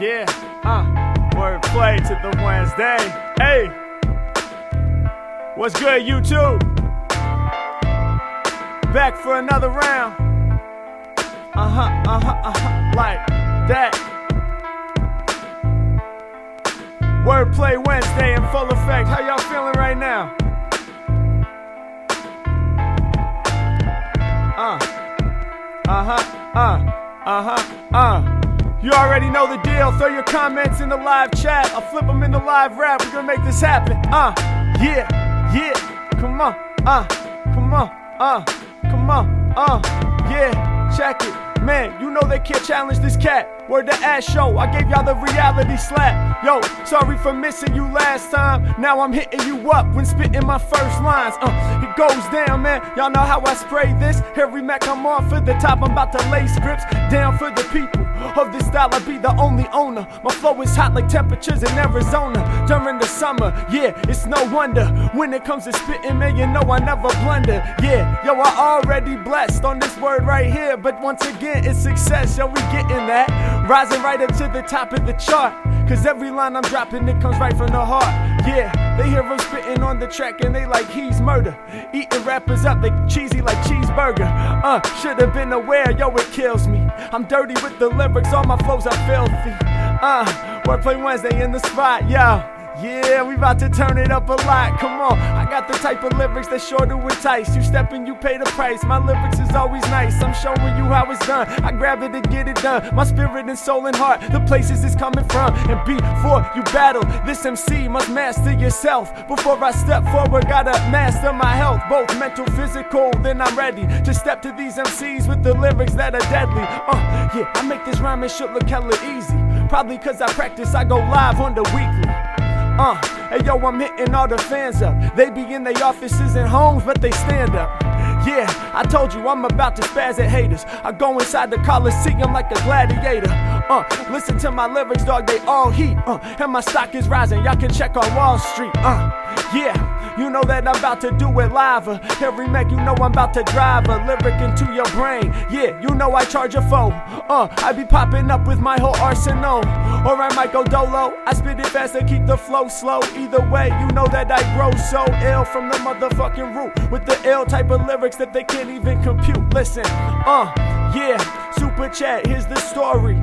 Yeah, uh, wordplay to the Wednesday. Hey, what's good, YouTube? Back for another round. Uh huh, uh huh, uh huh, like that. Wordplay Wednesday in full effect. How y'all feeling right now? Uh, uh huh, uh, uh huh, uh. You already know the deal. Throw your comments in the live chat. I'll flip them in the live rap. We're gonna make this happen. Uh, yeah, yeah. Come on, uh, come on, uh, come on, uh, yeah. Check it. Man, you know they can't challenge this cat. Word to ass show, I gave y'all the reality slap. Yo, sorry for missing you last time. Now I'm hitting you up when spitting my first lines. Uh, it goes down, man. Y'all know how I spray this. Every Mac I'm on for the top, I'm about to lay scripts down for the people. Of this style, I be the only owner. My flow is hot like temperatures in Arizona during the summer. Yeah, it's no wonder when it comes to spitting, man. You know I never blunder. Yeah, yo, I already blessed on this word right here. But once again, it's success. Yo, we getting that. Rising right up to the top of the chart. Cause every line I'm dropping, it comes right from the heart. Yeah, they hear him spitting on the track and they like he's murder. Eating rappers up, they cheesy like cheeseburger. Uh, should've been aware, yo, it kills me. I'm dirty with the lyrics, all my flows are filthy. Uh, Wordplay Wednesday in the spot, yo. Yeah, we about to turn it up a lot. Come on, I got the type of lyrics that's sure to entice. You step in, you pay the price. My lyrics is always nice. I'm showing you how it's done. I grab it and get it done. My spirit and soul and heart, the places it's coming from. And before you battle, this MC must master yourself. Before I step forward, gotta master my health, both mental, physical. Then I'm ready to step to these MCs with the lyrics that are deadly. Uh, yeah, I make this rhyme and shit look hella easy. Probably cause I practice, I go live on the weekly. Uh, hey yo, I'm hitting all the fans up. They be in their offices and homes, but they stand up. Yeah, I told you I'm about to spaz at haters. I go inside the Coliseum like a gladiator. Uh, listen to my lyrics, dog, they all heat. Uh, and my stock is rising, y'all can check on Wall Street. Uh, yeah, you know that I'm about to do it live. Every Mac, you know I'm about to drive a lyric into your brain. Yeah, you know I charge a foe. Uh, I be popping up with my whole arsenal. Or I might go dolo. I spit it fast and keep the flow slow. Either way, you know that I grow so ill from the motherfucking root. With the ill type of lyrics that they can't even compute. Listen, uh, yeah, super chat, here's the story.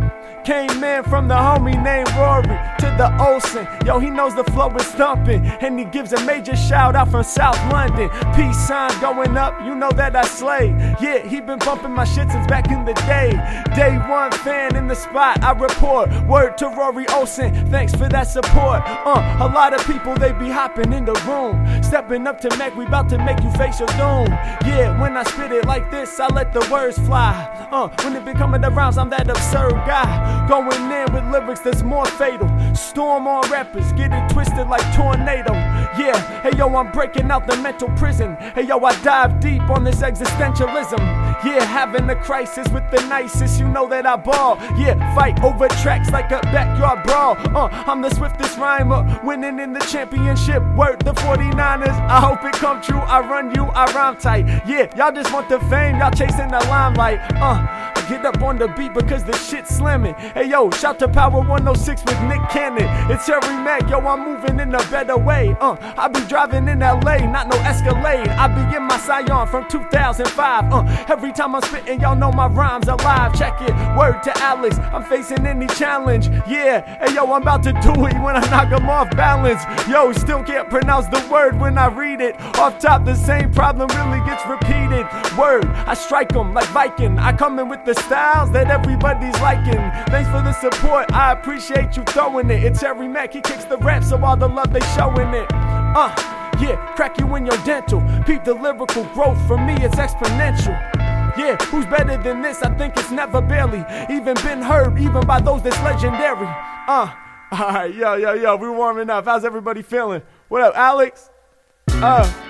Came in from the homie named Rory to the Olsen. Yo, he knows the flow is thumping. And he gives a major shout out from South London. Peace sign going up, you know that I slay. Yeah, he been bumping my shit since back in the day. Day one fan in the spot, I report. Word to Rory Olsen, thanks for that support. Uh, a lot of people, they be hopping in the room. Stepping up to Mac, we about to make you face your doom. Yeah, when I spit it like this, I let the words fly. Uh, when it be coming to rhymes, I'm that absurd guy. Going in with lyrics that's more fatal. Storm on rappers, get it twisted like tornado. Yeah, hey yo, I'm breaking out the mental prison. Hey yo, I dive deep on this existentialism. Yeah, having a crisis with the nicest, you know that I ball. Yeah, fight over tracks like a backyard brawl. Uh, I'm the swiftest rhymer, winning in the championship. Word the 49ers, I hope it come true. I run you, I rhyme tight. Yeah, y'all just want the fame, y'all chasing the limelight. Uh, get up on the beat because the shit's slamming. Hey yo, shout to Power 106 with Nick Cannon. It's Harry Mack, yo, I'm moving in a better way. Uh, I be driving in LA, not no Escalade. I be in my Scion from 2005. Uh, every time I'm spitting, y'all know my rhymes alive. Check it, word to Alex, I'm facing any challenge. Yeah, hey yo, I'm about to do it when I knock 'em off balance. Yo, still can't pronounce the word when I read it. Off top, the same problem really gets repeated. Word, I strike 'em like Viking. I come in with the styles that everybody's liking. Thanks for the support, I appreciate you throwing it. It's Harry Mack, he kicks the rap, so all the love they showing it. Uh, yeah, crack you in your dental. Peep the lyrical growth, for me it's exponential. Yeah, who's better than this? I think it's never barely even been heard, even by those that's legendary. Uh, alright, yo, yo, yo, we warming up. How's everybody feeling? What up, Alex? Uh,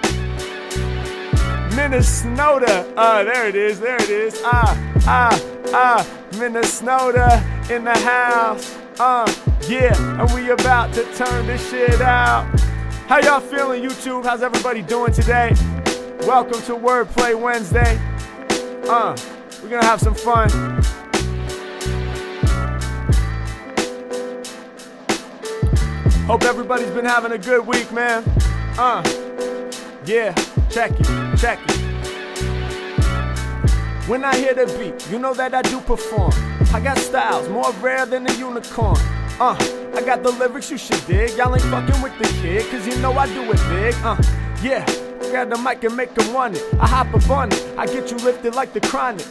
Minnesota. Uh, there it is, there it is. Ah, ah, ah, Minnesota in the house. Uh, yeah, and we about to turn this shit out. How y'all feeling, YouTube? How's everybody doing today? Welcome to Wordplay Wednesday. Uh, we're gonna have some fun. Hope everybody's been having a good week, man. Uh, yeah, check it, check it. When I hear the beat, you know that I do perform. I got styles more rare than a unicorn. Uh, I got the lyrics you should dig. Y'all ain't fucking with the kid, cause you know I do it big. Uh, yeah, grab the mic and make them want it. I hop up on it, I get you lifted like the chronic.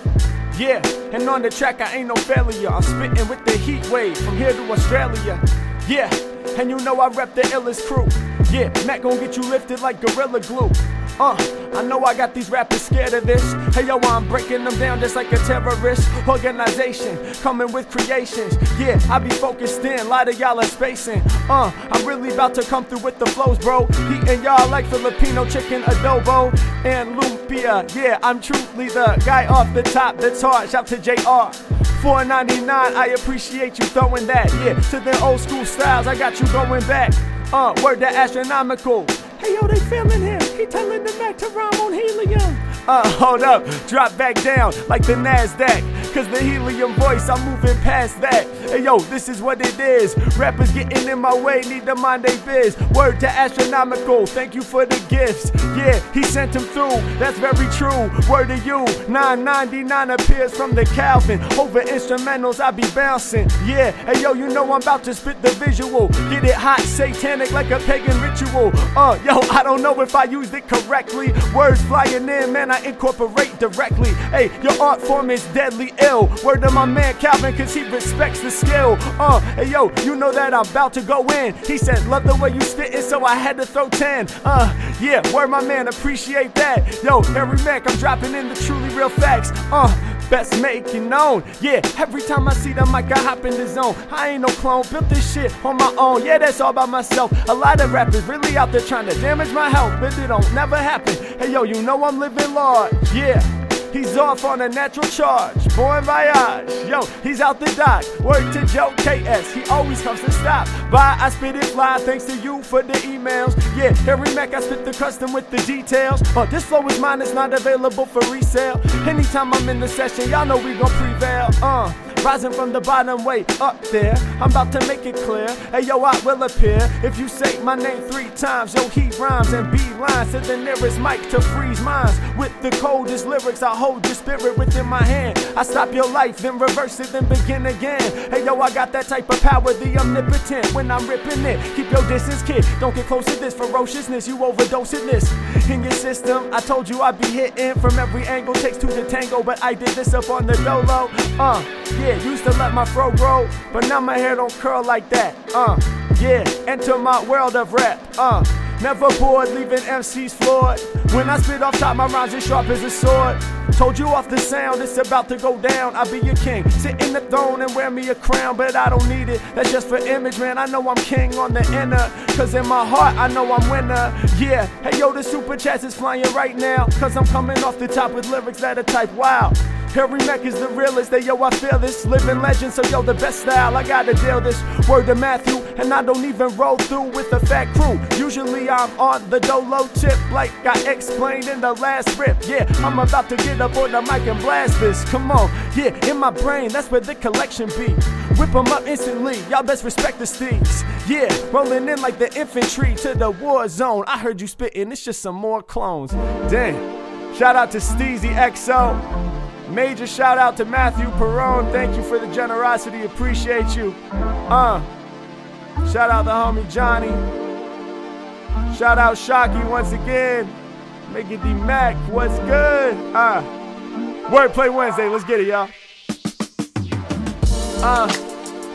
Yeah, and on the track I ain't no failure. I'm spitting with the heat wave from here to Australia. Yeah, and you know I rep the illest crew. Yeah, Mac gon' get you lifted like Gorilla Glue. Uh, I know I got these rappers scared of this. Hey yo, I'm breaking them down just like a terrorist organization. Coming with creations. Yeah, I be focused in, a lot of y'all are spacing. Uh, I'm really about to come through with the flows, bro. Eating y'all like Filipino chicken adobo and lumpia. Yeah, I'm truly the guy off the top that's hard. Shout to JR. 4.99, I appreciate you throwing that. Yeah, to the old school styles, I got you going back. Uh, word that astronomical. Hey yo, they feeling him. He telling the Mac to rhyme on helium. Uh, hold up, drop back down like the NASDAQ. Cause the helium voice, I'm moving past that. Hey yo, this is what it is. Rappers getting in my way, need to mind they biz. Word to astronomical, thank you for the gifts. Yeah, he sent him through, that's very true. Word to you, 999 appears from the Calvin. Over instrumentals, I be bouncing. Yeah, hey yo, you know I'm about to spit the visual. Get it hot, satanic like a pagan ritual. Uh, yo, I don't know if I used it correctly. Words flying in, man, I incorporate directly. Hey, your art form is deadly ill. Word to my man Calvin, cause he respects the skill. Uh, hey yo, you know that I'm about to go in. He said, love the way you spittin', so I had to throw 10. Uh, yeah, word my man, appreciate that. Yo, Harry Mack, I'm dropping in the truly real facts. Uh, best making known. Yeah, every time I see the mic, I hop in the zone. I ain't no clone, built this shit on my own. Yeah, that's all by myself. A lot of rappers really out there trying to damage my health, but it don't never happen. Hey yo, you know I'm living large. Yeah. He's off on a natural charge. Bon voyage. Yo, he's out the dock. Work to Joe KS. He always comes to stop. Bye, I spit it fly. Thanks to you for the emails. Yeah, Harry Mack, I spit the custom with the details. Oh, this flow is mine. It's not available for resale. Anytime I'm in the session, y'all know we gon' prevail. Uh. Rising from the bottom, way up there. I'm about to make it clear. Hey yo, I will appear. If you say my name three times, yo, he rhymes and B lines to the nearest mic to freeze minds. With the coldest lyrics, I hold your spirit within my hand. I stop your life, then reverse it, then begin again. Hey yo, I got that type of power, the omnipotent. When I'm ripping it, keep your distance, kid. Don't get close to this ferociousness. You overdosing this in your system. I told you I'd be hitting from every angle. Takes two to tango, but I did this up on the dolo. Uh, yeah, used to let my fro grow, but now my hair don't curl like that. Uh, yeah, enter my world of rap. Uh, never bored, leaving MCs floored. When I spit off top, my rhymes as sharp as a sword. Told you off the sound, it's about to go down. I'll be your king, sit in the throne and wear me a crown, but I don't need it. That's just for image, man. I know I'm king on the inner, cause in my heart, I know I'm winner. Yeah, hey yo, the super chats is flying right now, cause I'm coming off the top with lyrics that are type wow. Harry Mack is the realest, they yo, I feel this. Living legend, so yo, the best style, I gotta deal this. Word to Matthew, and I don't even roll through with the fat crew. Usually I'm on the dolo tip, like I explained in the last rip. Yeah, I'm about to get up on the mic and blast this. Come on, yeah, in my brain, that's where the collection be. Whip 'em up instantly, y'all best respect the steeds. Yeah, rolling in like the infantry to the war zone. I heard you spitting, it's just some more clones. Damn. Shout out to Steezy XO. Major shout out to Matthew Perone. Thank you for the generosity. Appreciate you. Uh. Shout out the homie Johnny. Shout out Shocky once again. Make it D Mac. What's good? Uh. Wordplay Wednesday. Let's get it, y'all. Uh.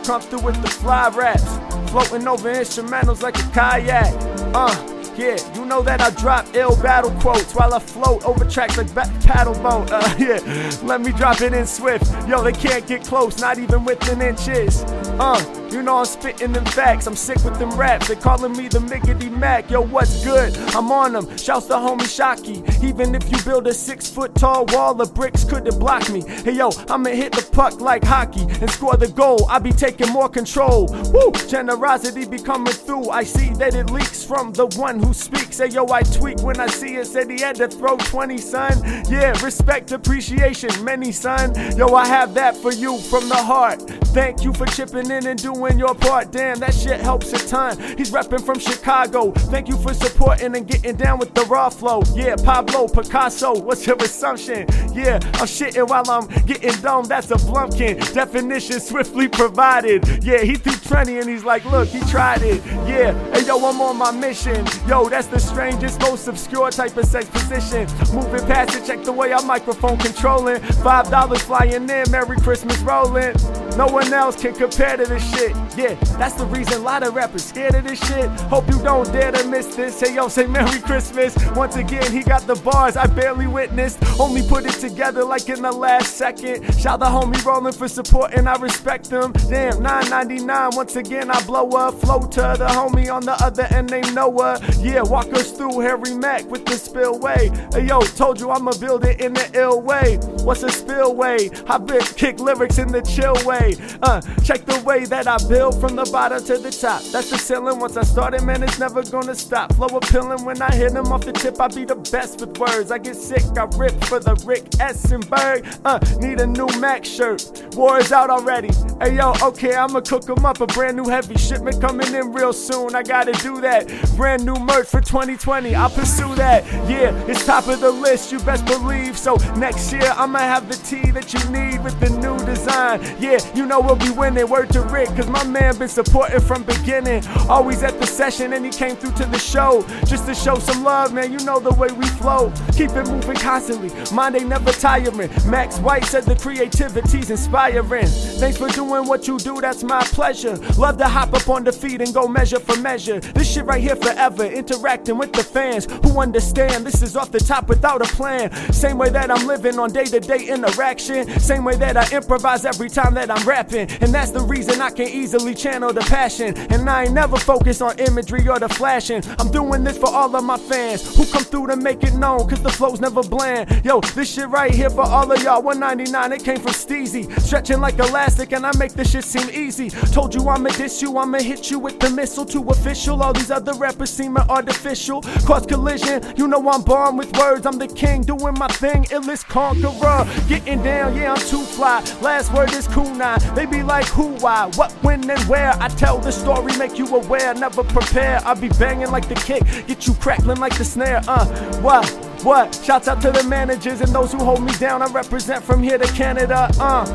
Come through with the fly raps. Floating over instrumentals like a kayak. Uh. Yeah, you know that I drop ill battle quotes while I float over tracks like ba- paddle boat. Uh, yeah, let me drop it in swift. Yo, they can't get close, not even within inches. Uh, you know I'm spitting them facts. I'm sick with them raps. They calling me the Miggity Mac. Yo, what's good? I'm on them. Shouts to homie Shocky. Even if you build a six foot tall wall of bricks, couldn't block me. Hey yo, I'ma hit the puck like hockey and score the goal. I be taking more control. Woo! Generosity be coming through. I see that it leaks from the one who speaks. Say yo, I tweak when I see it. Said he had to throw 20, son. Yeah, respect, appreciation, many, son. Yo, I have that for you from the heart. Thank you for chipping in and doing your part. Damn, that shit helps a ton. He's repping from Chicago. Thank you for supporting and getting down with the raw flow. Yeah, Pablo Picasso, what's your assumption? Yeah, I'm shitting while I'm getting dumb. That's a blumpkin. Definition swiftly provided. Yeah, he threw Trenny and he's like, look, he tried it. Yeah, hey yo, I'm on my mission. Yo, that's the strangest, most obscure type of sex position. Moving past it, check the way I'm microphone controlling. Five dollars flying in, Merry Christmas rolling. No one else can compare to this shit. Yeah, that's the reason a lot of rappers scared of this shit. Hope you don't dare to miss this. Hey yo, say Merry Christmas. Once again, he got the bars I barely witnessed. Only put it together like in the last second. Shout the homie rolling for support and I respect him. Damn, 9.99. Once again, I blow up. Flow to the homie on the other end named Noah. Yeah, walk us through Harry Mack with the spillway. Hey yo, told you I'ma build it in the ill way. What's a spillway? I been kick lyrics in the chill way. Uh, check the way that I build from the bottom to the top. That's the ceiling. Once I started, man, it's never gonna stop. Flow appealing when I hit them off the tip. I be the best with words. I get sick, I rip for the Rick Essenberg. Uh, need a new Mac shirt. War is out already. Hey yo, okay, I'ma cook them up. A brand new heavy shipment coming in real soon. I gotta do that. Brand new for 2020. I'll pursue that. Yeah, it's top of the list. You best believe. So next year I'ma have the tea that you need with the new design. Yeah, you know we'll be winning. Word to Rick, cause my man been supporting from beginning. Always at the session and he came through to the show. Just to show some love, man. You know the way we flow. Keep it moving constantly. Mind ain't never tiring. Max White said the creativity's inspiring. Thanks for doing what you do, that's my pleasure. Love to hop up on the feet and go measure for measure. This shit right here forever. Interacting with the fans who understand this is off the top without a plan. Same way that I'm living on day to day interaction. Same way that I improvise every time that I'm rapping. And that's the reason I can easily channel the passion. And I ain't never focused on imagery or the flashing. I'm doing this for all of my fans who come through to make it known, cause the flow's never bland. Yo, this shit right here for all of y'all. 199, it came from Steezy. Stretching like elastic, and I make this shit seem easy. Told you I'ma diss you, I'ma hit you with the missile too official. All these other rappers seem artificial. Cause collision, you know I'm born with words. I'm the king, doing my thing, illest conqueror. Getting down, yeah, I'm too fly. Last word is now. They be like, who, why, what, when, and where. I tell the story, make you aware, never prepare. I be banging like the kick, get you crackling like the snare. Uh, what? What? Shouts out to the managers and those who hold me down. I represent from here to Canada. Uh,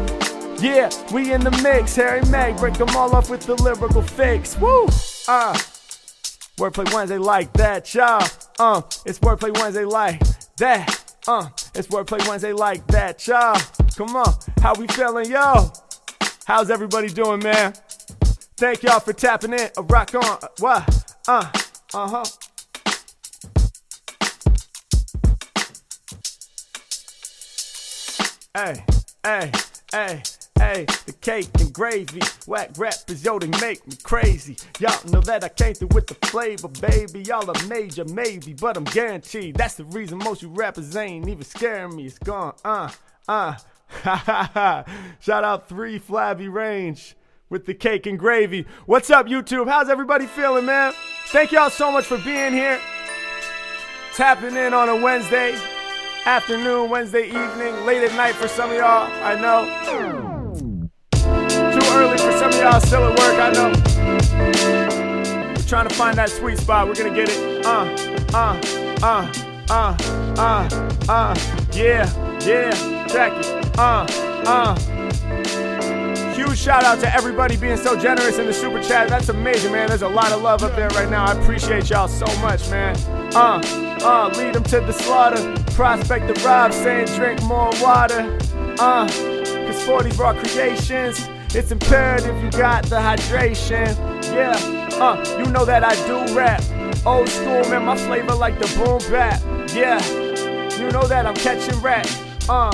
yeah, we in the mix. Harry Mack, break them all up with the lyrical fix. Woo! Uh, Wordplay Wednesday like that, y'all. Uh, it's Wordplay Wednesday like that. Uh, it's Wordplay Wednesday like that, y'all. Come on, how we feeling, yo? How's everybody doing, man? Thank y'all for tapping in. Uh, rock on. What? Uh, uh huh. Hey, hey, hey, hey, the cake and gravy. Whack rappers, yo, they make me crazy. Y'all know that I came through with the flavor, baby. Y'all a major, maybe, but I'm guaranteed. That's the reason most you rappers ain't even scaring me. It's gone, uh, uh. Ha ha ha. Shout out 3 Flabby Range with the cake and gravy. What's up, YouTube? How's everybody feeling, man? Thank y'all so much for being here. Tapping in on a Wednesday afternoon, Wednesday evening, late at night for some of y'all. I know. Some of y'all still at work. I know. We're trying to find that sweet spot. We're gonna get it. Uh, uh, uh, uh, uh, uh. Yeah, yeah. Check it. Uh, uh. Huge shout out to everybody being so generous in the super chat. That's amazing, man. There's a lot of love up there right now. I appreciate y'all so much, man. Uh, uh, lead them to the slaughter. Prospect the Rob saying drink more water. Uh, cause 40 raw creations. It's imperative you got the hydration. Yeah, uh, you know that I do rap. Old school, man, my flavor like the boom bap. Yeah, you know that I'm catching rap. Uh,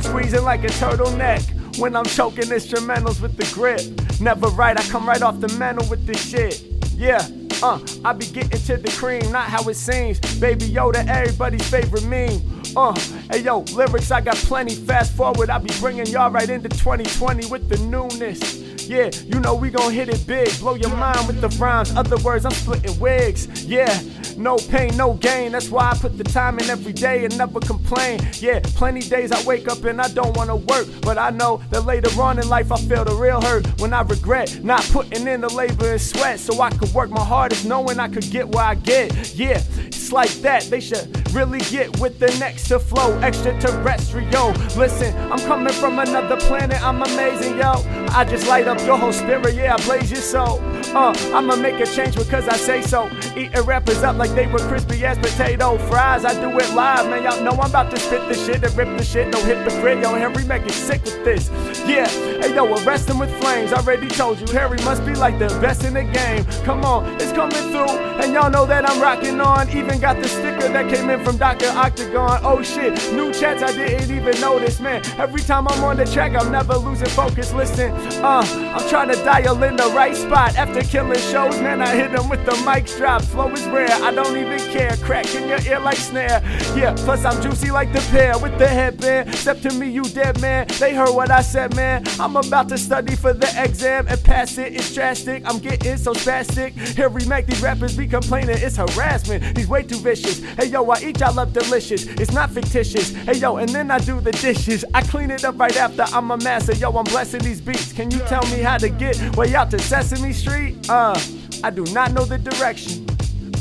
squeezing like a turtleneck. When I'm choking instrumentals with the grip. Never right, I come right off the mantle with this shit. Yeah, uh, I be getting to the cream, not how it seems. Baby Yoda, everybody's favorite meme. Uh, hey yo, lyrics, I got plenty. Fast forward, I be bringing y'all right into 2020 with the newness. Yeah, you know we gon' hit it big, blow your mind with the rhymes. Other words, I'm splitting wigs. Yeah, No pain, no gain. That's why I put the time in every day and never complain. Yeah, plenty days I wake up and I don't wanna work, but I know that later on in life I feel the real hurt when I regret not putting in the labor and sweat so I could work my hardest, knowing I could get where I get. Yeah, it's like that. They should really get with the next to flow. Extraterrestrial. Listen, I'm coming from another planet. I'm amazing, yo. I just light up your whole spirit. Yeah, I blaze your soul. Uh, I'ma make a change because I say so. Eating rappers up like they were crispy as potato fries. I do it live, man. Y'all know I'm about to spit the shit and rip the shit. No hypocrite, yo. Henry make it sick with this. Yeah, hey yo, arrest him with flames. I already told you, Harry must be like the best in the game. Come on, it's coming through, and y'all know that I'm rocking on. Even got the sticker that came in from Dr. Octagon. Oh shit, new chats I didn't even notice, man. Every time I'm on the track, I'm never losing focus. Listen, uh, I'm trying to dial in the right spot after killing shows, man. I hit them with the mic drop. Flow is rare, I don't even care. Crack in your ear like snare. Yeah, plus I'm juicy like the pear with the headband. Step to me, you dead man. They heard what I said, man. I'm about to study for the exam and pass it. It's drastic. I'm getting so spastic. Here we make these rappers be complaining. It's harassment. He's way too vicious. Hey yo, I eat y'all up delicious. It's not fictitious. Hey yo, and then I do the dishes. I clean it up right after I'm a master. Yo, I'm blessing these beats. Can you tell me how to get way out to Sesame Street? Uh, I do not know the direction.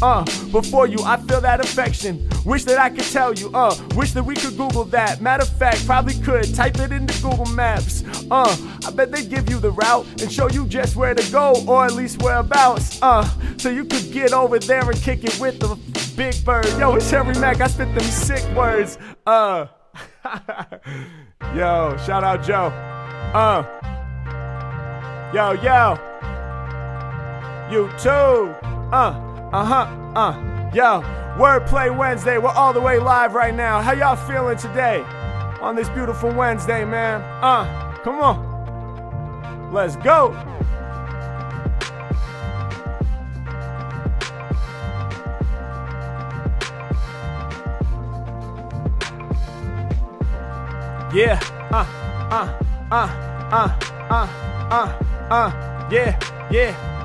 Uh, before you, I feel that affection. Wish that I could tell you. Uh, wish that we could Google that. Matter of fact, probably could. Type it into Google Maps. Uh, I bet they give you the route and show you just where to go, or at least whereabouts. Uh, so you could get over there and kick it with the big bird. Yo, it's Henry Mack. I spit them sick words. Uh, yo, shout out Joe. Uh, yo, yo. You too. Uh. Uh huh, uh, yo, Wordplay Wednesday. We're all the way live right now. How y'all feeling today on this beautiful Wednesday, man? Uh, come on. Let's go. Yeah, uh, uh, uh, uh, uh, uh, uh, yeah, yeah.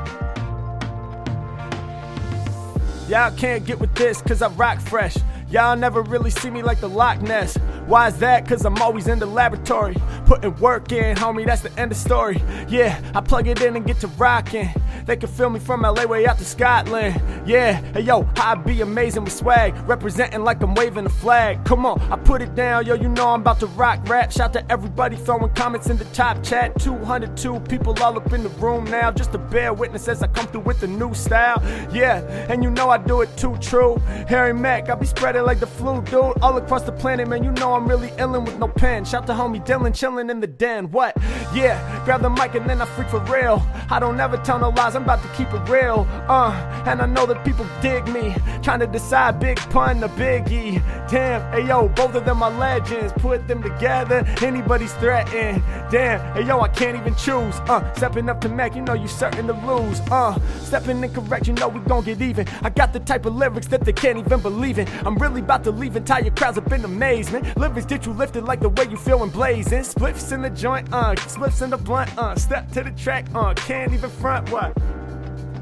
Y'all can't get with this cause I rock fresh. Y'all never really see me like the Loch Ness. Why is that? Cause I'm always in the laboratory. Putting work in, homie, that's the end of story. Yeah, I plug it in and get to rocking. They can feel me from LA way out to Scotland. Yeah, hey yo, I be amazing with swag. Representing like I'm waving a flag. Come on, I put it down, yo, you know I'm about to rock rap. Shout to everybody throwing comments in the top chat. 202 people all up in the room now. Just to bear witness as I come through with the new style. Yeah, and you know I do it too true. Harry Mack, I be spreading like the flu, dude. All across the planet, man, you know I'm really illin' with no pen. Shout to homie Dylan, chillin' in the den. What? Yeah, grab the mic and then I freak for real. I don't ever tell no lies, I'm about to keep it real. Uh, and I know that people dig me. Trying to decide big pun the biggie. Damn, hey yo, both of them are legends. Put them together, anybody's threatened. Damn, hey yo, I can't even choose. Uh, stepping up to Mac, you know you certain to lose. Uh, stepping incorrect, you know we gon' get even. I got the type of lyrics that they can't even believe in. I'm really about to leave entire crowds up in amazement. Lyrics get you lifted like the way you feel when blazing. Spliffs in the joint, uh, spliffs in the blunt, uh, step to the track, uh, can't even front what.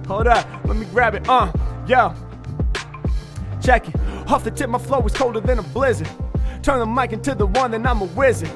Hold up, let me grab it. Uh, yo. Check it. Off the tip, my flow is colder than a blizzard. Turn the mic into the one, and I'm a wizard.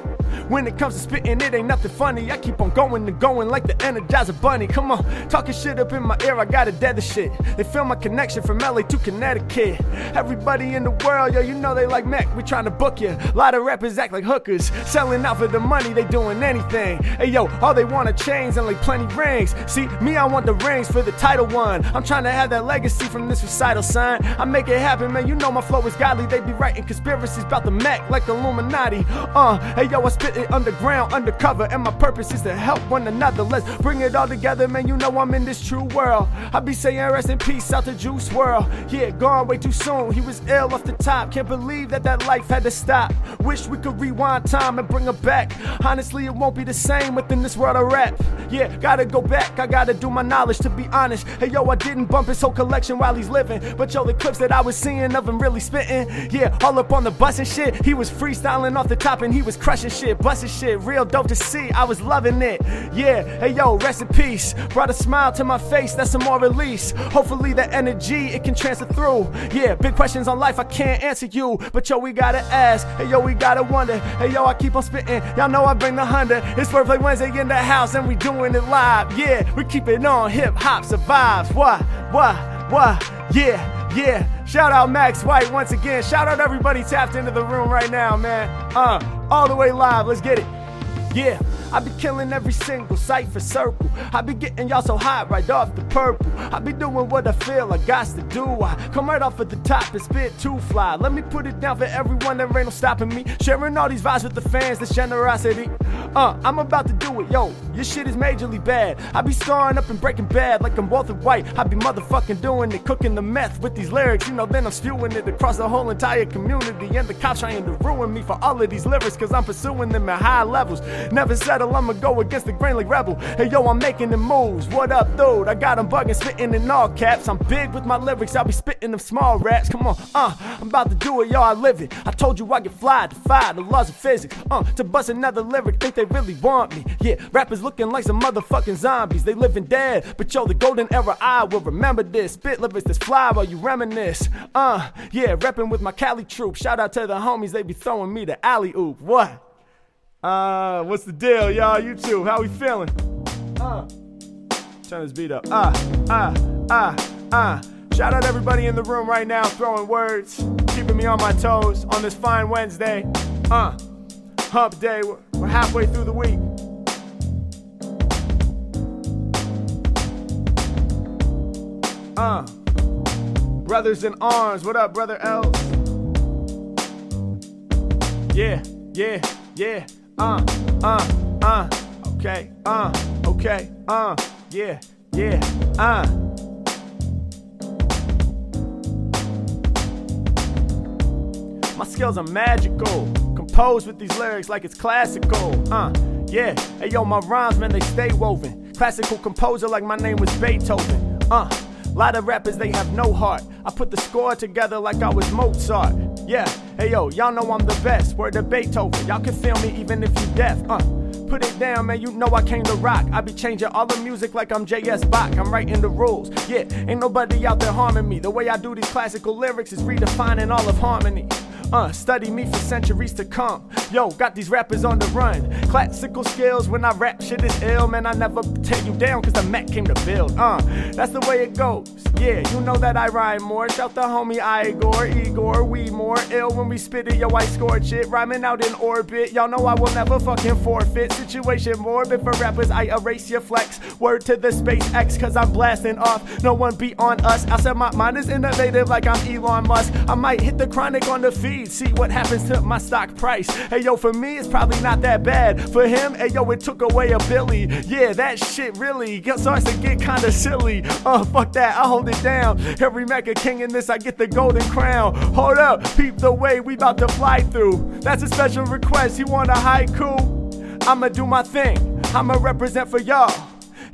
When it comes to spitting, it ain't nothing funny. I keep on going and going like the Energizer Bunny. Come on, talking shit up in my ear, I gotta dead the shit. They feel my connection from LA to Connecticut. Everybody in the world, yo, you know they like Mac. We trying to book you. A lot of rappers act like hookers, selling out for the money, they doing anything. Hey yo, all they want are chains and like plenty rings. See, me, I want the rings for the title one. I'm trying to have that legacy from this recital sign. I make it happen, man. You know my flow is godly. They be writing conspiracies about the Mac like Illuminati. Uh, hey yo, I spit it underground, undercover, and my purpose is to help one another. Let's bring it all together, man. You know I'm in this true world. I be saying rest in peace out to Juice WRLD. Yeah, gone way too soon. He was ill off the top. Can't believe that that life had to stop. Wish we could rewind time and bring her back. Honestly, it won't be the same within this world of rap. Yeah, gotta go back. I gotta do my knowledge to be honest. Hey yo, I didn't bump his whole collection while he's living, but yo, the clips that I was seeing of him really spitting. Yeah, all up on the bus and shit. He was freestyling off the top and he was crushing shit busting shit, real dope to see. I was loving it. Yeah, hey yo, rest in peace. Brought a smile to my face, that's some more release. Hopefully that energy it can transfer through. Yeah, big questions on life I can't answer you, but yo we gotta ask. Hey yo we gotta wonder. Hey yo I keep on spitting. Y'all know I bring the hundred. It's Wordplay Wednesday in the house and we doing it live. Yeah, we keep it on. Hip hop survives. What? What? What? Yeah, yeah. Shout out Max White once again. Shout out everybody tapped into the room right now, man. Uh, all the way live. Let's get it. Yeah. I be killing every single cipher circle. I be getting y'all so hot right off the purple. I be doing what I feel I got to do. I come right off at the top and spit too fly. Let me put it down for everyone that ain't no stopping me. Sharing all these vibes with the fans, this generosity. Uh, I'm about to do it, yo. Your shit is majorly bad. I be starring up and breaking bad like I'm Walter White. I be motherfucking doing it, cooking the meth with these lyrics. You know, then I'm spewing it across the whole entire community. And the cops trying to ruin me for all of these lyrics, cause I'm pursuing them at high levels. Never settle, I'ma go against the grain like rebel. Hey yo, I'm making the moves. What up, dude? I got them bugging, spitting in all caps. I'm big with my lyrics, I'll be spitting them small raps. Come on, uh, I'm about to do it, yo, I live it. I told you I get fly, defy the laws of physics. Uh, to bust another lyric, think they really want me. Yeah, rappers looking like some motherfucking zombies. They living dead, but yo, the golden era, I will remember this. Spit lyrics that's fly while you reminisce. Uh, yeah, repping with my Cali troop. Shout out to the homies, they be throwing me the alley oop. What? Uh, what's the deal, y'all? You two, how we feeling? Uh, turn this beat up. Ah, ah, ah, ah. Shout out everybody in the room right now, throwing words, keeping me on my toes on this fine Wednesday. Uh, hump day. We're, we're halfway through the week. Uh, brothers in arms. What up, brother Els? Yeah, yeah, yeah. Uh, uh, uh. Okay, uh, okay, uh. Yeah, yeah, uh. My skills are magical. Composed with these lyrics like it's classical. Uh, yeah. Hey yo, my rhymes, man, they stay woven. Classical composer like my name was Beethoven. Uh, lot of rappers, they have no heart. I put the score together like I was Mozart. Yeah, hey yo, y'all know I'm the best. Word to Beethoven. Y'all can feel me even if you deaf. Uh, put it down, man. You know I came to rock. I be changing all the music like I'm JS Bach. I'm writing the rules. Yeah, ain't nobody out there harming me. The way I do these classical lyrics is redefining all of harmony. Uh, study me for centuries to come. Yo, got these rappers on the run. Classical skills when I rap shit is ill, man. I never take you down cause the Mac came to build. Uh, that's the way it goes. Yeah, you know that I rhyme more. Shout the homie Igor, Igor, we more ill when we spit it. Yo, I scored shit, rhyming out in orbit. Y'all know I will never fucking forfeit. Situation morbid for rappers, I erase your flex. Word to the SpaceX, cause I'm blasting off. No one beat on us. I said my mind is innovative like I'm Elon Musk. I might hit the chronic on the feed see what happens to my stock price. Hey yo, for me, it's probably not that bad. For him, hey yo, it took away a Billy. Yeah, that shit really starts to get kinda silly. Uh, fuck that, I hold it down. Every mega king in this, I get the golden crown. Hold up, peep the way we about to fly through. That's a special request. You want a haiku? I'ma do my thing. I'ma represent for y'all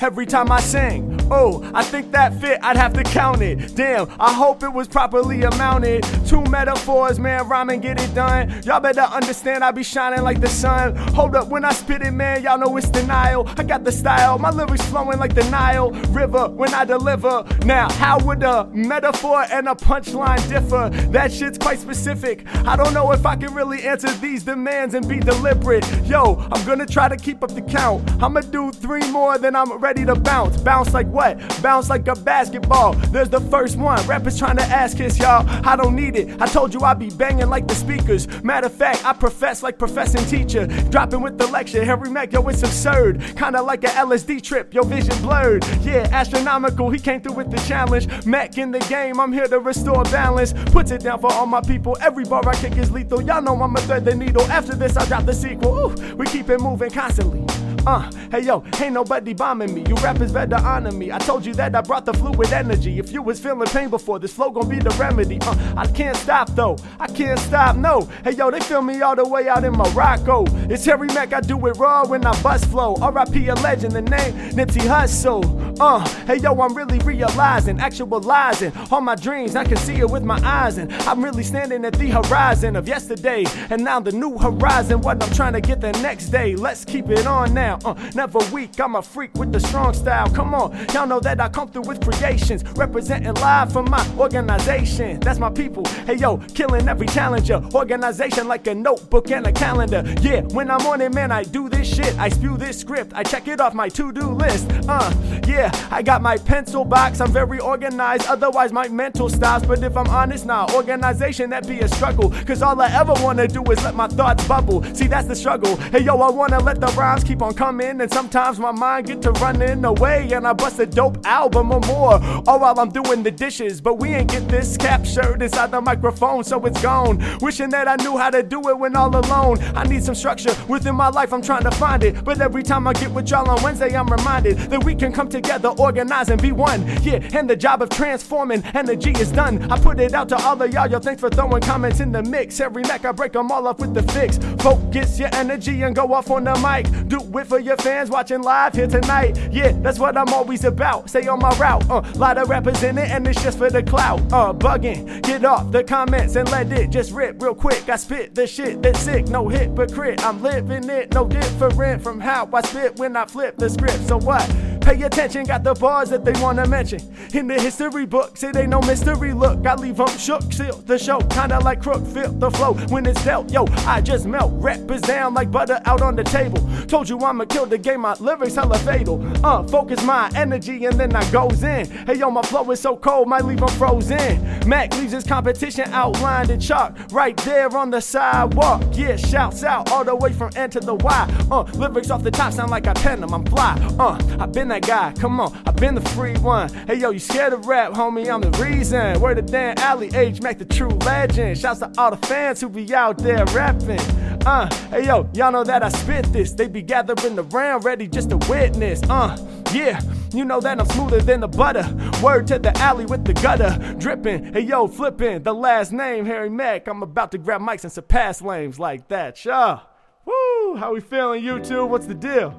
every time I sing. Oh, I think that fit, I'd have to count it. Damn, I hope it was properly amounted. Two metaphors, man, rhyme and get it done. Y'all better understand I be shining like the sun. Hold up, when I spit it, man, y'all know it's denial. I got the style, my lyrics flowing like the Nile River when I deliver. Now, how would a metaphor and a punchline differ? That shit's quite specific. I don't know if I can really answer these demands and be deliberate. Yo, I'm gonna try to keep up the count. I'ma do three more, then I'm ready to bounce. Bounce like what? Bounce like a basketball. There's the first one. Rappers trying to ask kiss, y'all. I don't need it. I told you I be banging like the speakers. Matter of fact, I profess like professing teacher. Dropping with the lecture. Harry Mack, yo, it's absurd. Kinda like a LSD trip. Your vision blurred. Yeah, astronomical. He came through with the challenge. Mac in the game. I'm here to restore balance. Puts it down for all my people. Every bar I kick is lethal. Y'all know I'm a thread the needle. After this, I drop the sequel. Ooh, we keep it moving constantly. Uh, hey yo, ain't nobody bombing me. You rappers better honor me. I told you that I brought the fluid energy. If you was feeling pain before, this flow gon' be the remedy. Uh, I can't stop though. I can't stop, no. Hey yo, they feel me all the way out in Morocco. It's Harry Mack, I do it raw when I bust flow. R.I.P. a legend, the name Nipsey Hussle. Uh, hey yo, I'm really realizing, actualizing all my dreams. I can see it with my eyes, and I'm really standing at the horizon of yesterday and now the new horizon. What I'm trying to get the next day. Let's keep it on now. Uh, never weak, I'm a freak with the strong style. Come on, y'all know that I come through with creations, representing live from my organization. That's my people. Hey yo, killing every challenger. Organization like a notebook and a calendar. Yeah, when I'm on it, man, I do this shit. I spew this script. I check it off my to-do list. Uh, yeah, I got my pencil box. I'm very organized. Otherwise, my mental stops. But if I'm honest now, nah, organization that be a struggle. Cause all I ever wanna do is let my thoughts bubble. See, that's the struggle. Hey yo, I wanna let the rhymes keep on coming. And sometimes my mind get to running away. And I bust a dope album or more. All while I'm doing the dishes. But we ain't get this captured inside the microphone, so it's gone. Wishing that I knew how to do it when all alone. I need some structure within my life, I'm trying to find it. But every time I get with y'all on Wednesday, I'm reminded that we can come together, organize, and be one. Yeah, and the job of transforming energy is done. I put it out to all of y'all, yo, thanks for throwing comments in the mix. Every Mac, I break them all up with the fix. Focus your energy and go off on the mic. Do it for your fans watching live here tonight. Yeah, that's what I'm always about. Stay on my route. Uh, lot of rappers in it, and it's just for the clout. Uh, bugging, get off the comments and let it just rip real quick. I spit the shit that's sick, no hypocrite. I'm living it, no different from how I spit when I flip the script. So what? Pay attention, got the bars that they wanna mention. In the history books, it ain't no mystery. Look, I leave them shook, seal the show, kinda like crook, feel the flow when it's dealt. Yo, I just melt, rap is down like butter out on the table. Told you I'ma kill the game, my lyrics hella fatal. Uh, focus my energy and then I goes in. Hey yo, my flow is so cold, might leave them frozen. Mac leaves his competition outlined in chalk, right there on the sidewalk. Yeah, shouts out all the way from N to the Y. Uh, lyrics off the top sound like I pen them, I'm fly. Uh, I've been that guy. Come on, I've been the free one. Hey yo, you scared of rap, homie? I'm the reason. Word to Dan Alley, H Mac, the true legend. Shouts to all the fans who be out there rapping. Uh, hey yo, y'all know that I spit this. They be gathering around, ready just to witness. Uh, yeah, you know that I'm smoother than the butter. Word to the alley with the gutter dripping. Hey yo, flipping the last name, Harry Mack. I'm about to grab mics and surpass lames like that. Sure. Woo! How we feeling, YouTube? What's the deal?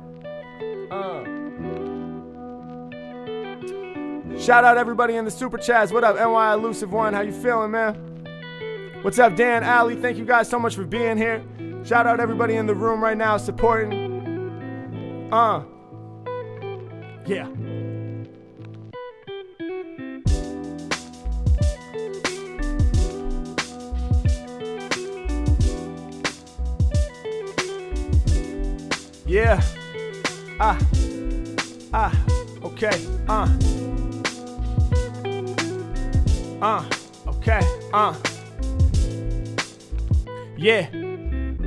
Uh. Shout out everybody in the super chats. What up, NY Elusive One? How you feeling, man? What's up, Dan Alley? Thank you guys so much for being here. Shout out everybody in the room right now supporting. Uh. Yeah. Yeah. Ah. Ah. Okay. Uh. Uh, okay, uh. Yeah.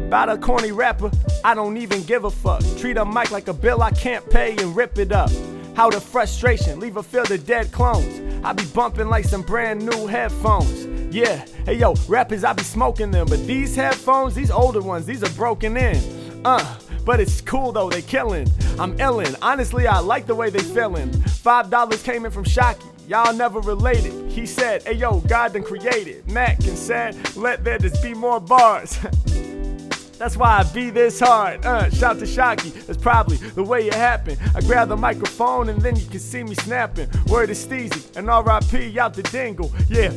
About a corny rapper, I don't even give a fuck. Treat a mic like a bill I can't pay and rip it up. How the frustration, leave a field of dead clones. I be bumping like some brand new headphones. Yeah, hey yo, rappers, I be smoking them. But these headphones, these older ones, these are broken in. Uh, but it's cool though, they killing. I'm illin'. Honestly, I like the way they feelin'. Five dollars came in from Shocky. Y'all never related. He said, Hey yo, God done created. Mac and said, Let there just be more bars. That's why I be this hard. Uh, shout to Shocky. That's probably the way it happened. I grab the microphone and then you can see me snapping. Word is Steezy and RIP out the dingle. Yeah.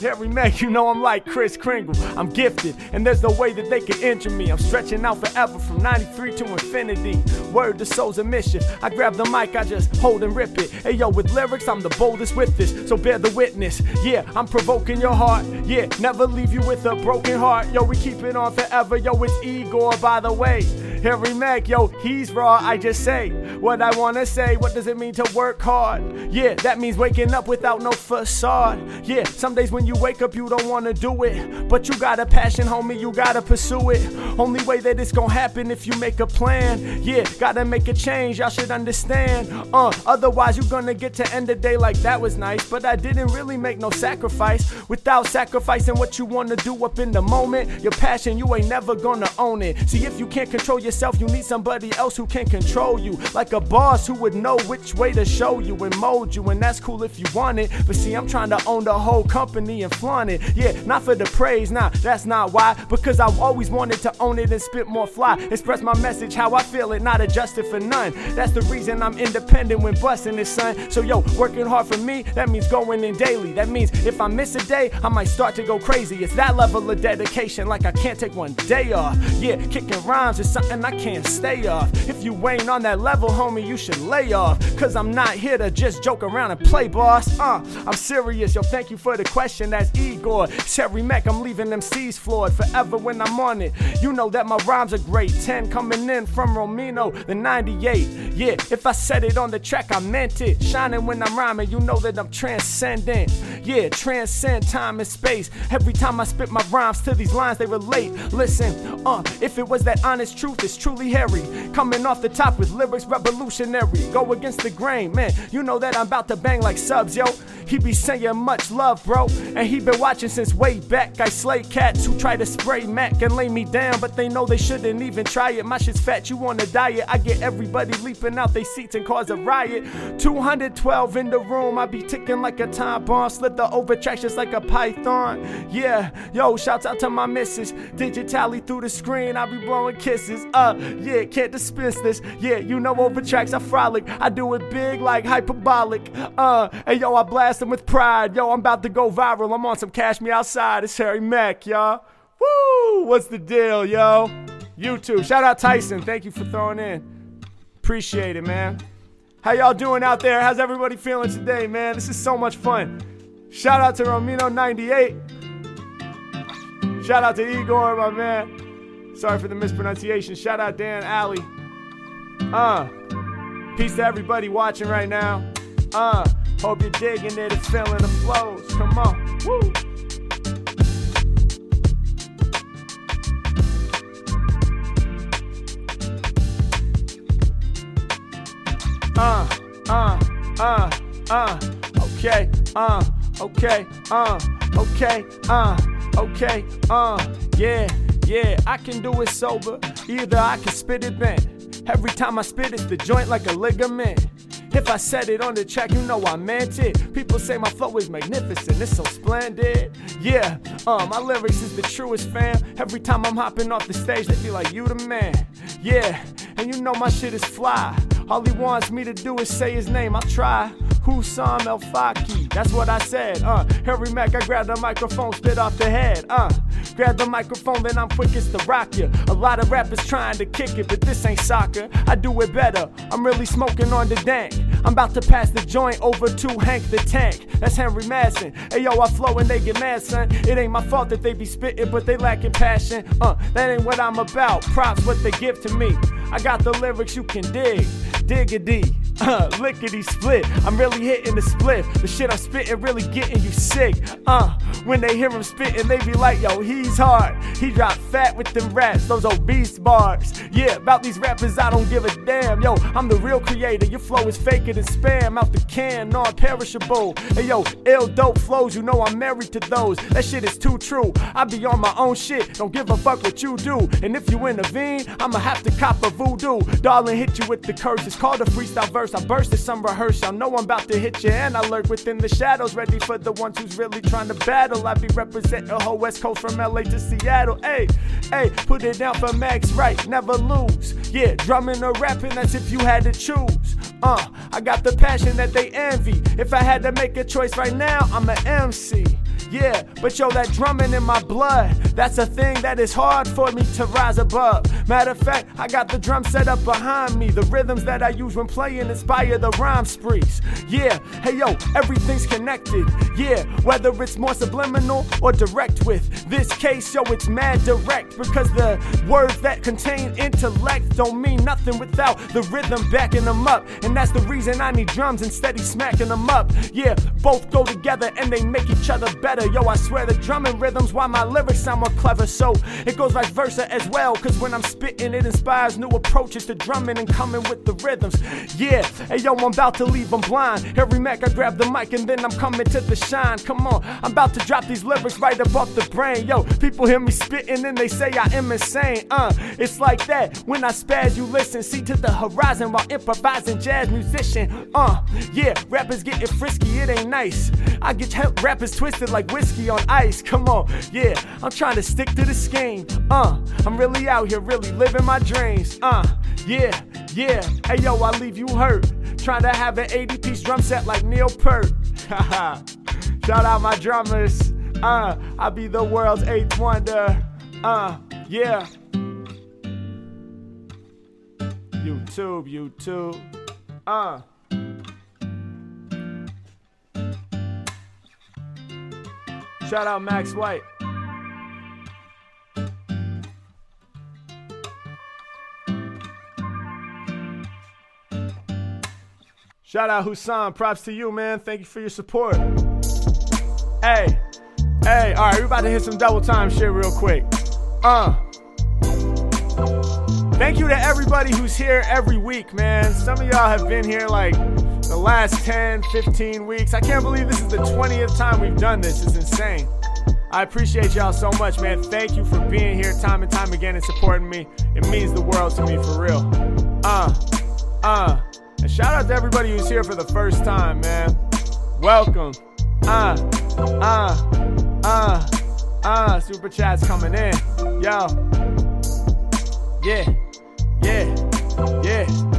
Harry Mack, you know I'm like Kris Kringle. I'm gifted, and there's no way that they can injure me. I'm stretching out forever from 93 to infinity. Word to souls mischief. I grab the mic, I just hold and rip it. Hey yo, with lyrics, I'm the boldest with this, so bear the witness. Yeah, I'm provoking your heart. Yeah, never leave you with a broken heart. Yo, we keep it on forever. Yo, it's Igor, by the way. Harry Mack, yo, he's raw. I just say what I wanna say. What does it mean to work hard? Yeah, that means waking up without no facade. Yeah, some days when you wake up, you don't wanna do it. But you got a passion, homie, you gotta pursue it. Only way that it's gonna happen if you make a plan. Yeah, gotta make a change, y'all should understand. Uh, otherwise, you're gonna get to end the day like that was nice. But I didn't really make no sacrifice. Without sacrificing what you wanna do up in the moment, your passion, you ain't never gonna own it. See, if you can't control yourself, you need somebody else who can control you. Like a boss who would know which way to show you and mold you. And that's cool if you want it. But see, I'm trying to own the whole company and flaunt it. Yeah, not for the praise, nah, that's not why. Because I've always wanted to own it and spit more fly. Express my message how I feel it, not adjusted for none. That's the reason I'm independent when busting this, son. So, yo, working hard for me, that means going in daily. That means if I miss a day, I might start to go crazy. It's that level of dedication, like I can't take one day off. Yeah, kicking rhymes is something I can't stay off. If you ain't on that level, homie, you should lay off. Cause I'm not here to just joke around and play, boss. Uh, I'm serious, yo, thank you for the question. That's Igor. Cherry Mac, I'm leaving them seas floored forever when I'm on it. You know that my rhymes are great. 10 coming in from Romino, the 98. Yeah, if I said it on the track, I meant it. Shining when I'm rhyming, you know that I'm transcendent. Yeah, transcend time and space. Every time I spit my rhymes to these lines, they relate. Listen, uh, if it was that honest truth, it's truly hairy. Coming off the top with lyrics revolutionary. Go against the grain, man. You know that I'm about to bang like subs, yo. He be saying much love, bro. And he been watching since way back. I slay cats who try to spray Mac and lay me down, but they know they shouldn't even try it. My shit's fat, you on a diet. I get everybody leaping out they seats and cause a riot. 212 in the room, I be ticking like a time bomb. Slip the just like a python. Yeah, yo, shouts out to my missus. Digitally through the screen, I be blowing kisses. Uh, yeah, can't dispense this. Yeah, you know overtracks, I frolic. I do it big like hyperbolic. Uh, and yo, I blast them with pride. Yo, I'm about to go viral. I'm on some Cash Me Outside. It's Harry Mack, y'all. Woo! What's the deal, yo? YouTube. Shout out Tyson. Thank you for throwing in. Appreciate it, man. How y'all doing out there? How's everybody feeling today, man? This is so much fun. Shout out to Romino98. Shout out to Igor, my man. Sorry for the mispronunciation. Shout out Dan Alley. Uh, peace to everybody watching right now. Uh, hope you're digging it and feeling the flows. Come on. Woo. Uh, uh, uh, uh, okay, uh, okay, uh, okay, uh, okay, uh, yeah, yeah, I can do it sober, either I can spit it bent. Every time I spit, it's the joint like a ligament. If I said it on the track, you know I meant it. People say my flow is magnificent, it's so splendid. Yeah, uh, my lyrics is the truest, fam. Every time I'm hopping off the stage, they be like, you the man. Yeah, and you know my shit is fly. All he wants me to do is say his name. I'll try. Husam El Faki. That's what I said. Uh, Harry Mack, I grab the microphone, spit off the head. Uh, grab the microphone, then I'm quickest to rock you. A lot of rappers trying to kick it, but this ain't soccer. I do it better. I'm really smoking on the dank. I'm about to pass the joint over to Hank the Tank. That's Henry Madsen. Hey yo, I flow and they get mad, son. It ain't my fault that they be spitting, but they lacking passion. Uh, that ain't what I'm about. Props what they give to me. I got the lyrics you can dig. Diggity, uh, lickety split. I'm really hitting the split. The shit I'm spitting really getting you sick. Uh, when they hear him spitting, they be like, yo, he's hard. He drop fat with them raps, those obese bars. Yeah, about these rappers, I don't give a damn. Yo, I'm the real creator. Your flow is faker than spam out the can, non perishable. Hey, yo, ill dope flows, you know I'm married to those. That shit is too true. I be on my own shit, don't give a fuck what you do. And if you intervene, I'ma have to cop a voodoo. Darling, hit you with the curses called a freestyle verse. I bursted some rehearse. Y'all know I'm about to hit you, and I lurk within the shadows, ready for the ones who's really trying to battle. I be representing the whole West Coast from LA to Seattle. Hey, hey, put it down for Max Right, never lose. Yeah, drumming or rapping, that's if you had to choose. Uh, I got the passion that they envy. If I had to make a choice right now, I'm an MC. Yeah, but yo, that drumming in my blood, that's a thing that is hard for me to rise above. Matter of fact, I got the drum set up behind me. The rhythms that I use when playing inspire the rhyme sprees. Yeah, hey yo, everything's connected. Yeah, whether it's more subliminal or direct with this case, yo, it's mad direct because the words that contain intellect don't mean nothing without the rhythm backing them up. And that's the reason I need drums and steady smacking them up. Yeah, both go together and they make each other better better. Yo, I swear the drumming rhythms why my lyrics sound more clever. So it goes vice versa as well. Cause when I'm spitting, it inspires new approaches to drumming and coming with the rhythms. Yeah, hey yo, I'm about to leave them blind. Harry Mack, I grab the mic and then I'm coming to the shine. Come on, I'm about to drop these lyrics right above the brain. Yo, people hear me spitting and they say I am insane. Uh, it's like that when I spaz, you listen. See to the horizon while improvising jazz musician. Uh, yeah, rappers getting frisky, it ain't nice. I get rappers twisted like whiskey on ice. Come on, yeah, I'm trying to stick to the scheme. Uh, I'm really out here, really living my dreams. Uh, yeah, yeah. Hey yo, I leave you hurt. Trying to have an 80 piece drum set like Neil Peart. Shout out my drummers. Uh, I'll be the world's eighth wonder. Uh, yeah. YouTube, YouTube. Uh. Shout out Max White. Shout out Husan. Props to you, man. Thank you for your support. Hey, hey, all right, we about to hit some double time shit real quick. Uh. Thank you to everybody who's here every week, man. Some of y'all have been here like the last 10, 15 weeks. I can't believe this is the 20th time we've done this. It's insane. I appreciate y'all so much, man. Thank you for being here time and time again and supporting me. It means the world to me for real. Uh, uh. And shout out to everybody who's here for the first time, man. Welcome. Uh, uh, uh, uh. Super chats coming in. Yo. Yeah, yeah, yeah.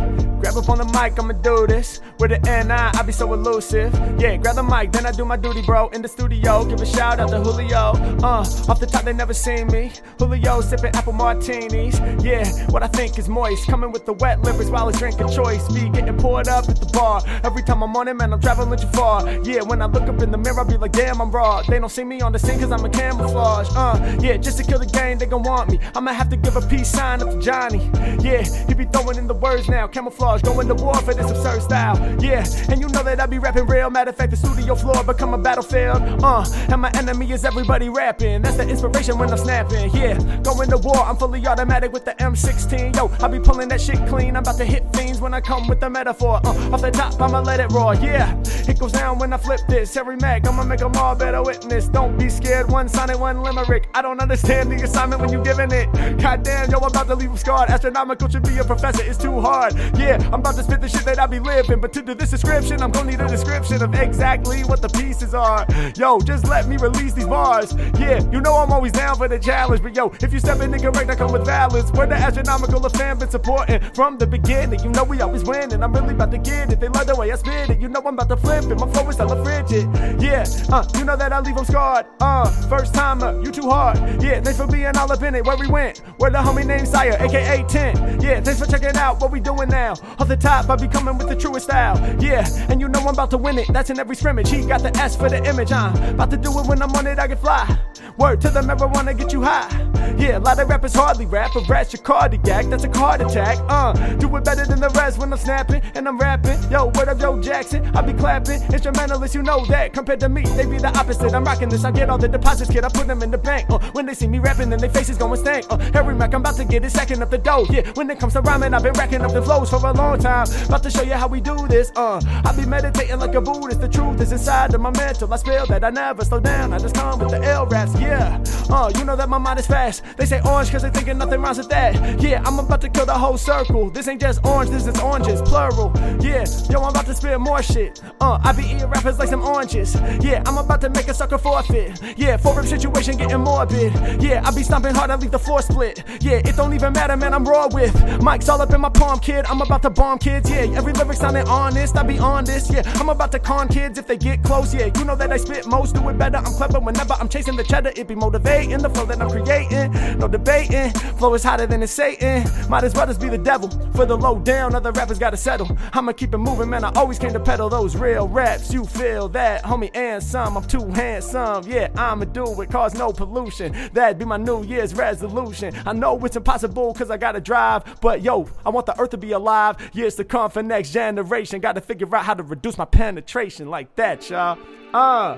Grab up on the mic, I'ma do this. With an N I, I be so elusive. Yeah, grab the mic, then I do my duty, bro. In the studio, give a shout out to Julio. Uh, off the top, they never seen me. Julio sipping apple martinis. Yeah, what I think is moist. Coming with the wet lyrics while I drink a choice. Be getting poured up at the bar. Every time I'm on it, man, I'm traveling too far. Yeah, when I look up in the mirror, I be like, damn, I'm raw. They don't see me on the scene cause I'm a camouflage. Uh, yeah, just to kill the game, they gon' want me. I'ma have to give a peace sign up to Johnny. Yeah, he be throwing in the words now. Camouflage going to war for this absurd style. Yeah, and you know that I be rapping real. Matter of fact, the studio floor become a battlefield. Uh, and my enemy is everybody rapping. That's the inspiration when I'm snapping. Yeah, going to war, I'm fully automatic with the M16. Yo, I be pulling that shit clean. I'm about to hit fiends when I come with the metaphor. Uh, off the top, I'ma let it roar. Yeah, it goes down when I flip this. Harry Mack, I'ma make them all better witness. Don't be scared, one sign sonnet, one limerick. I don't understand the assignment when you're giving it. Goddamn, yo, I'm about to leave them scarred. Astronomical should be a professor, it's too hard. Yeah, I'm about to spit the shit that I be living, but to do this description, I'm gonna need a description of exactly what the pieces are. Yo, just let me release these bars. Yeah, you know I'm always down for the challenge, but yo, if you step in incorrect, I come with balance. We're the astronomical of fan been supporting from the beginning. You know we always win, and I'm really about to get it. They love the way I spit it. You know I'm about to flip it. My flow is hella frigid. Yeah, uh, you know that I leave them scarred. Uh, first timer, you too hard. Yeah, thanks for being all up in it. Where we went, where the homie named Sire, aka 10. Yeah, thanks for checking out what we doing now. Off the top I be coming with the truest style. Yeah, and you know I'm about to win it. That's in every scrimmage. He got the S for the image. I'm about to do it when I'm on it, I can fly. Word to the marijuana, get you high. Yeah, a lot of rappers hardly rap, but rat's your cardiac, that's a heart attack. Uh, do it better than the rest when I'm snapping and I'm rapping. Yo, what up, Joe Jackson? I be clapping. Instrumentalists, you know that. Compared to me, they be the opposite. I'm rocking this, I get all the deposits, kid. I put them in the bank. Uh, when they see me rapping, then their faces going stank. Uh, Harry Mack, I'm about to get it second up the dough. Yeah, when it comes to rhyming, I've been racking up the flows for a long time. About to show you how we do this. Uh, I be meditating like a Buddhist. The truth is inside of my mental. I spell that I never slow down. I just come with the L raps. Yeah. Uh, you know that my mind is fast. They say orange cause they thinking nothing rhymes with that. Yeah, I'm about to kill the whole circle. This ain't just orange, this is oranges, plural. Yeah, yo, I'm about to spit more shit. Uh, I be eating rappers like some oranges. Yeah, I'm about to make a sucker forfeit. Yeah, four rip situation getting morbid. Yeah, I be stomping hard, I leave the floor split. Yeah, it don't even matter, man, I'm raw with. Mike's all up in my palm, kid. I'm about to bomb kids. Yeah, every lyric sounding honest. I be on this. Yeah, I'm about to con kids if they get close. Yeah, you know that I spit most, do it better. I'm clever whenever I'm chasing the cheddar. It be motivating the flow that I'm creating. No debating. Flow is hotter than it's Satan. Might as well just be the devil. For the low down, other rappers gotta settle. I'ma keep it moving, man. I always came to peddle those real raps. You feel that, homie, and some. I'm too handsome. Yeah, I'ma do it, cause no pollution. That'd be my New Year's resolution. I know it's impossible, cause I gotta drive. But yo, I want the earth to be alive. Years to come for next generation. Gotta figure out how to reduce my penetration like that, y'all. Uh.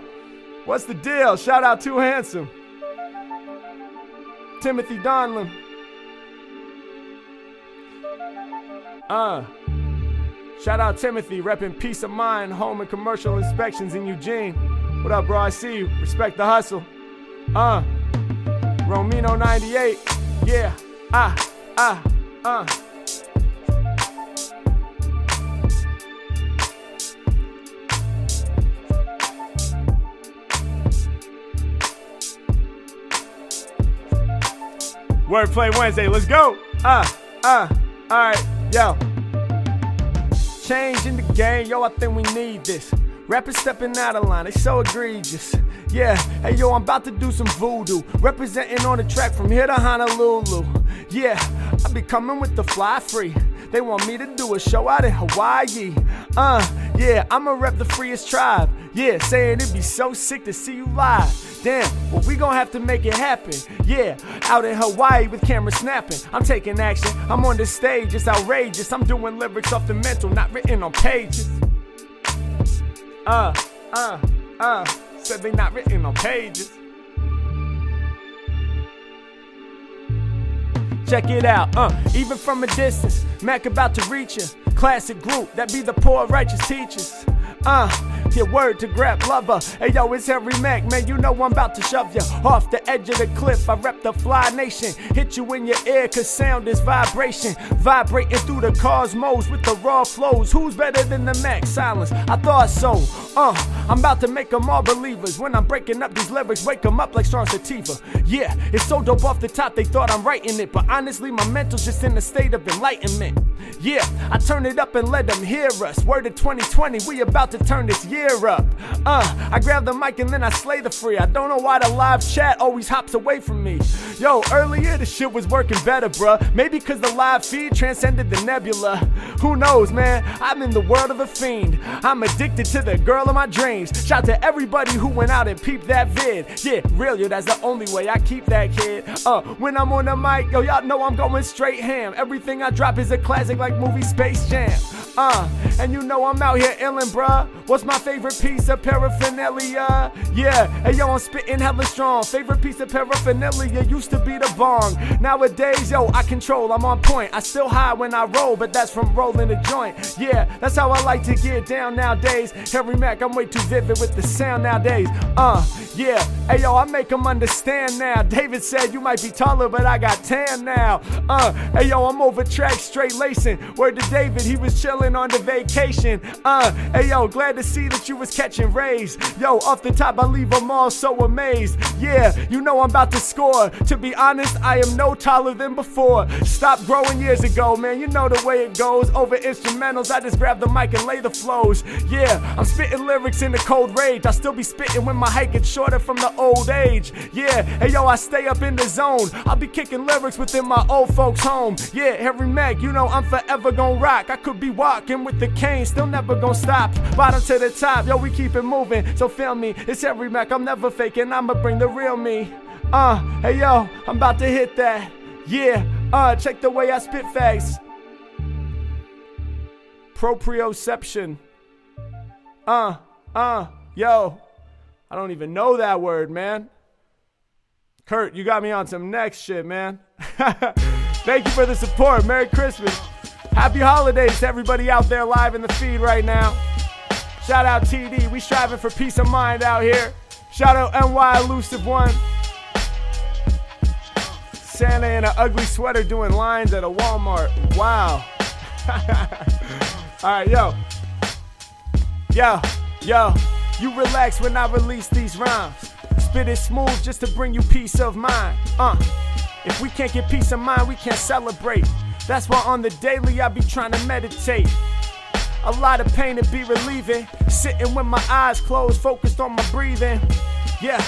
What's the deal? Shout out to Handsome. Timothy Donlin. Uh. Shout out Timothy, repping peace of mind, home and commercial inspections in Eugene. What up, bro? I see you. Respect the hustle. Uh. Romino 98. Yeah. Ah. Ah. Uh. Wordplay Wednesday, let's go. Uh, uh, alright, yo. Change in the game, yo, I think we need this. Rappers stepping out of line, they so egregious. Yeah, hey yo, I'm about to do some voodoo. Representing on the track from here to Honolulu. Yeah, I be coming with the fly free. They want me to do a show out in Hawaii. Uh, yeah, I'ma rep the freest tribe. Yeah, saying it'd be so sick to see you live. Damn, well, we gon' have to make it happen. Yeah, out in Hawaii with cameras snapping. I'm taking action. I'm on the stage, it's outrageous. I'm doing lyrics off the mental, not written on pages. Uh, uh, uh, said they not written on pages. Check it out, uh, even from a distance, Mack about to reach you. Classic group, that be the poor righteous teachers. Uh, your word to grab lover. Hey yo, it's Harry Mack, man. You know I'm about to shove you off the edge of the cliff. I rep the fly nation. Hit you in your ear, cause sound is vibration. Vibrating through the cosmos with the raw flows. Who's better than the Mac? Silence. I thought so. Uh, I'm about to make them all believers. When I'm breaking up these lyrics, wake them up like strong sativa. Yeah, it's so dope off the top, they thought I'm writing it. But honestly, my mental's just in a state of enlightenment. Yeah, I turn it up and let them hear us. Word of 2020, we about to turn this year up. Uh, I grab the mic and then I slay the free. I don't know why the live chat always hops away from me. Yo, earlier the shit was working better, bruh. Maybe cause the live feed transcended the nebula. Who knows, man? I'm in the world of a fiend. I'm addicted to the girl of my dreams. Shout to everybody who went out and peeped that vid. Yeah, real, yo, that's the only way I keep that kid. Uh, when I'm on the mic, yo, y'all know I'm going straight ham. Everything I drop is a classic like movie Space Jam. Uh, and you know I'm out here illin', bruh. What's my favorite piece of paraphernalia? Yeah, hey yo, I'm spitting hella strong. Favorite piece of paraphernalia used to be the bong. Nowadays, yo, I control, I'm on point. I still high when I roll, but that's from rolling a joint. Yeah, that's how I like to get down nowadays. Harry Mack, I'm way too vivid with the sound nowadays. Uh, yeah, hey yo, I make them understand now. David said you might be taller, but I got tan now. Uh, hey yo, I'm over track straight lacing. Word to David, he was chilling on the vacation. Uh, hey yo, glad to see that you was catching rays. Yo, off the top, I leave them all so amazed. Yeah, you know I'm about to score. To be honest, I am no taller than before. Stopped growing years ago, man. You know the way it goes. Over instrumentals, I just grab the mic and lay the flows. Yeah, I'm spitting lyrics in the cold rage. I still be spitting when my height gets shorter from the old age. Yeah, hey yo, I stay up in the zone. I'll be kicking lyrics within my old folks' home. Yeah, Harry Mack, you know I'm forever gonna rock. I could be walking with the cane, still never gonna stop. Bottom to the top, yo, we keep it moving. So feel me, it's Harry Mack, I'm never faking. I'ma bring the real me. Uh, hey yo, I'm about to hit that. Yeah, uh, check the way I spit facts. Proprioception. Uh, uh, yo. I don't even know that word, man. Kurt, you got me on some next shit, man. Thank you for the support. Merry Christmas. Happy holidays to everybody out there live in the feed right now. Shout out TD. We striving for peace of mind out here. Shout out NY Elusive One. Santa in an ugly sweater doing lines at a Walmart. Wow. All right, yo. Yo, yo. You relax when I release these rhymes. Spit it smooth just to bring you peace of mind. Uh, if we can't get peace of mind, we can't celebrate. That's why on the daily I be trying to meditate. A lot of pain to be relieving. Sitting with my eyes closed, focused on my breathing. Yeah,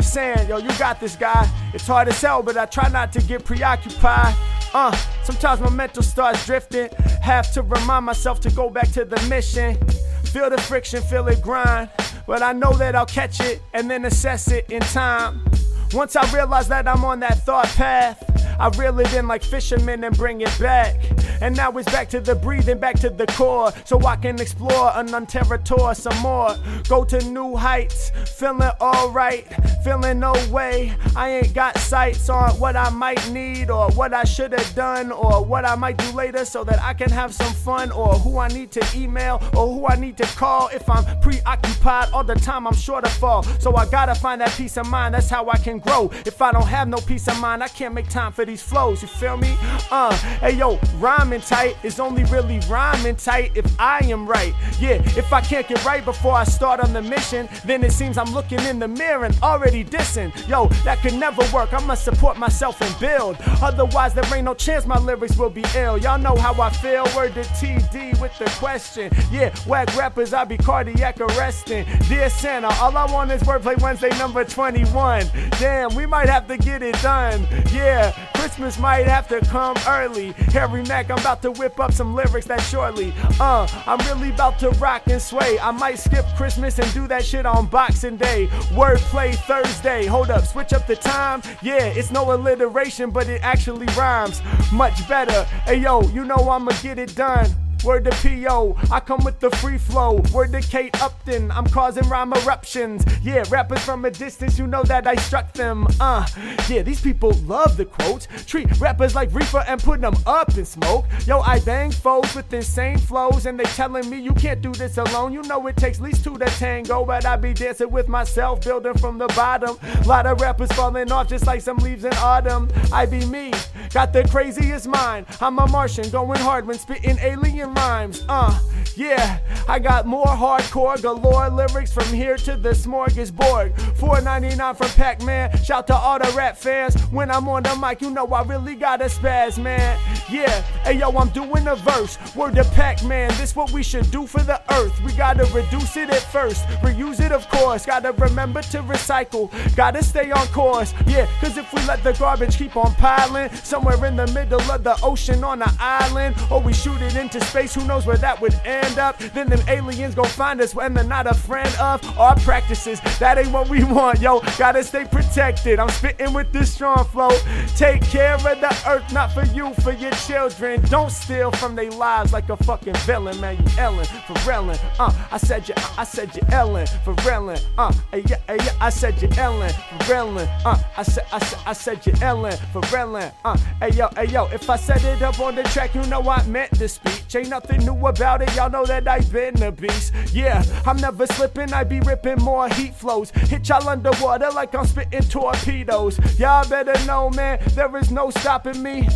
saying, yo, you got this guy. It's hard as hell, but I try not to get preoccupied. Uh, sometimes my mental starts drifting. Have to remind myself to go back to the mission. Feel the friction, feel it grind. But I know that I'll catch it and then assess it in time. Once I realize that I'm on that thought path, I reel it in like fishermen and bring it back. And now it's back to the breathing, back to the core. So I can explore an unterritor some more. Go to new heights, feeling alright, feeling no way. I ain't got sights on what I might need or what I should have done or what I might do later so that I can have some fun or who I need to email or who I need to call. If I'm preoccupied all the time, I'm sure to fall. So I gotta find that peace of mind, that's how I can grow. If I don't have no peace of mind, I can't make time for these flows, you feel me? Uh, hey yo, rhyming tight is only really rhyming tight if I am right. Yeah, if I can't get right before I start on the mission, then it seems I'm looking in the mirror and already dissing. Yo, that could never work. I must support myself and build. Otherwise, there ain't no chance my lyrics will be ill. Y'all know how I feel. Word to TD with the question. Yeah, whack rappers, I be cardiac arresting. Dear Santa, all I want is Wordplay Wednesday number 21. Damn, we might have to get it done. Yeah, Christmas might have to come early. Harry Mack, I'm about to whip up some lyrics that shortly. Uh, I'm really about to rock and sway. I might skip Christmas and do that shit on Boxing Day. Wordplay Thursday. Hold up, switch up the time. Yeah, it's no alliteration, but it actually rhymes much better. Hey yo, you know I'ma get it done. Word to P.O. I come with the free flow. Word to Kate Upton. I'm causing rhyme eruptions. Yeah, rappers from a distance, you know that I struck them. Uh, yeah, these people love the quotes. Treat rappers like reefer and put them up in smoke. Yo, I bang foes with insane flows, and they telling me you can't do this alone. You know it takes at least two to tango, but I be dancing with myself, building from the bottom. Lot of rappers falling off just like some leaves in autumn. I be me, got the craziest mind. I'm a Martian, going hard when spitting alien rhymes. Uh, yeah, I got more hardcore galore lyrics from here to the smorgasbord. 4.99 from Pac-Man. Shout to all the rap fans. When I'm on the mic, you know I really got a spaz, man. Yeah, hey yo, I'm doing a verse. Word to Pac-Man. This what we should do for the earth. We gotta reduce it at first, reuse it of course. Gotta remember to recycle. Gotta stay on course. Yeah, cause if we let the garbage keep on piling somewhere in the middle of the ocean on an island, or we shoot it into space, who knows where that would end up? Then them aliens gon' find us when they're not a friend of our practices. That ain't what we want, yo. Gotta stay protected. I'm spitting with this strong flow. Take care of the earth, not for you, for your children. Don't steal from their lives like a fucking villain, man. You Ellen for reeling. Uh, I said you, I said you Ellen for reeling. Uh, hey, yeah, yeah, I said you Ellen for reeling. Uh, I said, I said, I said you Ellen for reeling. Uh, hey yo, hey yo, if I set it up on the track, you know I meant the speech. Ain't nothing new about it, y'all know that I've been a beast. Yeah, I'm never slipping, I be ripping more heat flows. Hit y'all underwater like I'm spitting torpedoes. Y'all better know, man, there is no stopping me.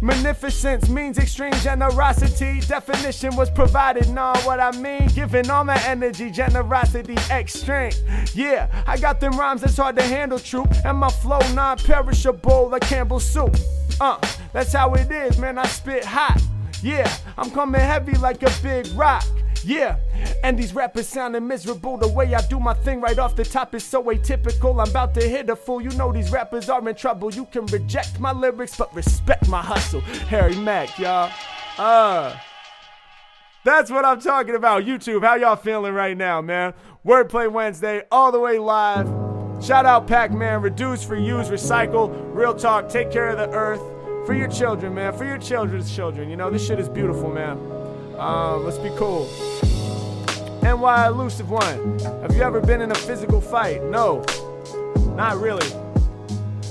Magnificence means extreme generosity. Definition was provided, know what I mean? Giving all my energy, generosity, extreme. Yeah, I got them rhymes that's hard to handle, true. And my flow non perishable like Campbell's soup. Uh, that's how it is, man. I spit hot. Yeah, I'm coming heavy like a big rock. Yeah, and these rappers sounding miserable. The way I do my thing right off the top is so atypical. I'm about to hit a fool. You know these rappers are in trouble. You can reject my lyrics, but respect my hustle. Harry Mack, y'all. Uh. That's what I'm talking about. YouTube, how y'all feeling right now, man? Wordplay Wednesday, all the way live. Shout out Pac Man, reduce, reuse, recycle. Real talk, take care of the earth. For your children, man. For your children's children. You know, this shit is beautiful, man. Uh, let's be cool. NY Elusive One. Have you ever been in a physical fight? No. Not really.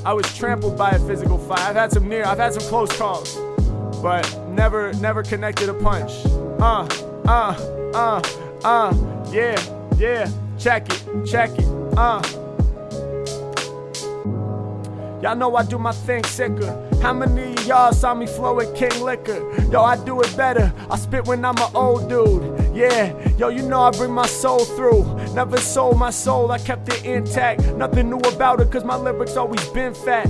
I was trampled by a physical fight. I've had some near, I've had some close calls, but never, never connected a punch. Uh, uh, uh, uh, yeah, yeah. Check it, check it, uh. Y'all know I do my thing sicker. How many of y'all saw me flow with King Liquor? Yo, I do it better. I spit when I'm an old dude. Yeah, yo, you know I bring my soul through. Never sold my soul, I kept it intact. Nothing new about it, cause my lyrics always been fat.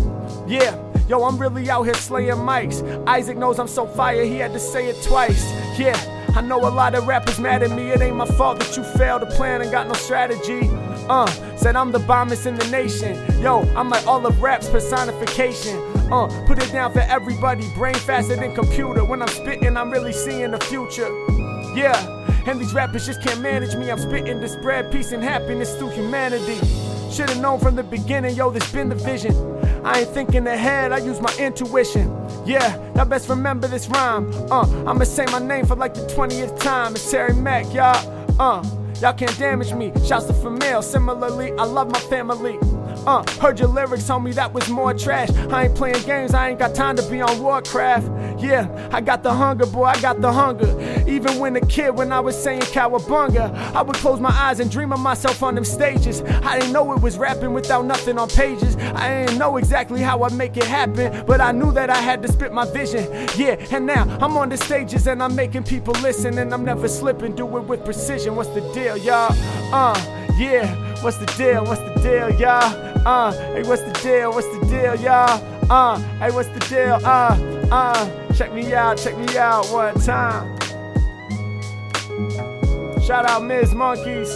Yeah, yo, I'm really out here slaying mics. Isaac knows I'm so fire, he had to say it twice. Yeah. I know a lot of rappers mad at me. It ain't my fault that you failed to plan and got no strategy. Uh, said I'm the bombest in the nation. Yo, I'm like all of rap's personification. Uh, put it down for everybody. Brain faster than computer. When I'm spitting, I'm really seeing the future. Yeah, and these rappers just can't manage me. I'm spitting to spread peace and happiness through humanity. Should've known from the beginning, yo, this been the vision. I ain't thinking ahead, I use my intuition. Yeah, y'all best remember this rhyme. Uh, I'ma say my name for like the 20th time. It's Harry Mack, y'all. Uh, y'all can't damage me. Shouts to Famil. Similarly, I love my family. Uh, heard your lyrics, homie, that was more trash. I ain't playing games, I ain't got time to be on Warcraft. Yeah, I got the hunger, boy, I got the hunger. Even when a kid, when I was saying cowabunga, I would close my eyes and dream of myself on them stages. I didn't know it was rapping without nothing on pages. I didn't know exactly how I'd make it happen, but I knew that I had to spit my vision. Yeah, and now I'm on the stages and I'm making people listen, and I'm never slipping, do it with precision. What's the deal, y'all? Uh, yeah, what's the deal? What's the deal, y'all? Uh, hey, what's the deal? What's the deal, y'all? Uh, hey, what's the deal? Uh, uh, check me out, check me out one time. Shout out Ms. Monkeys.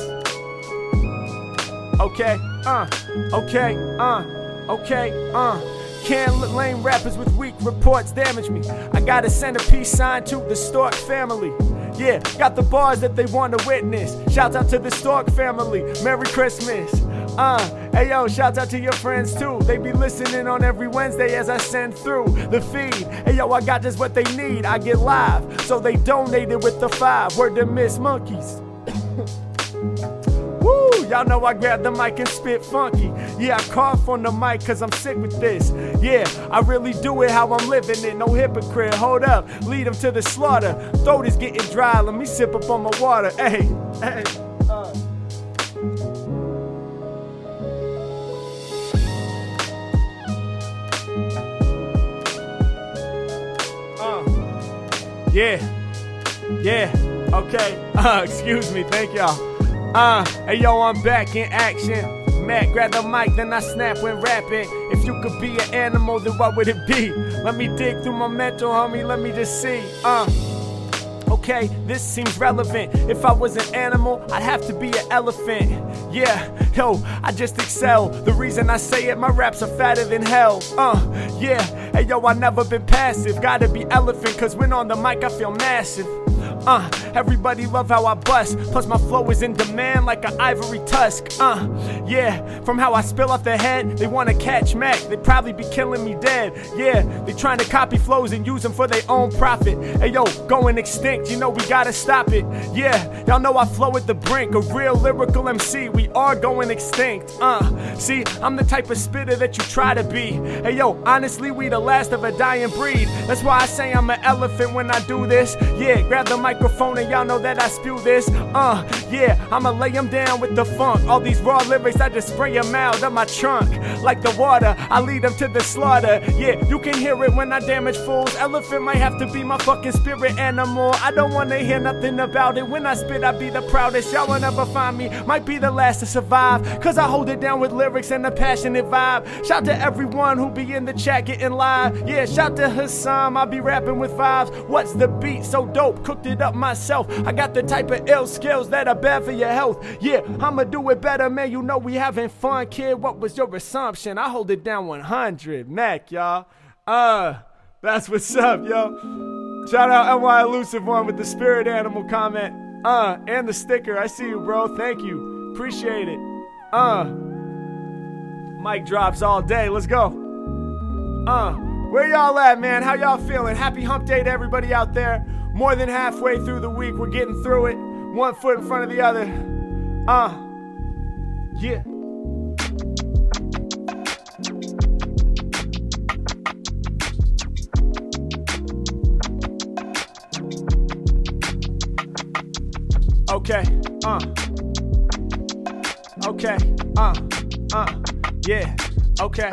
Okay, uh, okay, uh, okay, uh. Can't let lame rappers with weak reports damage me. I gotta send a peace sign to the Stork family. Yeah, got the bars that they want to witness. Shouts out to the Stork family. Merry Christmas. Uh, hey yo, shouts out to your friends too. They be listening on every Wednesday as I send through the feed. Hey yo, I got just what they need. I get live, so they donated with the five. Word to Miss Monkeys. Y'all know I grab the mic and spit funky. Yeah, I cough on the mic cause I'm sick with this. Yeah, I really do it how I'm living it. No hypocrite. Hold up, lead them to the slaughter. Throat is getting dry. Let me sip up on my water. Hey, hey. Uh. Uh. Yeah. Yeah. Okay. Uh, excuse me. Thank y'all. Uh, hey yo, I'm back in action. Matt, grab the mic, then I snap when rapping. If you could be an animal, then what would it be? Let me dig through my mental, homie. Let me just see. Uh. Okay, this seems relevant. If I was an animal, I'd have to be an elephant. Yeah, yo, I just excel. The reason I say it, my raps are fatter than hell. Uh, yeah, hey yo, I never been passive. Gotta be elephant, cause when on the mic, I feel massive. Uh, everybody love how I bust. Plus my flow is in demand like an ivory tusk. Uh, yeah, from how I spill off the head, they wanna catch Mac. They probably be killing me dead. Yeah, they trying to copy flows and use them for their own profit. Hey yo, going extinct, you know we gotta stop it. Yeah, y'all know I flow at the brink. A real lyrical MC, we are going extinct. Uh, see, I'm the type of spitter that you try to be. Hey yo, honestly, we the last of a dying breed. That's why I say I'm an elephant when I do this. Yeah, grab the microphone and y'all know that I spew this. Uh, yeah, I'ma lay them down with the funk. All these raw lyrics, I just spray them out of my trunk. Like the water, I lead them to the slaughter. Yeah, you can hear it when I damage fools. Elephant might have to be my fucking spirit animal. I don't wanna hear nothing about it. When I spit, I be the proudest. Y'all will never find me. Might be the last to survive. Cause I hold it down with lyrics and a passionate vibe. Shout to everyone who be in the chat getting live. Yeah, shout to Hassan. I be rapping with vibes. What's the beat? So dope. Cooked it up myself. I got the type of ill skills that are bad for your health. Yeah, I'ma do it better, man. You know we having fun, kid. What was your assumption? I hold it down 100. Mack, y'all. Uh, that's what's up, yo. Shout out NY Elusive One with the spirit animal comment. Uh, and the sticker. I see you, bro. Thank you. Appreciate it. Uh, mic drops all day. Let's go. Uh, where y'all at, man? How y'all feeling? Happy hump day to everybody out there. More than halfway through the week, we're getting through it. One foot in front of the other. Uh, yeah. Okay, uh. Okay, uh, uh, yeah, okay.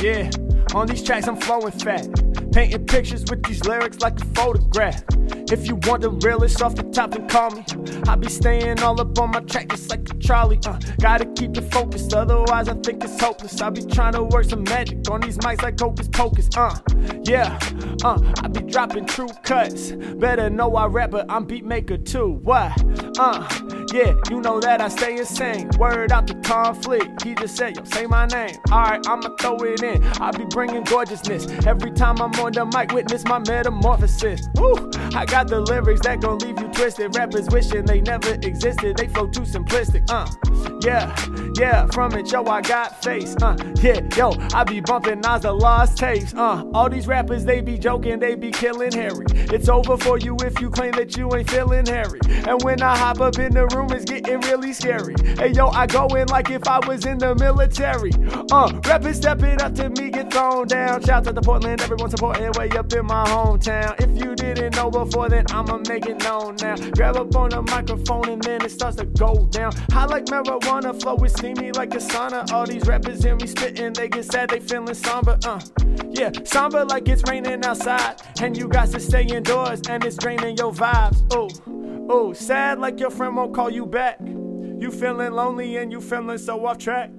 Yeah, on these tracks I'm flowing fat. Painting pictures with these lyrics like a photograph. If you want the realest off the top, then call me. I be staying all up on my track just like a trolley. Uh, gotta keep it focused, otherwise I think it's hopeless. I be trying to work some magic on these mics like hocus pocus. Uh, yeah, uh, I be dropping true cuts. Better know I rap, but I'm beat maker too. Why? Uh, yeah, you know that I stay insane. Word out the conflict. He just said, yo, say my name. Alright, I'ma throw it in. I be bringing gorgeousness. Every time I'm on the mic, witness my metamorphosis. Woo! I got the lyrics that gon' leave you twisted. Rappers wishing they never existed. They flow too simplistic. Uh, yeah, yeah, from it, yo, I got face. Uh, yeah, yo, I be bumping Nas the lost tapes. Uh, all these rappers, they be joking, they be killing Harry. It's over for you if you claim that you ain't feeling Harry. And when I hop up in the room, it's getting really scary. Hey, yo, I go in like if I was in the military. Uh, rappers step it up to me, get thrown down. Shout out to Portland, everyone supporting way up in my hometown. If you didn't know before, then I'ma make it known now. Grab up on the microphone and then it starts to go down. I like marijuana, flow is steamy like a sauna. All these rappers hear me spitting, they get sad, they feeling somber. Uh, yeah, somber like it's raining outside, and you got to stay indoors, and it's draining your vibes. Oh, oh, sad like your friend won't call you back. You feeling lonely and you feeling so off track.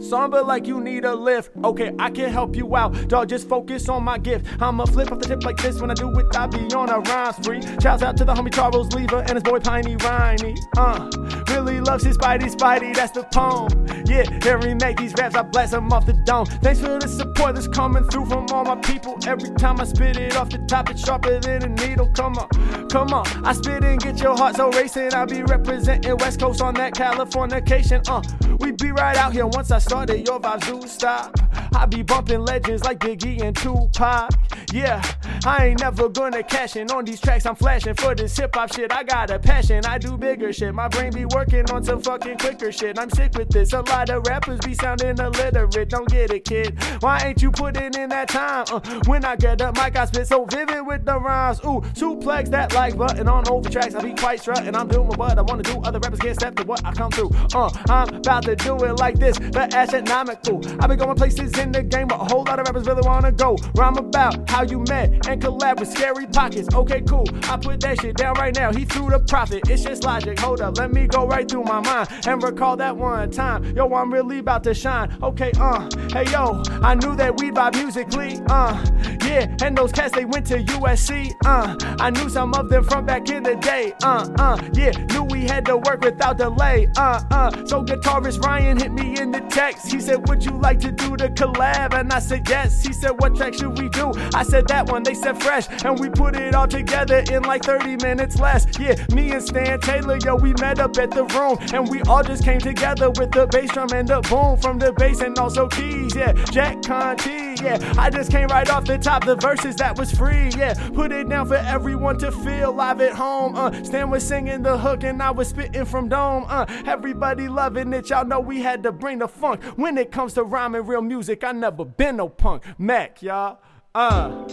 Somber like you need a lift. Okay, I can help you out. Dog, just focus on my gift. I'ma flip off the tip like this when I do it. I be on a rhyme spree. Shouts out to the homie Charles Lever and his boy Piney Riney. Uh, really loves his Spidey Spidey, that's the poem. Yeah, Harry make these raps, I blast them off the dome. Thanks for the support that's coming through from all my people. Every time I spit it off the top, it's sharper than a needle. Come on, come on. I spit and get your heart so racing. I be representing West Coast on that Californication. Uh, we be right out here once I started, your vibes stop. I be bumping legends like Biggie and Tupac. Yeah, I ain't never gonna cash in on these tracks. I'm flashing for this hip hop shit. I got a passion. I do bigger shit. My brain be working on some fucking quicker shit. I'm sick with this. A lot of rappers be sounding illiterate. Don't get it, kid. Why ain't you putting in that time? Uh, when I get up, mic, I spit so vivid with the rhymes. Ooh, suplex that like button on over tracks. I be quite strut and I'm doing what I wanna do. Other rappers can't step to what I come through. Uh, I'm about to do it like this, but astronomical. I been going places in the game, but a whole lot of rappers really wanna go. Rhyme about how you met and collab with scary pockets. Okay, cool. I put that shit down right now. He threw the profit. It's just logic. Hold up, let me go right through my mind and recall that one time. Yo, I'm really about to shine. Okay, uh, hey yo, I knew that we'd vibe musically. Uh, yeah, and those cats they went to USC. Uh, I knew some of them from back in the day. Uh, uh, yeah, knew we had to work without delay. Uh, uh. So guitarist Ryan hit me in the He said, Would you like to do the collab? And I said, Yes. He said, What track should we do? I said, That one. They said, Fresh. And we put it all together in like 30 minutes less. Yeah, me and Stan Taylor, yo, we met up at the room. And we all just came together with the bass drum and the boom from the bass and also keys. Yeah, Jack Conte. Yeah, I just came right off the top. The verses that was free. Yeah, put it down for everyone to feel live at home. Uh, Stan was singing the hook and I was spitting from dome. Uh, everybody loving it. Y'all know we had to bring the funk. When it comes to rhyming real music, I never been no punk. Mack, y'all. Uh.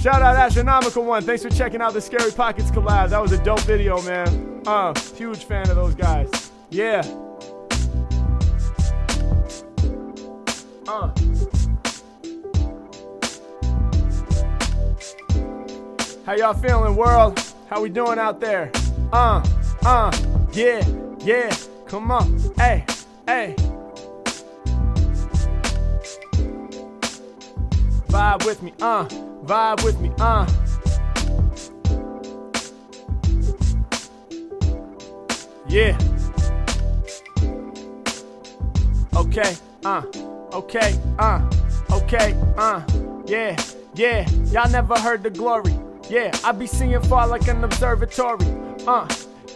Shout out Astronomical One. Thanks for checking out the Scary Pockets collab. That was a dope video, man. Uh, huge fan of those guys. Yeah. Uh. How y'all feeling, world? How we doing out there? Uh, uh, yeah, yeah. Come on, hey, hey. Vibe with me, uh. Vibe with me, uh. Yeah. Okay, uh. Okay, uh. Okay, uh. Yeah, yeah. Y'all never heard the glory. Yeah, I be seeing far like an observatory. Uh.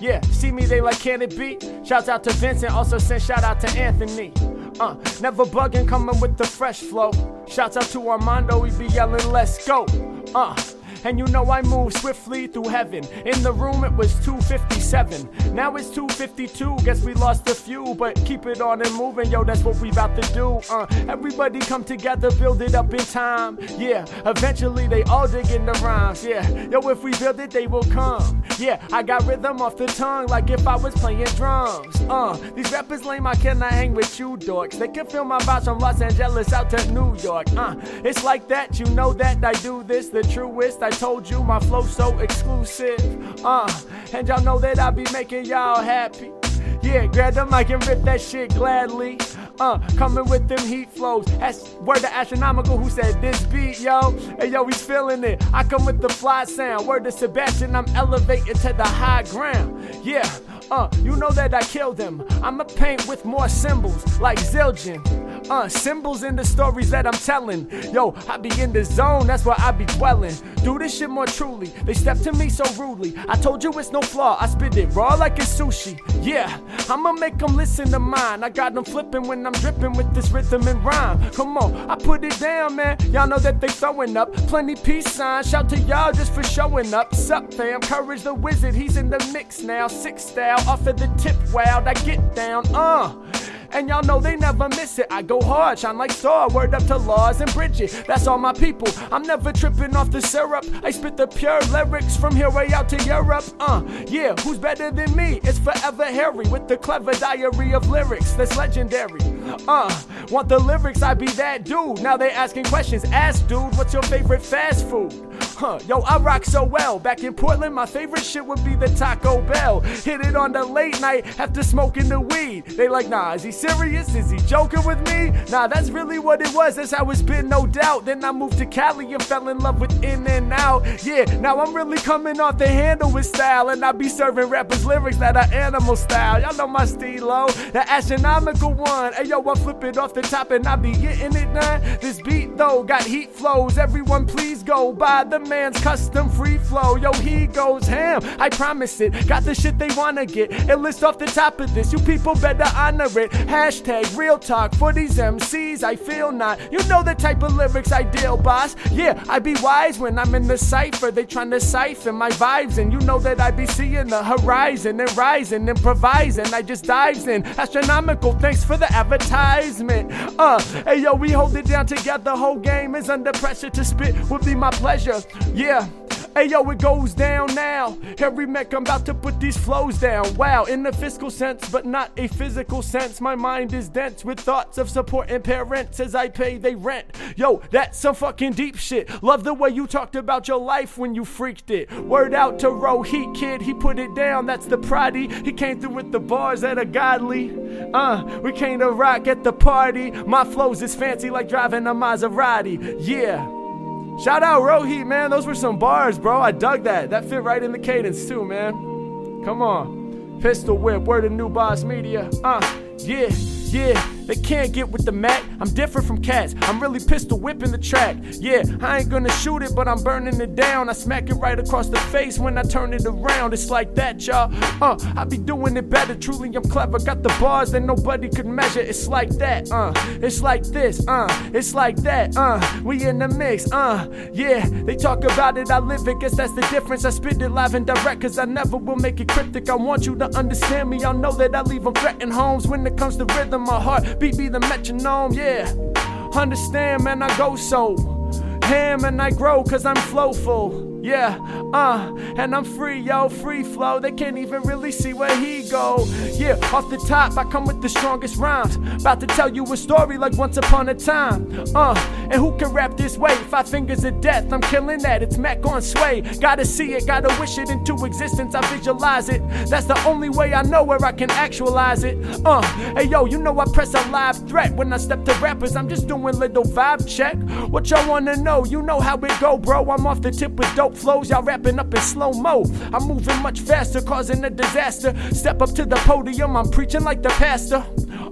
Yeah, see me, they like, can it be? Shouts out to Vincent, also send shout out to Anthony. Uh, never bugging, coming with the fresh flow. Shouts out to Armando, we be yelling, let's go. Uh, and you know I move swiftly through heaven. In the room it was 257. Now it's 252. Guess we lost a few, but keep it on and moving, yo. That's what we about to do. Uh, everybody come together, build it up in time. Yeah, eventually they all dig in the rhymes. Yeah, yo, if we build it, they will come. Yeah, I got rhythm off the tongue like if I was playing drums. Uh, these rappers lame, I cannot hang with you dorks. They can feel my vibes from Los Angeles out to New York. Uh, it's like that, you know that I do this the truest. I told you my flow so exclusive. Uh, and y'all know that I be making y'all happy. Yeah, grab the mic and rip that shit gladly. Uh, coming with them heat flows. That's word to astronomical who said this beat, yo. Hey, yo, he's feeling it. I come with the fly sound. Word to Sebastian, I'm elevated to the high ground. Yeah. Uh, you know that I killed them. I'ma paint with more symbols like Zildjian. Uh, symbols in the stories that I'm telling. Yo, I be in the zone, that's where I be dwelling. Do this shit more truly. They step to me so rudely. I told you it's no flaw, I spit it raw like it's sushi. Yeah, I'ma make them listen to mine. I got them flipping when I'm dripping with this rhythm and rhyme. Come on, I put it down, man. Y'all know that they throwing up plenty peace signs. Shout to y'all just for showing up. Sup, fam? Courage the wizard, he's in the mix now. Six style, off of the tip, wild. I get down, uh. And y'all know they never miss it. I go hard, shine like star. Word up to Lars and Bridget. That's all my people. I'm never tripping off the syrup. I spit the pure lyrics from here way out to Europe. Uh, yeah, who's better than me? It's forever Harry with the clever diary of lyrics that's legendary. Uh, want the lyrics? I be that dude. Now they asking questions. Ask, dude, what's your favorite fast food? Huh, yo, I rock so well. Back in Portland, my favorite shit would be the Taco Bell. Hit it on the late night after smoking the weed. They like, nah, is he serious? Is he joking with me? Nah, that's really what it was. That's how it's been, no doubt. Then I moved to Cali and fell in love with In-N-Out. Yeah, now I'm really coming off the handle with style. And I be serving rappers lyrics that are animal style. Y'all know my stilo, the astronomical one. Hey, yo, I flip it off the top and I be getting it done. This beat, though, got heat flows. Everyone, please go buy the man's custom free flow. Yo, he goes ham. I promise it. Got the shit they wanna get. It lists off the top of this. You people better honor it. Hashtag real talk for these MCs. I feel not. You know the type of lyrics I deal, boss. Yeah, I be wise when I'm in the cipher. They tryna siphon my vibes, and you know that I be seeing the horizon and rising, improvising. I just dives in. Astronomical. Thanks for the advertisement. Uh, hey yo, we hold it down together. Whole game is under pressure to spit. Would be my pleasure. Yeah. Hey yo, it goes down now. Harry Mack, I'm about to put these flows down. Wow, in the fiscal sense, but not a physical sense. My mind is dense with thoughts of support supporting parents as I pay they rent. Yo, that's some fucking deep shit. Love the way you talked about your life when you freaked it. Word out to Rohit Kid, he put it down. That's the proddy. He came through with the bars that are godly. Uh, we came to rock at the party. My flows is fancy like driving a Maserati. Yeah. Shout out Rohit, man. Those were some bars, bro. I dug that. That fit right in the cadence, too, man. Come on. Pistol whip, word of new boss media. Uh, yeah, yeah. They can't get with the Mack. I'm different from cats. I'm really pistol whipping the track. Yeah, I ain't gonna shoot it, but I'm burning it down. I smack it right across the face when I turn it around. It's like that, y'all. Uh, I be doing it better. Truly, I'm clever. Got the bars that nobody could measure. It's like that, uh. It's like this, uh. It's like that, uh. We in the mix, uh. Yeah, they talk about it, I live it. Guess that's the difference. I spit it live and direct, cause I never will make it cryptic. I want you to understand me. Y'all know that I leave them threatened homes when it comes to rhythm. My heart beat be the metronome, yeah. Understand, man, I go so ham and I grow cause I'm flowful. Yeah, uh, and I'm free, yo, free flow. They can't even really see where he go. Yeah, off the top, I come with the strongest rhymes. About to tell you a story like once upon a time. Uh, and who can rap this way? Five fingers of death, I'm killing that. It's Mack on sway. Gotta see it, gotta wish it into existence. I visualize it. That's the only way I know where I can actualize it. Uh, hey yo, you know I press a live threat when I step to rappers. I'm just doing little vibe check. What y'all wanna know? You know how it go, bro. I'm off the tip with dope flows, y'all rapping up in slow mo. I'm moving much faster, causing a disaster. Step up to the podium, I'm preaching like the pastor.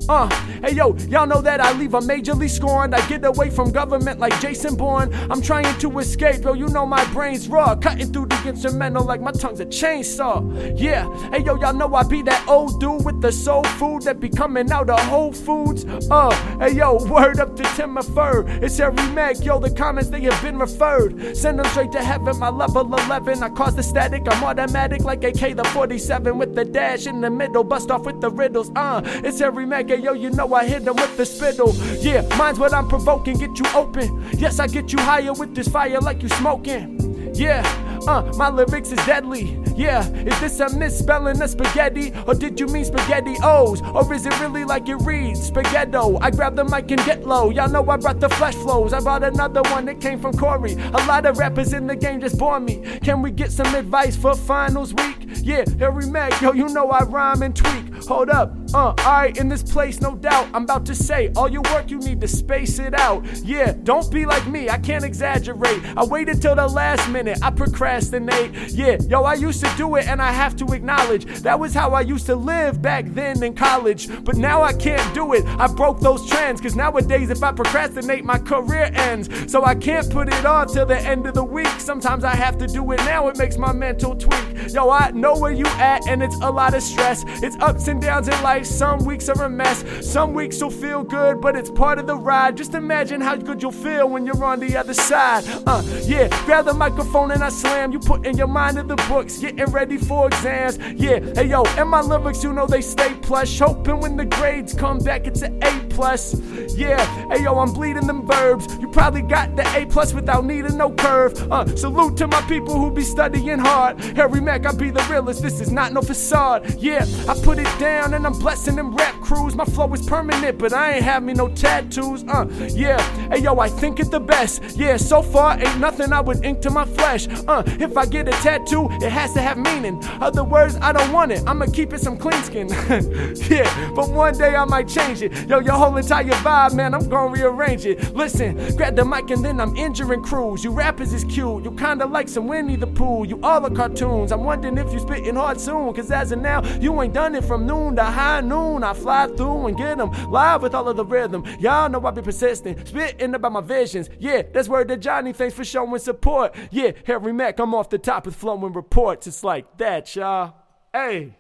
Uh, hey yo, y'all know that I leave a majorly scorned. I get away from government like Jason Bourne. I'm trying to escape, yo. You know my brain's raw, cutting through the instrumental like my tongue's a chainsaw. Yeah, hey yo, y'all know I be that old dude with the soul food that be coming out of Whole Foods. Uh, hey yo, word up to Tim Fur. It's Harry Mack, yo. The comments they have been referred. Send them straight to heaven. My level 11, I cause the static. I'm automatic like AK the 47 with the dash in the middle. Bust off with the riddles. Uh, it's Harry Mack, hey yo. You know I hit them with the spittle. Yeah, mine's what I'm provoking. Get you open. Yes, I get you higher with this fire like you smoking. Yeah, uh, my lyrics is deadly. Yeah, is this a misspelling of spaghetti? Or did you mean spaghetti O's? Or is it really like it reads? Spaghetto. I grab the mic and get low. Y'all know I brought the flesh flows. I brought another one that came from Corey. A lot of rappers in the game just bore me. Can we get some advice for finals week? Yeah, Harry Mack, yo, you know I rhyme and tweak. Hold up. Uh, alright, in this place, no doubt. I'm about to say, all your work, you need to space it out. Yeah, don't be like me, I can't exaggerate. I waited till the last minute, I procrastinate. Yeah, yo, I used to do it, and I have to acknowledge that was how I used to live back then in college. But now I can't do it. I broke those trends, cause nowadays, if I procrastinate, my career ends. So I can't put it off till the end of the week. Sometimes I have to do it now, it makes my mental tweak. Yo, I know where you at, and it's a lot of stress. It's ups and downs in life, some weeks are a mess. Some weeks will feel good, but it's part of the ride. Just imagine how good you'll feel when you're on the other side. Uh, yeah, grab the microphone and I slam. You put in your mind in the books, getting ready for exams. Yeah, hey yo, and my lyrics, you know they stay plush. Hoping when the grades come back, it's an A plus. Yeah, hey yo, I'm bleeding them verbs. You probably got the A plus without needing no curve. Uh, salute to my people who be studying hard. Harry Mack, I be the realest. This is not no facade. Yeah, I put it down and I'm blessing them rap crews. My flow is permanent, but I ain't have me no tattoos. Uh, yeah, hey yo, I think it the best. Yeah, so far ain't nothing I would ink to my flesh. Uh, if I get a tattoo, it has to have meaning. Other words, I don't want it. I'ma keep it some clean skin. yeah, but one day I might change it. Yo, your whole entire vibe, man, I'm gonna rearrange it. Listen, grab the mic and then I'm injuring crews. You rappers is cute. You kinda like some Winnie the Pooh. You all are cartoons. I'm wondering if you spitting hard soon. Cause as of now, you ain't done it from noon to high noon. I fly through and get them live with all of the rhythm. Y'all know I be persistent, spitting about my visions. Yeah, that's word to Johnny. Thanks for showing support. Yeah, Harry Mack, I'm off the top with flowing reports. It's like that, y'all. Hey.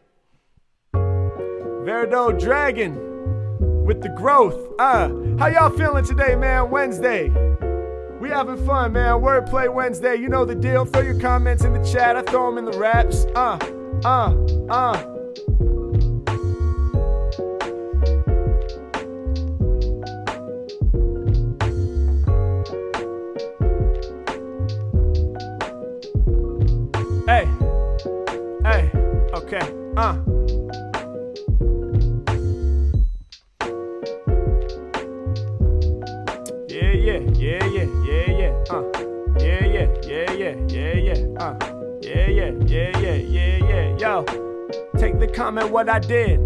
Verdo Dragon with the growth. Uh, how y'all feeling today, man? Wednesday. We having fun, man. Wordplay Wednesday. You know the deal. Throw your comments in the chat. I throw them in the raps. Uh, uh, uh. Uh. Yeah, yeah, yeah, yeah, yeah, yeah, uh. Yeah, yeah, yeah, yeah, yeah, yeah, uh. Yeah, yeah, yeah, yeah, yeah, yeah, yo. Take the comment what I did.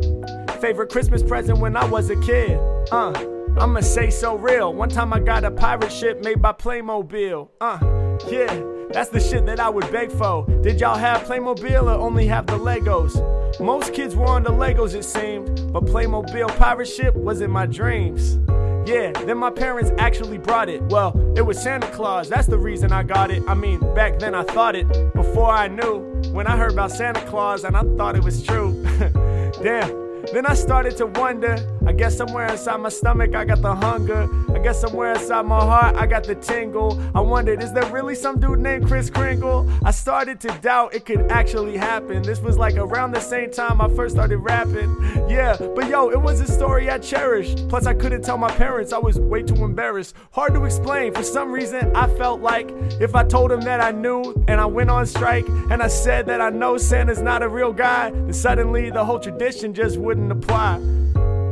Favorite Christmas present when I was a kid, uh. I'ma say so real. One time I got a pirate ship made by Playmobil, uh. Yeah. That's the shit that I would beg for. Did y'all have Playmobil or only have the Legos? Most kids were on the Legos, it seemed, but Playmobil pirate ship was in my dreams. Yeah, then my parents actually brought it. Well, it was Santa Claus, that's the reason I got it. I mean, back then I thought it, before I knew. When I heard about Santa Claus and I thought it was true. Damn. Then I started to wonder. I guess somewhere inside my stomach I got the hunger. I guess somewhere inside my heart I got the tingle. I wondered, is there really some dude named Kris Kringle? I started to doubt it could actually happen. This was like around the same time I first started rapping. Yeah, but yo, it was a story I cherished. Plus, I couldn't tell my parents, I was way too embarrassed. Hard to explain. For some reason, I felt like if I told them that I knew and I went on strike and I said that I know Santa's not a real guy, then suddenly the whole tradition just wouldn't apply.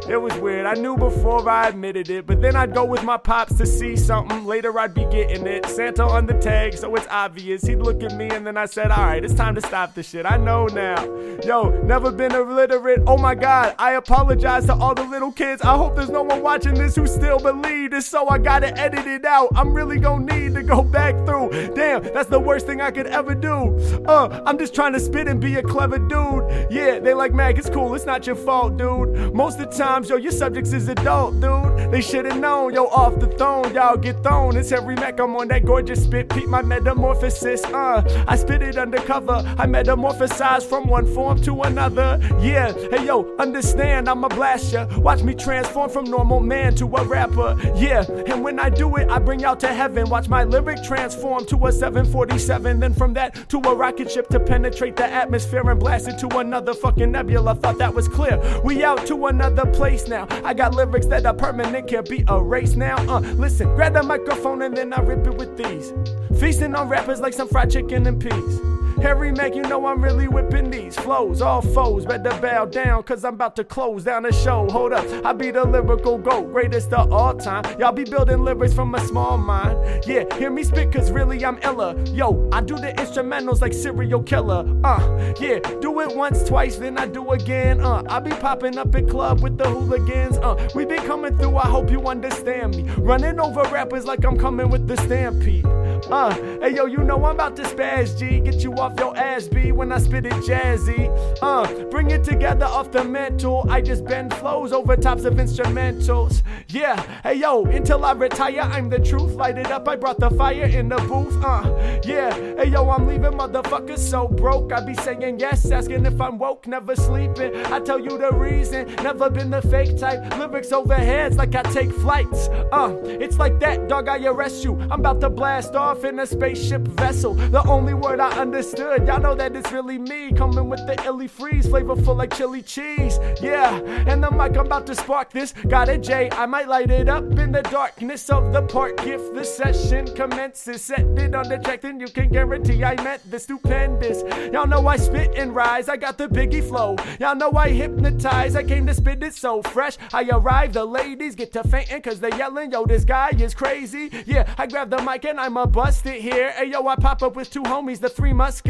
It was weird. I knew before I admitted it, but then I'd go with my pops to see something. Later I'd be getting it. Santa on the tag, so it's obvious. He'd look at me and then I said, Alright, it's time to stop this shit. I know now. Yo, never been illiterate. Oh my god, I apologize to all the little kids. I hope there's no one watching this who still believe this, so I gotta edit it out. I'm really gonna need to go back through. Damn, that's the worst thing I could ever do. Uh, I'm just trying to spit and be a clever dude. Yeah, they like, Mack, it's cool, it's not your fault, dude. Most of the time, yo, your subjects is adult, dude. They should've known, yo, off the throne, y'all get thrown. It's Harry Mack, I'm on that gorgeous spit, peep my metamorphosis, uh. I spit it undercover, I metamorphosize from one form to another. Yeah, hey yo, understand, I'm a blaster. Watch me transform from normal man to a rapper. Yeah, and when I do it, I bring y'all to heaven. Watch my lyric transform to a 747, then from that to a rocket ship to penetrate the atmosphere and blast it to another fucking nebula. Thought that was clear. We out to another place now. I got lyrics that are permanent, can't be erased now. Uh, listen, grab the microphone and then I rip it with these. Feasting on rappers like some fried chicken and peas. Harry Mack, you know I'm really whipping these flows. All foes better bow down, cause I'm about to close down the show. Hold up, I be the lyrical GOAT, greatest of all time. Y'all be building lyrics from a small mind. Yeah, hear me spit, cause really I'm illa. Yo, I do the instrumentals like serial killer. Uh, yeah, do it once, twice, then I do again. Uh, I be popping up at club with the hooligans. Uh, we been coming through, I hope you understand me. Running over rappers like I'm coming with the stampede. Uh, hey yo, you know I'm about to spaz G. Get you off your ass B when I spit it jazzy. Uh, bring it together off the mental. I just bend flows over tops of instrumentals. Yeah, hey yo, until I retire, I'm the truth. Light it up, I brought the fire in the booth. Uh, yeah, hey yo, I'm leaving motherfuckers so broke. I be saying yes, asking if I'm woke, never sleeping. I tell you the reason, never been the fake type. Lyrics over heads like I take flights. Uh, it's like that, dog, I arrest you. I'm about to blast off in a spaceship vessel. The only word I understood, y'all know that it's really me. Coming with the illy freeze, flavorful like chili cheese. Yeah, and the mic, I'm about to spark this. Got a J, I might light it up in the darkness of the park. If the session commences, set it on the track, then you can guarantee I meant the stupendous. Y'all know I spit and rise, I got the biggie flow. Y'all know I hypnotize, I came to spit it so fresh. I arrive, the ladies get to fainting cause they yelling, yo, this guy is crazy. Yeah, I grab the mic and I'm a bust it here. Hey yo, I pop up with two homies, the three musketeers.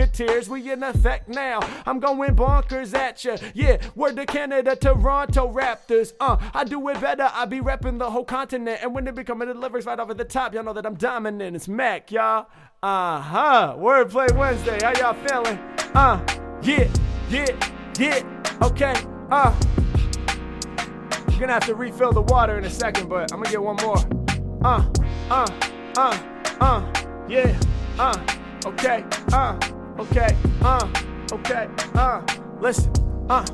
We in effect now. I'm going bonkers at ya. Yeah, word to Canada, Toronto Raptors. Uh, I do it better. I be rapping the whole continent. And when they become the lyrics right over the top, y'all know that I'm dominant. It's Mack, y'all. Uh huh. Wordplay Wednesday. How y'all feeling? Uh, yeah, yeah, yeah. Okay. Uh. Gonna have to refill the water in a second, but I'm gonna get one more. Uh, uh, uh, uh, yeah, uh, okay, uh, okay, uh, okay, uh, listen, uh,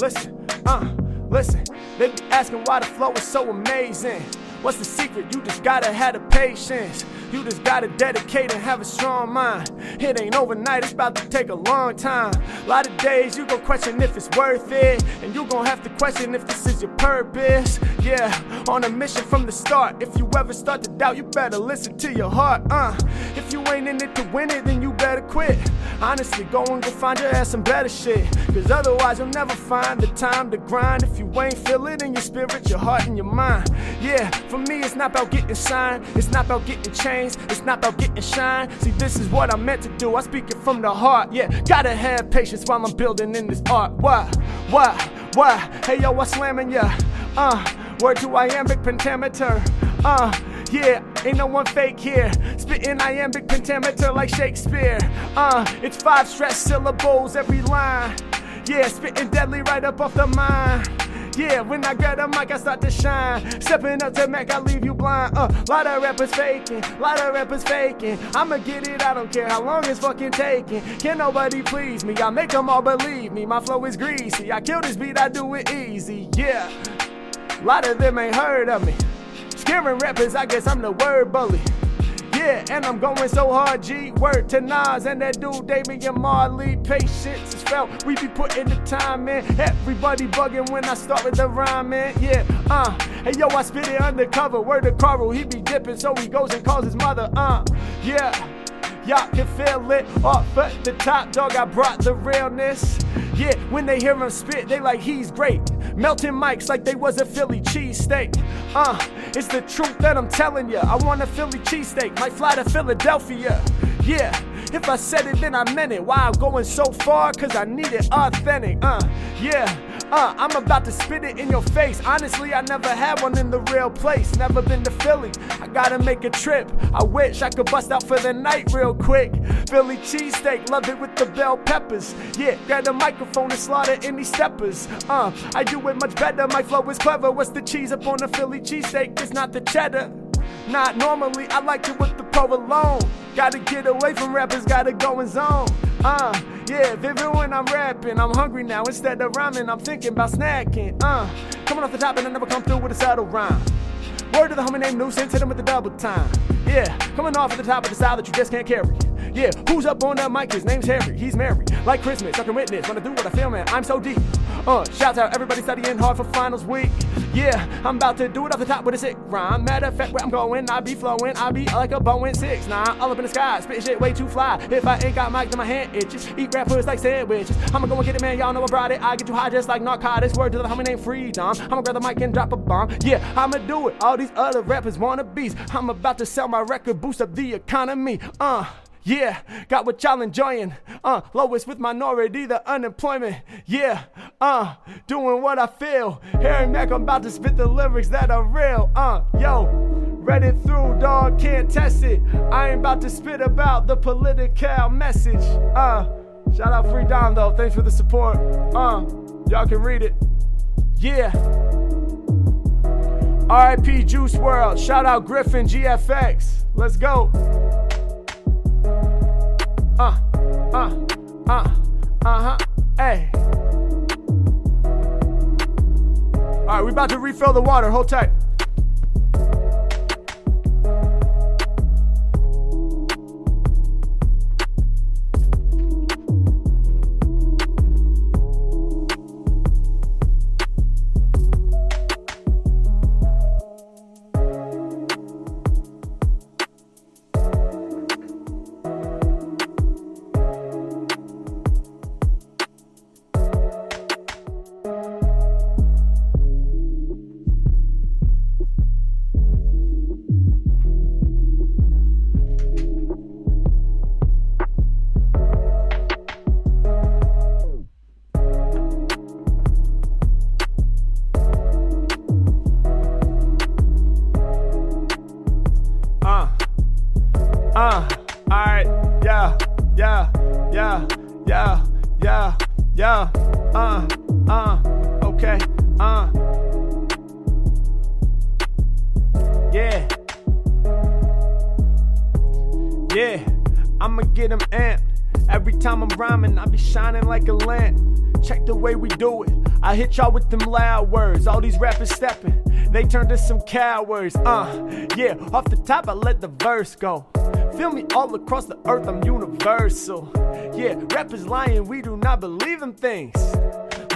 listen, uh, listen. They be asking why the flow is so amazing. What's the secret? You just gotta have the patience. You just gotta dedicate and have a strong mind. It ain't overnight, it's about to take a long time. A lot of days you gon' question if it's worth it. And you gon' have to question if this is your purpose. Yeah, on a mission from the start. If you ever start to doubt, you better listen to your heart. Uh, if you ain't in it to win it, then you better quit. Honestly, go and go find your ass some better shit. Cause otherwise, you'll never find the time to grind. If you ain't feel it in your spirit, your heart, and your mind. Yeah, for me, it's not about getting signed, it's not about getting changed. It's not about getting shine. See, this is what I'm meant to do. I speak it from the heart. Yeah, gotta have patience while I'm building in this art. Why? Why? Why? Hey yo, I slamming ya. Uh, word to iambic pentameter. Uh, yeah, ain't no one fake here. Spitting iambic pentameter like Shakespeare. Uh, it's five stressed syllables every line. Yeah, spitting deadly right up off the mind. Yeah, when I grab the mic, I start to shine. Stepping up to Mack, I leave you blind. Uh, lot of rappers faking, lot of rappers faking. I'ma get it, I don't care how long it's fucking taking. Can nobody please me? I make them all believe me. My flow is greasy. I kill this beat, I do it easy. Yeah, lot of them ain't heard of me. Scaring rappers, I guess I'm the word bully. Yeah, and I'm going so hard, G. Word to Nas and that dude Damian Marley. Patience is felt. We be putting the time in. Everybody bugging when I start with the rhyming. Yeah, uh. Hey yo, I spit it undercover. Word to Carl, he be dipping, so he goes and calls his mother. Uh, yeah. Y'all can feel it off at the top, dog. I brought the realness. Yeah, when they hear him spit, they like he's great. Melting mics like they was a Philly cheesesteak. Uh, it's the truth that I'm telling ya. I want a Philly cheesesteak, might fly to Philadelphia. Yeah, if I said it, then I meant it. Why I'm going so far? Cause I need it authentic. Uh, yeah. Uh, I'm about to spit it in your face. Honestly, I never had one in the real place. Never been to Philly. I gotta make a trip. I wish I could bust out for the night real quick. Philly cheesesteak, love it with the bell peppers. Yeah, grab the microphone and slaughter any steppers. Uh, I do it much better. My flow is clever. What's the cheese up on the Philly cheesesteak? It's not the cheddar. Not normally, I like it with the provolone. Gotta get away from rappers, gotta go in zone. Uh, yeah, even when I'm rapping, I'm hungry now. Instead of rhyming, I'm thinking about snacking. Uh, coming off the top and I never come through with a subtle rhyme. Word to the homie named Nuisance, hit him with the double time. Yeah, coming off at the top of the style that you just can't carry. Yeah, who's up on that mic? His name's Harry, he's married. like Christmas. I can witness I do what I feel, man. I'm so deep. Uh, shouts out everybody studying hard for finals week. Yeah, I'm about to do it off the top with a sick rhyme. Matter of fact, where I'm going, I be flowing. I be like a Boeing 6 9 all up in the sky, spitting shit way too fly. If I ain't got mic, then my hand itches. Eat rappers like sandwiches. I'ma go and get it, man. Y'all know I brought it. I get too high just like narcotics. Word to the homie named Freedom. I'ma grab the mic and drop a bomb. Yeah, I'ma do it. All these other rappers wanna beats. I'm about to sell my record, boost up the economy. Uh. Yeah, got what y'all enjoying. Uh, lowest with minority, the unemployment. Yeah, uh, doing what I feel. Harry Mack, I'm about to spit the lyrics that are real. Uh, yo, read it through, dog, can't test it. I ain't about to spit about the political message. Uh, shout out Free Dom though, thanks for the support. Uh, y'all can read it. Yeah. RIP Juice WRLD. Shout out Griffin GFX. Let's go. Uh, uh, uh, uh huh. Hey. All right, we about to refill the water. Hold tight. Every time I'm rhyming, I be shining like a lamp. Check the way we do it. I hit y'all with them loud words. All these rappers stepping, they turn to some cowards. Uh, yeah, off the top, I let the verse go. Feel me all across the earth, I'm universal. Yeah, rappers lying, we do not believe in things.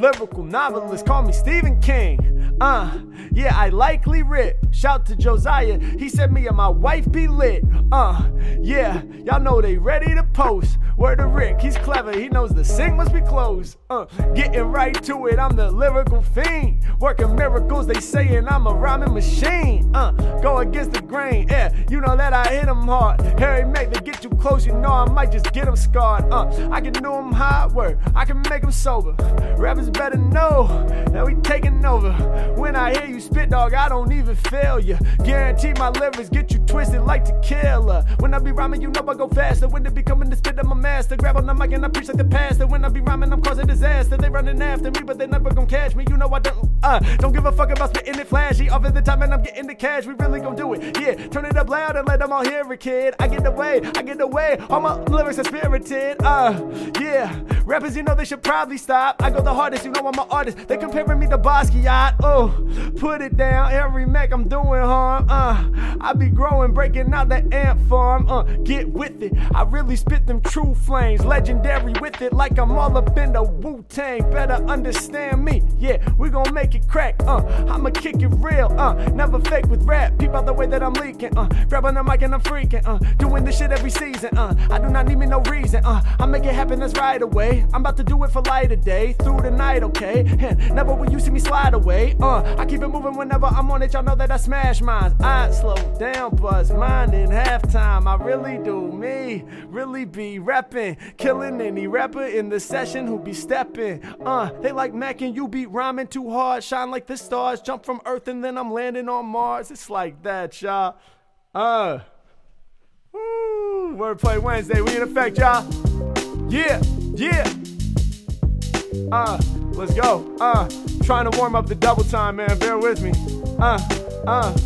Lyrical novelist, call me Stephen King. Uh, yeah, I likely rip. Shout to Josiah, he said me and my wife be lit. Uh, yeah, y'all know they ready to post. Word to Rick, he's clever, he knows the sink must be closed. Uh, getting right to it, I'm the lyrical fiend. Working miracles, they saying I'm a rhyming machine. Uh, go against the grain, yeah, you know that I hit 'em hard. Harry Mack, they get too close, you know I might just get 'em scarred. Uh, I can do 'em hard work, I can make 'em sober. Rappers better know that we taking over. When I hear you spit, dog, I don't even feel you. Guarantee my lyrics get you twisted like When I be rhyming, you know I go faster. When it be coming to spit, I'm a master. Grab on the mic and I preach like the pastor. When I be rhyming, I'm causing disaster. They running after me, but they never gon' catch me. You know I don't, uh, don't give a fuck about spitting it flashy. Off at the time and I'm getting the cash. We really gon' do it. Yeah, turn it up loud and let them all hear it, kid. I get away, I get away. All my lyrics are spirited. Uh, yeah, rappers, you know they should probably stop. I go the hardest, you know I'm an artist. They comparing me to Basquiat. Oh, put it down, Harry Mack, I'm doing harm. Uh, I be growing, breaking out the ant farm. Uh, get with it. I really spit them true flames, legendary with it, like I'm all up in the Wu Tang. Better understand me. Yeah, we gon' make it crack. Uh, I'ma kick it real. Uh, never fake with rap. Peep out the way that I'm leaking. Uh, grabbing the mic and I'm freaking. Uh, doing this shit every season. Uh, I do not need me no reason. Uh, I make it happen, that's right away. I'm about to do it for light of day, through the night, okay? Never will you see me slide away. Uh, I keep it moving whenever I'm on it. Y'all know that I smash mines. I slow down, buzz mine in halftime. I really do me, really be rapping, killing any rapper in the session who be steppin'. Uh, they like Mack and you be rhyming too hard, shine like the stars, jump from Earth and then I'm landing on Mars. It's like that, y'all. Uh, woo, Wordplay Wednesday, we in effect, y'all. Yeah, yeah. Uh, let's go. Uh, trying to warm up the double time, man. Bear with me. Uh, uh.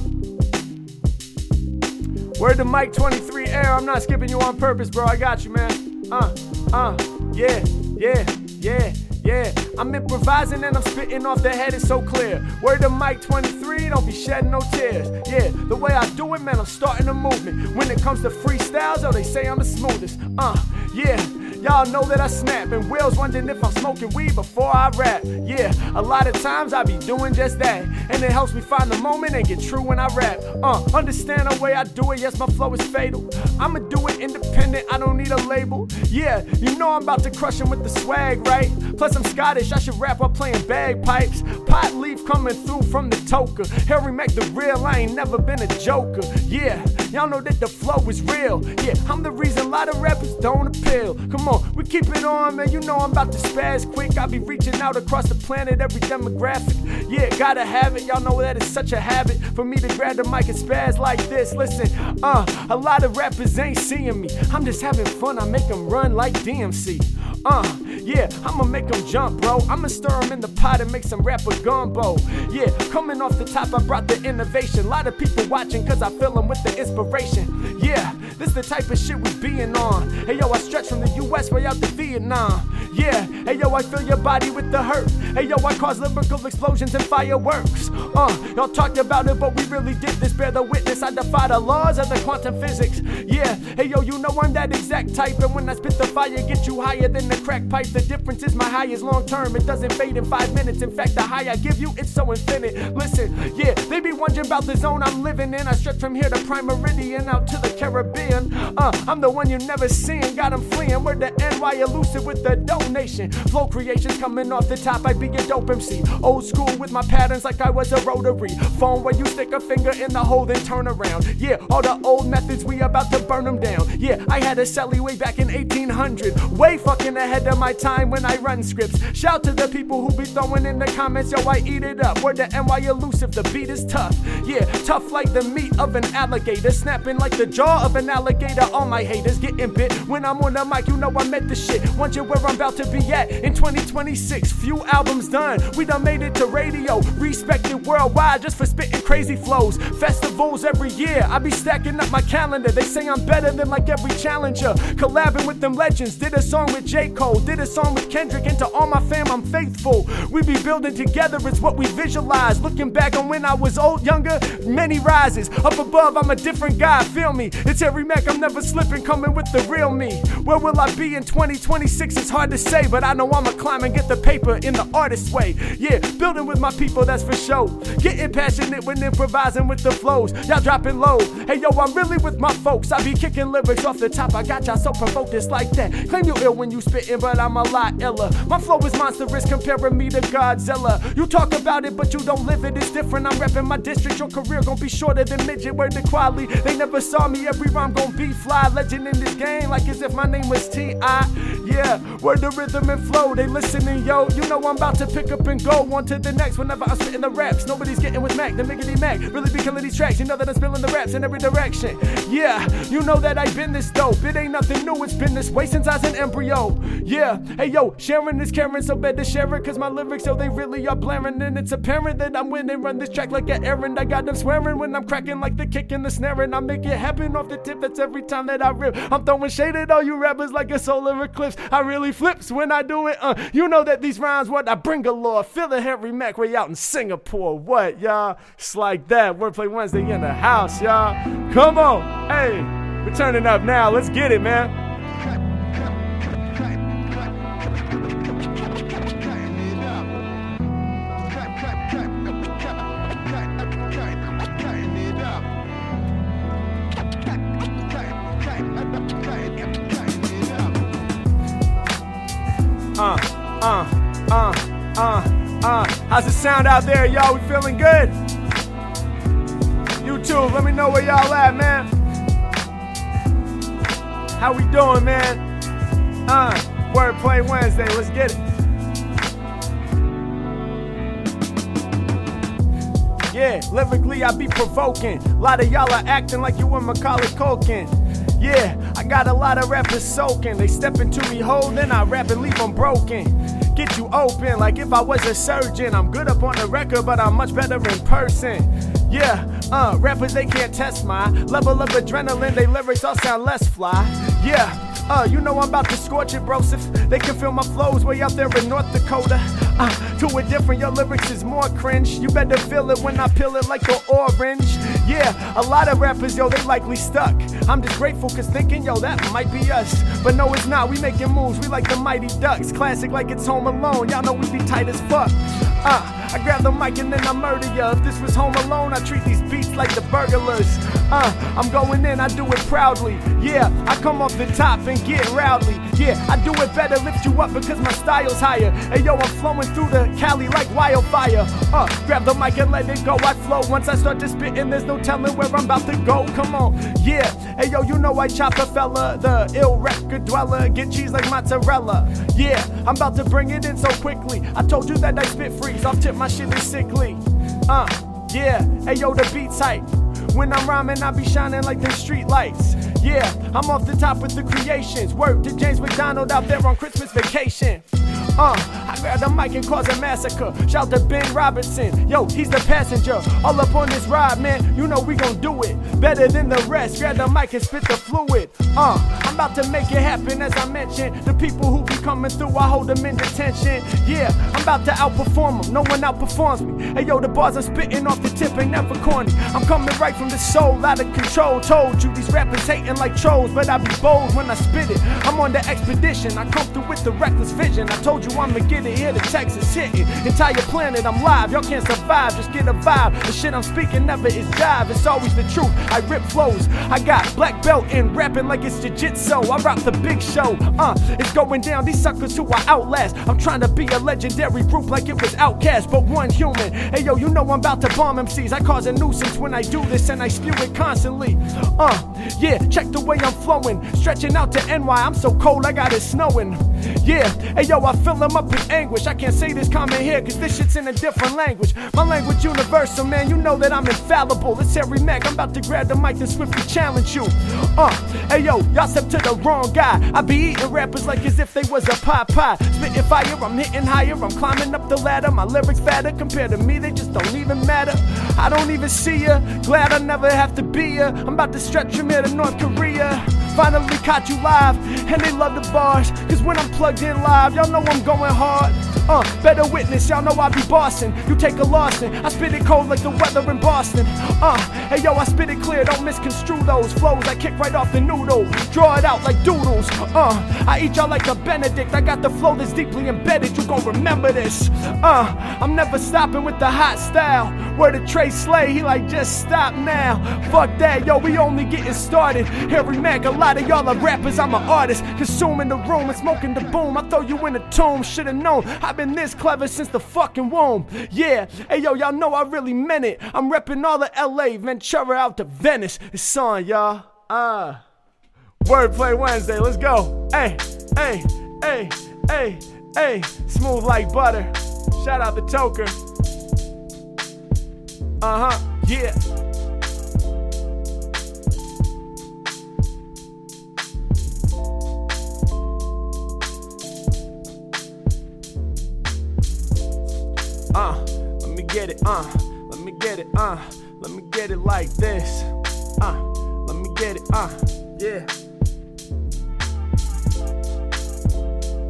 Word to Mike 23 Air. I'm not skipping you on purpose, bro. I got you, man. Uh, uh. Yeah, yeah, yeah. Yeah, I'm improvising and I'm spitting off the head, it's so clear. Word to Mike 23, don't be shedding no tears. Yeah, the way I do it, man, I'm starting a movement. When it comes to freestyles, oh, they say I'm the smoothest. Uh, yeah, y'all know that I snap. And Will's wondering if I'm smoking weed before I rap. Yeah, a lot of times I be doing just that. And it helps me find the moment and get true when I rap. Uh, understand the way I do it, yes, my flow is fatal. I'ma do it independent, I don't need a label. Yeah, you know I'm about to crush him with the swag, right? Plus, I'm Scottish, I should rap while playing bagpipes. Pot leaf coming through from the toker. Harry Mack the real, I ain't never been a joker. Yeah, y'all know that the flow is real. Yeah, I'm the reason a lot of rappers don't appeal. Come on, we keep it on, man. You know I'm about to spaz quick. I be reaching out across the planet, every demographic. Yeah, gotta have it. Y'all know that it's such a habit for me to grab the mic and spaz like this. Listen, uh, a lot of rappers ain't seeing me. I'm just having fun. I make them run like DMC. Uh, yeah, I'ma make them jump, bro. I'ma stir them in the pot and make some rapper gumbo. Yeah, coming off the top, I brought the innovation. A lot of people watching, cause I fill them with the inspiration. Yeah, this the type of shit we being on. Hey yo, I stretch from the US way out to Vietnam. Yeah, hey yo, I fill your body with the hurt. Hey yo, I cause lyrical explosions and fireworks. Uh, y'all talked about it, but we really did this. Bear the witness, I defy the laws of the quantum physics. Yeah, hey yo, you know I'm that exact type. And when I spit the fire, get you higher than the crack pipe. The difference is my high is long term, it doesn't fade in five minutes. In fact, the high I give you, it's so infinite. Listen, yeah, they be wondering about the zone I'm living in. I stretch from here to Prime Out to the Caribbean. Uh, I'm the one you never seen, got them fleeing. We're the NY elusive with the donation. Flow creations coming off the top, I be a dope MC. Old school with my patterns like I was a rotary. Phone where you stick a finger in the hole, then turn around. Yeah, all the old methods, we about to burn them down. Yeah, I had a celly way back in 1800. Way fucking ahead of my time when I run scripts. Shout to the people who be throwing in the comments, yo, I eat it up. We're the NY elusive, the beat is tough. Yeah, tough like the meat of an alligator. Snapping like the jaw of an alligator. All my haters getting bit when I'm on the mic, you know I meant the shit. Wonder where I'm about to be at in 2026. Few albums done, we done made it to radio. Respected worldwide just for spitting crazy flows. Festivals every year, I be stacking up my calendar. They say I'm better than like every challenger. Collabing with them legends, did a song with J. Cole, did a song with Kendrick, and to all my fam, I'm faithful. We be building together, it's what we visualize. Looking back on when I was old, younger, many rises. Up above, I'm a different guy, feel me? It's Harry Mack, I'm never slipping, coming with the real me. Where will I be in 2026? It's hard to say, but I know I'ma climb and get the paper in the artist way. Yeah, building with my people, that's for sure. Getting passionate when improvising with the flows. Y'all dropping low. Hey yo, I'm really with my folks. I be kicking lyrics off the top. I got y'all so provoked, it's like that. Claim you ill when you spitting, but I'm a lot iller. My flow is monstrous, comparing me to Godzilla. You talk about it, but you don't live it. It's different. I'm repping my district. Your career gon' be shorter than midget. Where the quality. They never saw me. Every rhyme gon' be fly. Legend in this game, like as if my name was T.I. Yeah, word the rhythm and flow. They listening, yo. You know I'm about to pick up and go on to the next. Whenever I'm spitting the raps, nobody's getting with Mack. The Miggity Mac really be killing these tracks. You know that I'm spilling the raps in every direction. Yeah, you know that I've been this dope. It ain't nothing new. It's been this way since I was an embryo. Yeah, hey yo, sharing is caring, so better share it. Cause my lyrics, so they really are blaring. And it's apparent that I'm winning. Run this track like an errand. I got them swearing when I'm cracking like the kick and the snare. And I make it happen off the tip. That's every time that I rip. I'm throwing shade at all you rappers like a solar eclipse. I really flips when I do it. Uh, you know that these rhymes, what I bring a law. Feel the Harry Mack way out in Singapore. What, y'all? It's like that. Wordplay Wednesday in the house, y'all. Come on. Hey, we're turning up now. Let's get it, man. Uh, uh, uh, uh, uh. How's it sound out there, y'all? We feeling good? YouTube, let me know where y'all at, man. How we doing, man? Uh, Wordplay Wednesday, let's get it. Yeah, lyrically I be provoking. A lot of y'all are acting like you in Macaulay Culkin. Yeah, I got a lot of rappers soaking. They step into me hole, then I rap and leave them broken. Get you open like if I was a surgeon. I'm good up on the record, but I'm much better in person. Yeah, uh, rappers they can't test my level of adrenaline. They lyrics all sound less fly. Yeah. Uh, you know I'm about to scorch it, bro. If they can feel my flows way out there in North Dakota. Uh, to a different, your lyrics is more cringe. You better feel it when I peel it like an orange. Yeah, a lot of rappers, yo, they likely stuck. I'm just grateful cause thinking, yo, that might be us. But no, it's not. We making moves. We like the mighty ducks. Classic like it's home alone. Y'all know we be tight as fuck. Uh, I grab the mic and then I murder ya. If this was home alone, I treat these beats like the burglars. Uh, I'm going in, I do it proudly. Yeah, I come off the top and get rowdy. Yeah, I do it better, lift you up because my style's higher. Hey yo, I'm flowing through the Cali like wildfire. Uh, grab the mic and let it go. I flow once I start to spit, and there's no telling where I'm about to go. Come on, yeah. Hey yo, you know I chop a fella, the ill record dweller. Get cheese like mozzarella. Yeah, I'm about to bring it in so quickly. I told you that I spit I'll tip my shit is sickly. Uh, yeah. Hey yo, the beat's tight. When I'm rhyming, I be shining like the street lights. Yeah, I'm off the top with the creations. Work to James McDonald out there on Christmas vacation. Uh, I grab the mic and cause a massacre. Shout to Ben Robinson. Yo, he's the passenger. All up on this ride, man. You know we gon' do it better than the rest. Grab the mic and spit the fluid. Uh, I'm about to make it happen, as I mentioned. The people who be coming through, I hold them in detention. Yeah, I'm about to outperform them. No one outperforms me. Hey, yo, the bars I'm spitting off the tip ain't never corny. I'm coming right from the soul, out of control. Told you these rappers hating like trolls, but I be bold when I spit it. I'm on the expedition. I come through with the reckless vision. I told you I'ma get it here to Texas hitting. Entire planet, I'm live. Y'all can't survive, just get a vibe. The shit I'm speaking never is jive. It's always the truth. I rip flows. I got black belt in rapping like it's jiu-jitsu. I rock the big show. Uh, it's going down. These suckers who I outlast. I'm trying to be a legendary group like it was OutKast, but one human. Hey yo, you know I'm about to bomb MCs. I cause a nuisance when I do this and I spew it constantly. Uh, yeah, check the way I'm flowing. Stretching out to NY. I'm so cold, I got it snowing. Yeah, hey yo, I them up in anguish. I can't say this comment here, cause this shit's in a different language. My language universal, man. You know that I'm infallible. It's Harry Mack. I'm about to grab the mic and swiftly challenge you. Uh, hey yo, y'all step to the wrong guy. I be eating rappers like as if they was a pie pie. Spitting fire, I'm hitting higher. I'm climbing up the ladder. My lyrics fatter compared to me, they just don't even matter. I don't even see ya. Glad I never have to be ya. I'm about to stretch from here to North Korea. Finally caught you live, and they love the bars. Cause when I'm plugged in live, y'all know I'm going hard. Uh, better witness, y'all know I be bossing. You take a loss and I spit it cold like the weather in Boston. Uh, hey yo, I spit it clear, don't misconstrue those flows. I kick right off the noodle, draw it out like doodles. Uh, I eat y'all like a Benedict. I got the flow that's deeply embedded, you gon' remember this. Uh, I'm never stopping with the hot style. Where the Trey Slay, he like just stop now. Fuck that, yo, we only getting started. Harry Mack, a lot of y'all are rappers, I'm an artist. Consuming the room and smoking the boom. I throw you in a tomb, should've known. I've been this clever since the fucking womb. Yeah, hey yo, y'all know I really meant it. I'm repping all the LA, Ventura out to Venice. It's on, y'all. Ah. Wordplay Wednesday, let's go. Hey, hey, hey, hey, hey. Smooth like butter. Shout out the Toker. Uh huh, yeah. Uh, let me get it, uh, let me get it, uh, let me get it like this. Uh, let me get it, uh, yeah.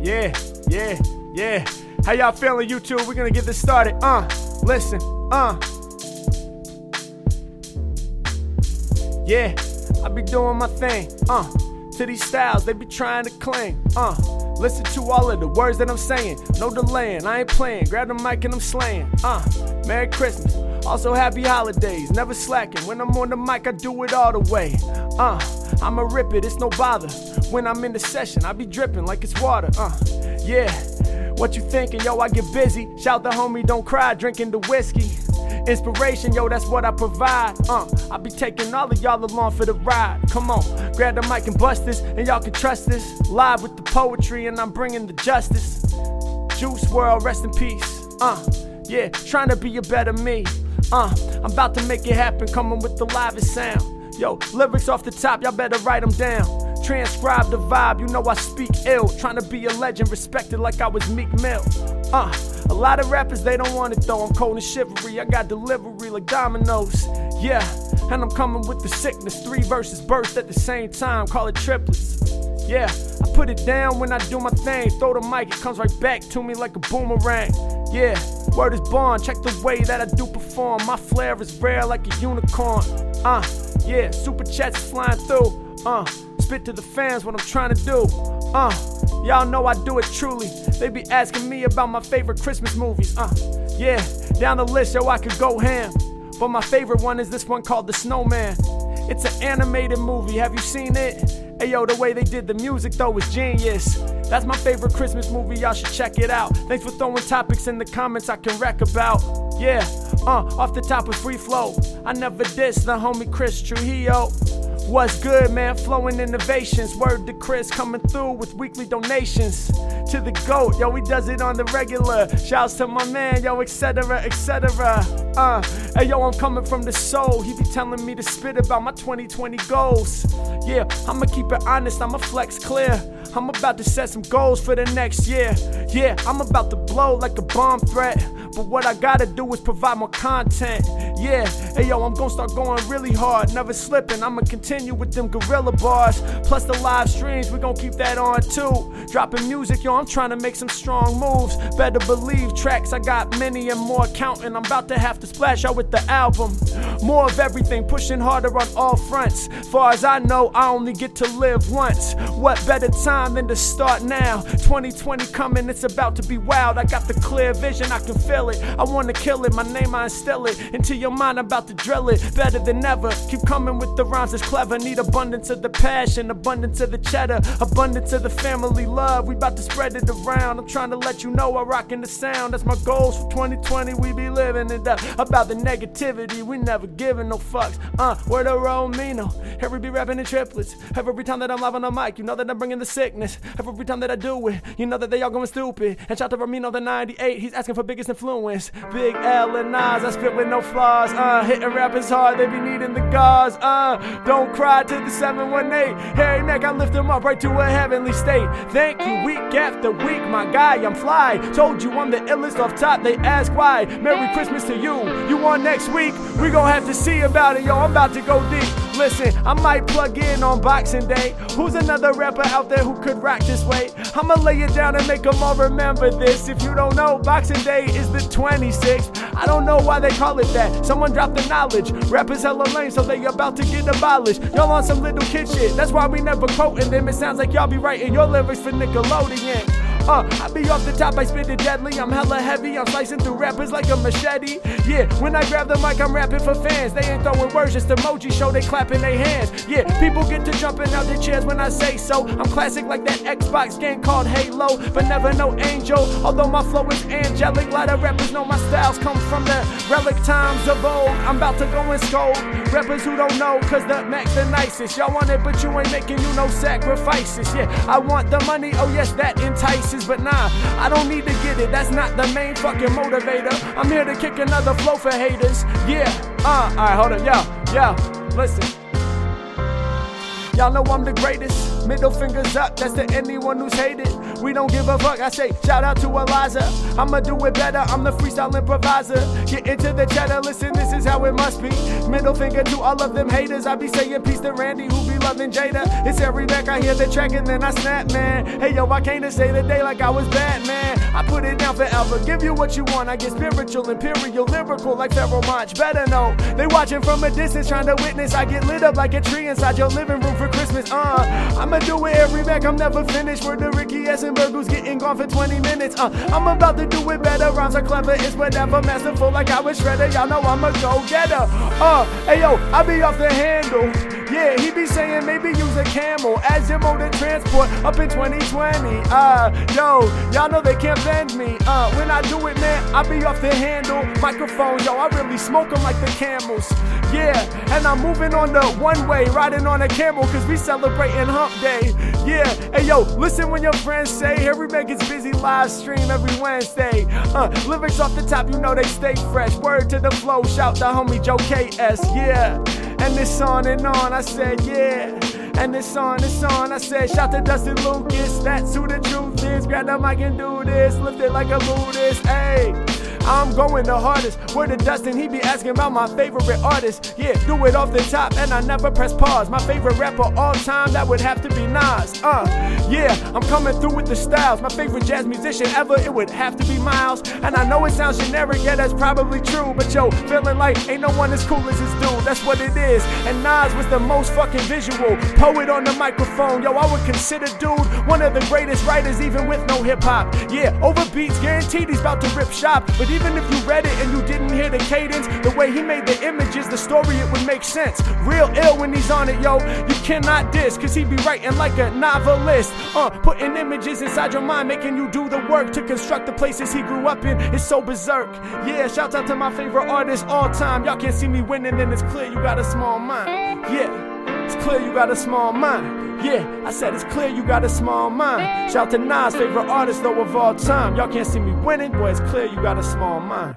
Yeah, yeah, yeah. How y'all feeling, YouTube? We're gonna get this started. Uh, listen, uh. Yeah, I be doing my thing. Uh, to these styles they be trying to claim. Uh, listen to all of the words that I'm saying. No delaying, I ain't playing. Grab the mic and I'm slaying. Uh, Merry Christmas. Also, happy holidays. Never slacking. When I'm on the mic, I do it all the way. Uh, I'ma rip it, it's no bother. When I'm in the session, I be dripping like it's water. Uh, yeah. What you thinking, yo? I get busy. Shout the homie, don't cry, drinking the whiskey. Inspiration, yo, that's what I provide. Uh, I be taking all of y'all along for the ride. Come on, grab the mic and bust this, and y'all can trust this. Live with the poetry, and I'm bringing the justice. Juice WRLD, rest in peace. Uh, yeah, trying to be a better me. Uh, I'm about to make it happen, coming with the livest sound. Yo, lyrics off the top, y'all better write them down. Transcribe the vibe, you know I speak ill. Trying to be a legend, respected like I was Meek Mill. Uh, a lot of rappers, they don't want it though. I'm cold and shivery, I got delivery like dominoes. Yeah, and I'm coming with the sickness. Three verses burst at the same time, call it triplets. Yeah, I put it down when I do my thing. Throw the mic, it comes right back to me like a boomerang. Yeah, word is born. Check the way that I do perform. My flair is rare like a unicorn. Uh, yeah, super chats flying through. Uh, spit to the fans what I'm trying to do. Uh, y'all know I do it truly. They be asking me about my favorite Christmas movies. Uh, yeah, down the list, yo, I could go ham. But my favorite one is this one called The Snowman. It's an animated movie. Have you seen it? Hey yo, the way they did the music though is genius. That's my favorite Christmas movie. Y'all should check it out. Thanks for throwing topics in the comments I can wreck about. Yeah, uh, off the top of free flow. I never diss the homie Chris Trujillo. What's good, man? Flowing innovations. Word to Chris coming through with weekly donations. To the GOAT, yo, he does it on the regular. Shouts to my man, yo, etc., etc. Uh, hey, yo, I'm coming from the soul. He be telling me to spit about my 2020 goals. Yeah, I'ma keep it honest, I'ma flex clear. I'm about to set some goals for the next year. Yeah, I'm about to blow like a bomb threat. But what I gotta do is provide more content. Yeah, hey yo, I'm gonna start going really hard, never slipping. I'ma continue with them gorilla bars. Plus the live streams, we gonna keep that on too. Dropping music, yo, I'm trying to make some strong moves. Better believe tracks, I got many and more counting. I'm about to have to splash out with the album. More of everything, pushing harder on all fronts. Far as I know, I only get to live once. What better time than to start now? 2020 coming, it's about to be wild. I got the clear vision, I can feel it. I wanna kill it, my name I instill it into your mind. I'm about to drill it better than ever. Keep coming with the rhymes that's clever. Need abundance of the passion, abundance of the cheddar, abundance of the family love. We about to spread it around. I'm trying to let you know I'm rocking the sound. That's my goals for 2020. We be living it up. About the negativity, we never giving no fucks. Uh, where the Romino. Every be rapping in triplets. Every time that I'm live on the mic, you know that I'm bringing the sickness. Every time that I do it, you know that they all going stupid. And shout to Romino the 98, he's asking for biggest influence. Big L and Nas, I spit with no flaws. Uh, hitting rappers hard, they be needing the gauze. Uh, don't cry to the 718. Harry Mack, I lift him up right to a heavenly state. Thank you, week after week, my guy, I'm fly. Told you I'm the illest off top, they ask why. Merry Christmas to you. You on next week? We gon' have to see about it, yo. I'm about to go deep. Listen, I might plug in on Boxing Day. Who's another rapper out there who could rock this way? I'ma lay it down and make them all remember this. If you don't know, Boxing Day is the 26th. I don't know why they call it that. Someone dropped the knowledge. Rappers hella lame, so they about to get abolished. Y'all on some little kid shit. That's why we never quoting them. It sounds like y'all be writing your lyrics for Nickelodeon. Uh, I be off the top, I spit it deadly. I'm hella heavy, I'm slicing through rappers like a machete. Yeah, when I grab the mic, I'm rapping for fans. They ain't throwing words, just emoji show, they clapping their hands. Yeah, people get to jumping out their chairs when I say so. I'm classic like that Xbox game called Halo, but never no angel. Although my flow is angelic, a lot of rappers know my styles come from the relic times of old. I'm about to go and scold rappers who don't know, cause the Mack the nicest. Y'all want it, but you ain't making you no sacrifices. Yeah, I want the money, oh yes, that entices but nah, I don't need to get it. That's not the main fucking motivator. I'm here to kick another flow for haters. Yeah, uh, alright, hold up, yo, yo, listen. Y'all know I'm the greatest. Middle fingers up, that's to anyone who's hated. We don't give a fuck. I say, shout out to Eliza. I'ma do it better. I'm the freestyle improviser. Get into the cheddar. Listen, this is how it must be. Middle finger to all of them haters. I be saying peace to Randy, who be loving Jada. It's every back. I hear the track and then I snap, man. Hey yo, I came to say the day like I was Batman. I put it down forever. Give you what you want. I get spiritual, imperial, lyrical like Pharoahe Monch. Better know they watching from a distance, trying to witness. I get lit up like a tree inside your living room for Christmas. Uh, I'ma do it every back. I'm never finished. Word to Ricky Essenberg, who's getting gone for 20 minutes. Uh, I'm about to do it better. Rhymes are clever. It's whatever. Masterful like I was shredder. Y'all know I'm a go getter. Uh, hey yo, I be off the handle. Yeah, he be saying maybe use a camel as your mode of transport up in 2020. Uh, yo, y'all know they can't bend me. Uh, when I do it, man, I be off the handle. Microphone, yo, I really smoke them like the camels. Yeah, and I'm moving on the one way, riding on a camel, cause we celebrating hump day. Yeah, hey yo, listen when your friends say Harry Mack is busy live stream every Wednesday. Uh, lyrics off the top, you know they stay fresh. Word to the flow, shout the homie Joe KS. Yeah, and this on and on. I said, yeah. And this on, this on. I said, shout to Dustin Lucas. That's who the truth is. Grab the mic and do this. Lift it like a Buddhist. Hey. I'm going the hardest. Word to Dustin, he be asking about my favorite artist. Yeah, do it off the top, and I never press pause. My favorite rapper all time, that would have to be Nas. Uh, yeah, I'm coming through with the styles. My favorite jazz musician ever, it would have to be Miles. And I know it sounds generic, yeah, that's probably true. But yo, feeling like ain't no one as cool as this dude, that's what it is. And Nas was the most fucking visual. Poet on the microphone, yo, I would consider dude one of the greatest writers, even with no hip hop. Yeah, over beats, guaranteed he's about to rip shop. But even if you read it and you didn't hear the cadence, the way he made the images, the story, it would make sense. Real ill when he's on it, yo. You cannot diss, cause he be writing like a novelist. Uh, putting images inside your mind, making you do the work to construct the places he grew up in. It's so berserk. Yeah, shout out to my favorite artist all time. Y'all can't see me winning, and it's clear you got a small mind. Yeah, it's clear you got a small mind. Yeah, I said it's clear you got a small mind. Shout to Nas, favorite artist though of all time. Y'all can't see me winning, boy, it's clear you got a small mind.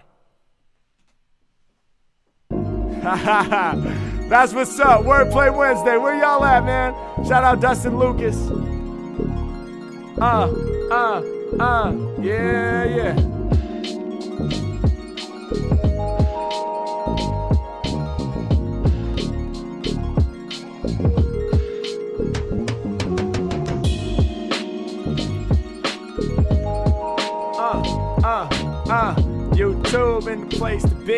That's what's up. Wordplay Wednesday. Where y'all at, man? Shout out Dustin Lucas. Uh, uh, uh, yeah, yeah. YouTube in the place to be.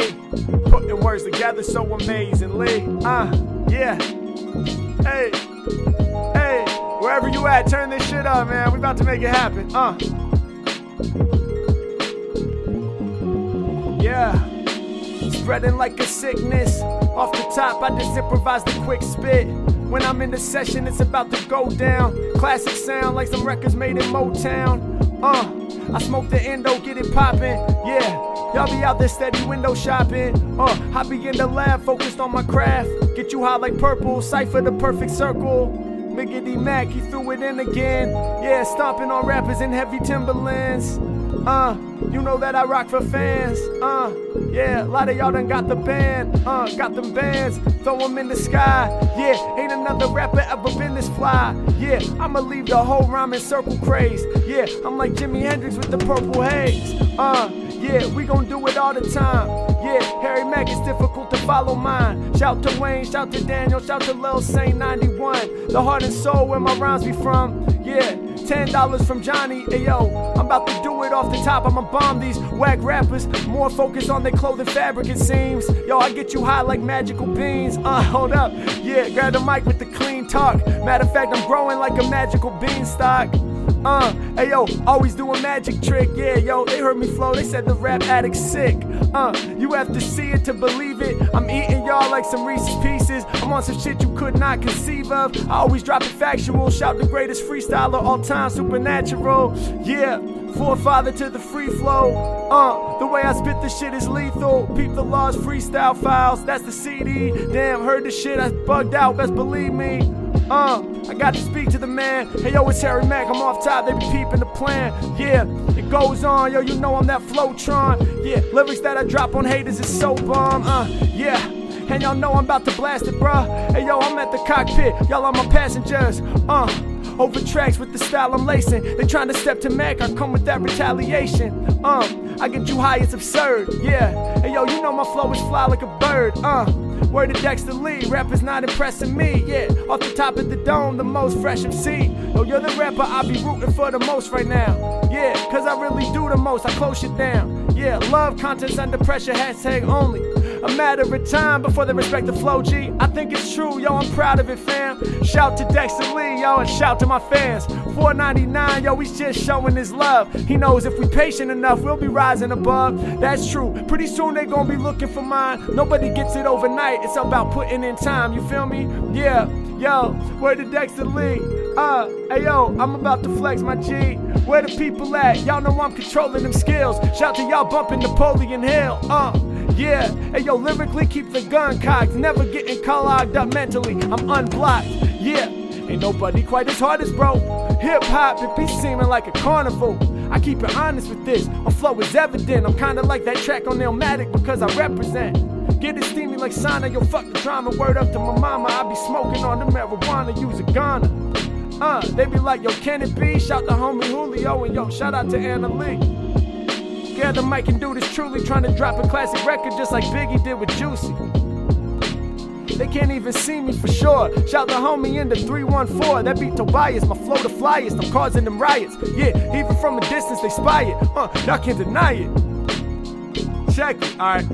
Putting words together so amazingly. Uh, yeah. Hey, hey, wherever you at, turn this shit up, man. We about to make it happen. Uh. Yeah. Spreading like a sickness. Off the top, I just improvise the quick spit. When I'm in the session, it's about to go down. Classic sound like some records made in Motown. Uh, I smoke the endo, get it poppin'. Yeah, y'all be out there steady window shopping. Uh, I be in the lab, focused on my craft. Get you high like purple, cipher the perfect circle. Miggity Mack, he threw it in again. Yeah, stomping on rappers in heavy Timberlands. Uh, you know that I rock for fans. Uh, yeah, a lot of y'all done got the band. Uh, got them bands, throw them in the sky. Yeah, ain't another rapper ever been this fly. Yeah, I'ma leave the whole rhyme in circle craze. Yeah, I'm like Jimi Hendrix with the purple haze. Uh, yeah, we gon' do it all the time. Yeah, Harry Mack, it's difficult to follow mine. Shout to Wayne, shout to Daniel, shout to Lil Saint 91. The heart and soul where my rhymes be from. Yeah, $10 from Johnny. Hey yo, I'm about to do it off the top. I'ma bomb these whack rappers. More focus on their clothing fabric, it seems. Yo, I get you high like magical beans. Uh, hold up. Yeah, grab the mic with the clean talk. Matter of fact, I'm growing like a magical beanstalk. Uh, hey yo, always do a magic trick. Yeah, yo, they heard me flow. They said the rap addict's sick. Uh, you have to see it to believe it. I'm eating y'all like some Reese's pieces. I'm on some shit you could not conceive of. I always drop it factual. Shout the greatest freestyler all time, supernatural. Yeah, forefather to the free flow. Uh, the way I spit the shit is lethal. Peep the Lost, freestyle files. That's the CD. Damn, heard the shit. I bugged out. Best believe me. Uh, I got to speak to the man. Hey yo, it's Harry Mack. I'm off top. They be peeping the plan. Yeah, it goes on. Yo, you know I'm that Flowtron. Yeah, lyrics that I drop on haters is so bomb. Uh, yeah. And y'all know I'm about to blast it, bruh. Hey yo, I'm at the cockpit. Y'all are my passengers. Uh, over tracks with the style I'm lacing. They trying to step to Mack, I come with that retaliation. Um, I get you high, it's absurd. Yeah. Hey yo, you know my flow is fly like a bird. Uh. Word to Dexter Lee, rappers not impressing me. Yeah, off the top of the dome, the most fresh MC. Yo, you're the rapper I be rooting for the most right now. Yeah, cause I really do the most, I close shit down. Yeah, love contents under pressure, hashtag only. A matter of time before they respect the flow, G. I think it's true, yo, I'm proud of it, fam. Shout to Dexter Lee, yo, and shout to my fans. 499, yo, he's just showing his love. He knows if we patient enough, we'll be rising above. That's true. Pretty soon they gonna be looking for mine. Nobody gets it overnight, it's about putting in time, you feel me? Yeah, yo, where the Dexter Lee? Uh, hey yo, I'm about to flex my G. Where the people at? Y'all know I'm controlling them skills. Shout to y'all bumping Napoleon Hill. Uh, yeah. and yo, lyrically keep the gun cocked. Never getting clogged up mentally. I'm unblocked. Yeah. Ain't nobody quite as hard as bro. Hip hop, it be seeming like a carnival. I keep it honest with this. My flow is evident. I'm kinda like that track on Illmatic because I represent. Get it steamy like Sana, yo, fuck the drama. Word up to my mama, I be smoking on the marijuana, use a Ghana. Uh, they be like, yo, can it be? Shout to homie Julio and yo, shout out to Anna Lee. Yeah, the mic and dude is truly trying to drop a classic record just like Biggie did with Juicy. They can't even see me for sure. Shout the homie in the 314. That beat Tobias, my flow the flyest. I'm causing them riots. Yeah, even from a distance they spy it. Uh, y'all can't deny it. Check it, alright.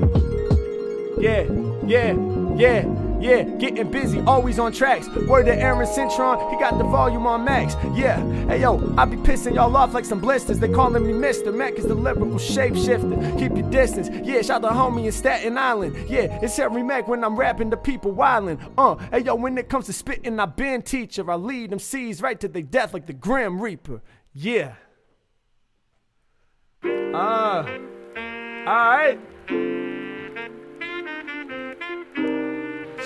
Yeah, yeah, yeah. Yeah, getting busy, always on tracks. Word to Aaron Centron, he got the volume on max. Yeah, hey yo, I be pissing y'all off like some blisters. They calling me Mr. Mack is the lyrical shapeshifter. Keep your distance. Yeah, shout the homie in Staten Island. Yeah, it's Harry Mack when I'm rapping the people wildin'. Uh, hey yo, when it comes to spitting, I been teacher. I lead them seas right to their death like the Grim Reaper. Yeah. Uh, alright.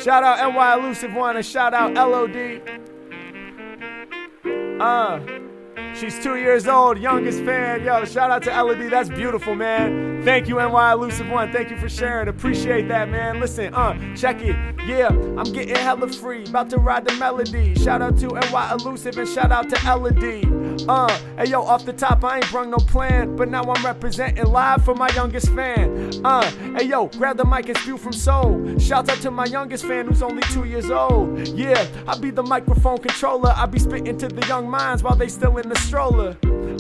Shout out NY Elusive One and shout out LOD. Uh, she's two years old, youngest fan. Yo, shout out to LOD. That's beautiful, man. Thank you, NY Elusive One. Thank you for sharing. Appreciate that, man. Listen, uh, check it. Yeah, I'm getting hella free. About to ride the melody. Shout out to NY Elusive and shout out to LOD. Uh, hey yo, off the top, I ain't brung no plan, but now I'm representing live for my youngest fan. Uh, hey yo, grab the mic and spew from soul. Shout out to my youngest fan who's only two years old. Yeah, I be the microphone controller. I be spitting to the young minds while they still in the stroller.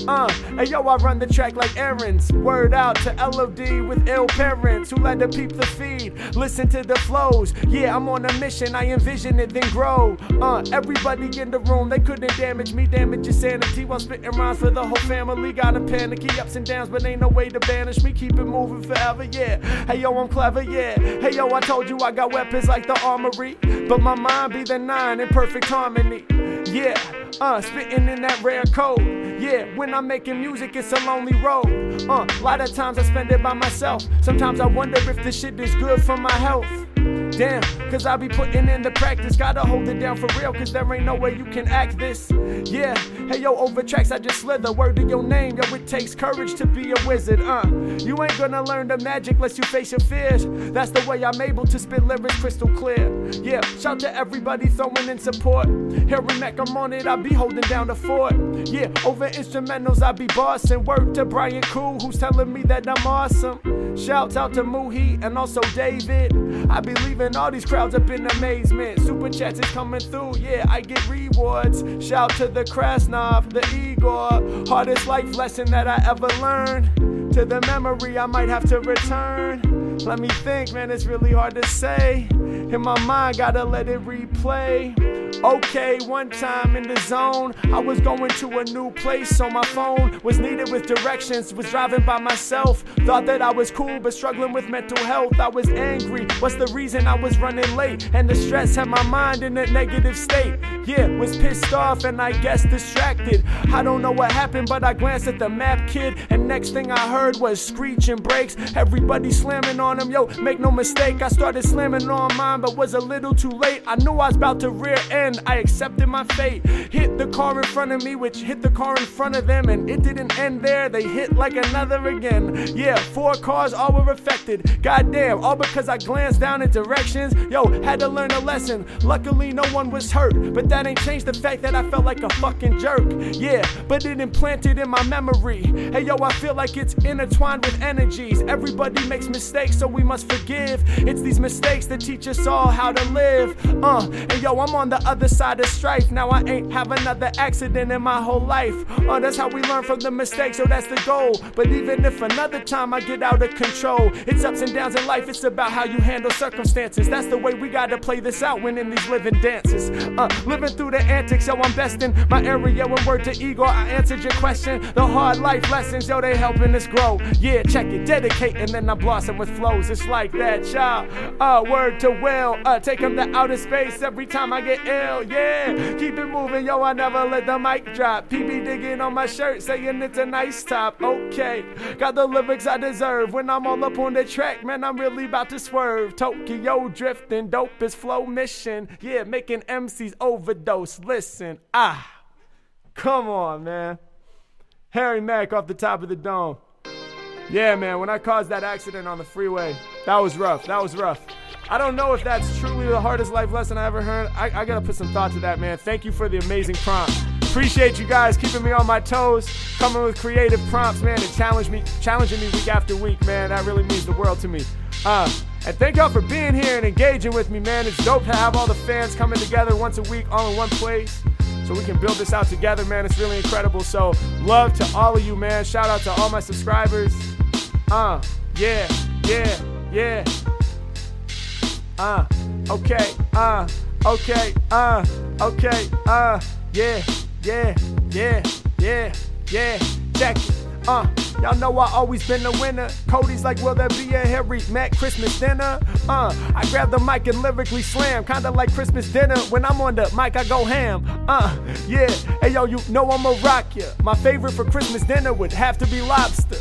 Uh, hey yo, I run the track like errands. Word out to LOD with ill parents who let the peep the feed. Listen to the flows. Yeah, I'm on a mission. I envision it, then grow. Uh, everybody in the room, they couldn't damage me, damage your sanity while spitting rhymes for the whole family. Got a panicky ups and downs, but ain't no way to banish me. Keep it moving forever, yeah. Hey yo, I'm clever, yeah. Hey yo, I told you I got weapons like the armory, but my mind be the nine in perfect harmony. Yeah, uh, spitting in that rare code. Yeah, when I'm making music, it's a lonely road. Uh, a lot of times I spend it by myself. Sometimes I wonder if this shit is good for my health. Damn, cause I be putting in the practice. Gotta hold it down for real, cause there ain't no way you can act this. Yeah, hey yo, over tracks I just slither. Word to your name, yo, it takes courage to be a wizard. Uh, you ain't gonna learn the magic unless you face your fears. That's the way I'm able to spit lyrics crystal clear. Yeah, shout to everybody throwing in support. Harry Mack, I'm on it, I be holding down the fort. Yeah, over instrumentals, I be bossing. Word to Brian Cool, who's telling me that I'm awesome. Shouts out to Muhi and also David. I be leaving all these crowds up in amazement. Super chats is coming through, yeah, I get rewards. Shout to the Krasnov, the Igor. Hardest life lesson that I ever learned. To the memory I might have to return. Let me think, man, it's really hard to say. In my mind, gotta let it replay. Okay, one time in the zone, I was going to a new place on my phone. Was needed with directions, was driving by myself. Thought that I was cool, but struggling with mental health. I was angry. What's the reason I was running late? And the stress had my mind in a negative state. Yeah, was pissed off and I guess distracted. I don't know what happened, but I glanced at the map, kid. And next thing I heard was screeching brakes. Everybody slamming on them, yo, make no mistake. I started slamming on mine, but was a little too late. I knew I was about to rear end. I accepted my fate. Hit the car in front of me, which hit the car in front of them, and it didn't end there. They hit like another again. Yeah, four cars all were affected. Goddamn, all because I glanced down in directions. Yo, had to learn a lesson. Luckily, no one was hurt, but that ain't changed the fact that I felt like a fucking jerk. Yeah, but it implanted in my memory. Hey, yo, I feel like it's intertwined with energies. Everybody makes mistakes, so we must forgive. It's these mistakes that teach us all how to live. Uh, and yo, I'm on the other side of strife. Now I ain't have another accident in my whole life. Uh, that's how we learn from the mistakes, so that's the goal. But even if another time I get out of control, it's ups and downs in life. It's about how you handle circumstances. That's the way we gotta play this out when in these living dances. Uh, living through the antics, yo, I'm best in my area. When word to Igor, I answered your question. The hard life lessons, yo, they helping us grow. Yeah, check it, dedicate, and then I blossom with flows. It's like that, child. Uh, word to Will, uh, take him to outer space every time I get ill. Yeah, keep it moving, yo, I never let the mic drop. PB digging on my shirt, saying it's a nice top. Okay, got the lyrics I deserve. When I'm all up on the track, man, I'm really about to swerve. Tokyo drifting, dope is flow mission. Yeah, making MCs overdose. Listen, ah, come on, man. Harry Mack off the top of the dome. Yeah, man, when I caused that accident on the freeway, that was rough. That was rough. I don't know if that's truly the hardest life lesson I ever heard. I, I gotta put some thought to that, man. Thank you for the amazing prompt. Appreciate you guys keeping me on my toes, coming with creative prompts, man, and challenge me, challenging me week after week, man. That really means the world to me. Uh, and thank y'all for being here and engaging with me, man. It's dope to have all the fans coming together once a week, all in one place. So we can build this out together, man. It's really incredible. So love to all of you, man. Shout out to all my subscribers. Uh, yeah, yeah, yeah. Uh, okay, uh, okay, uh, okay, uh, yeah, yeah, yeah, yeah, yeah. Check it. Uh, y'all know I always been the winner. Cody's like, will there be a Harry Mack Christmas dinner? Uh, I grab the mic and lyrically slam, kinda like Christmas dinner. When I'm on the mic, I go ham. Uh, yeah, hey yo, you know I'ma rock ya. My favorite for Christmas dinner would have to be lobster.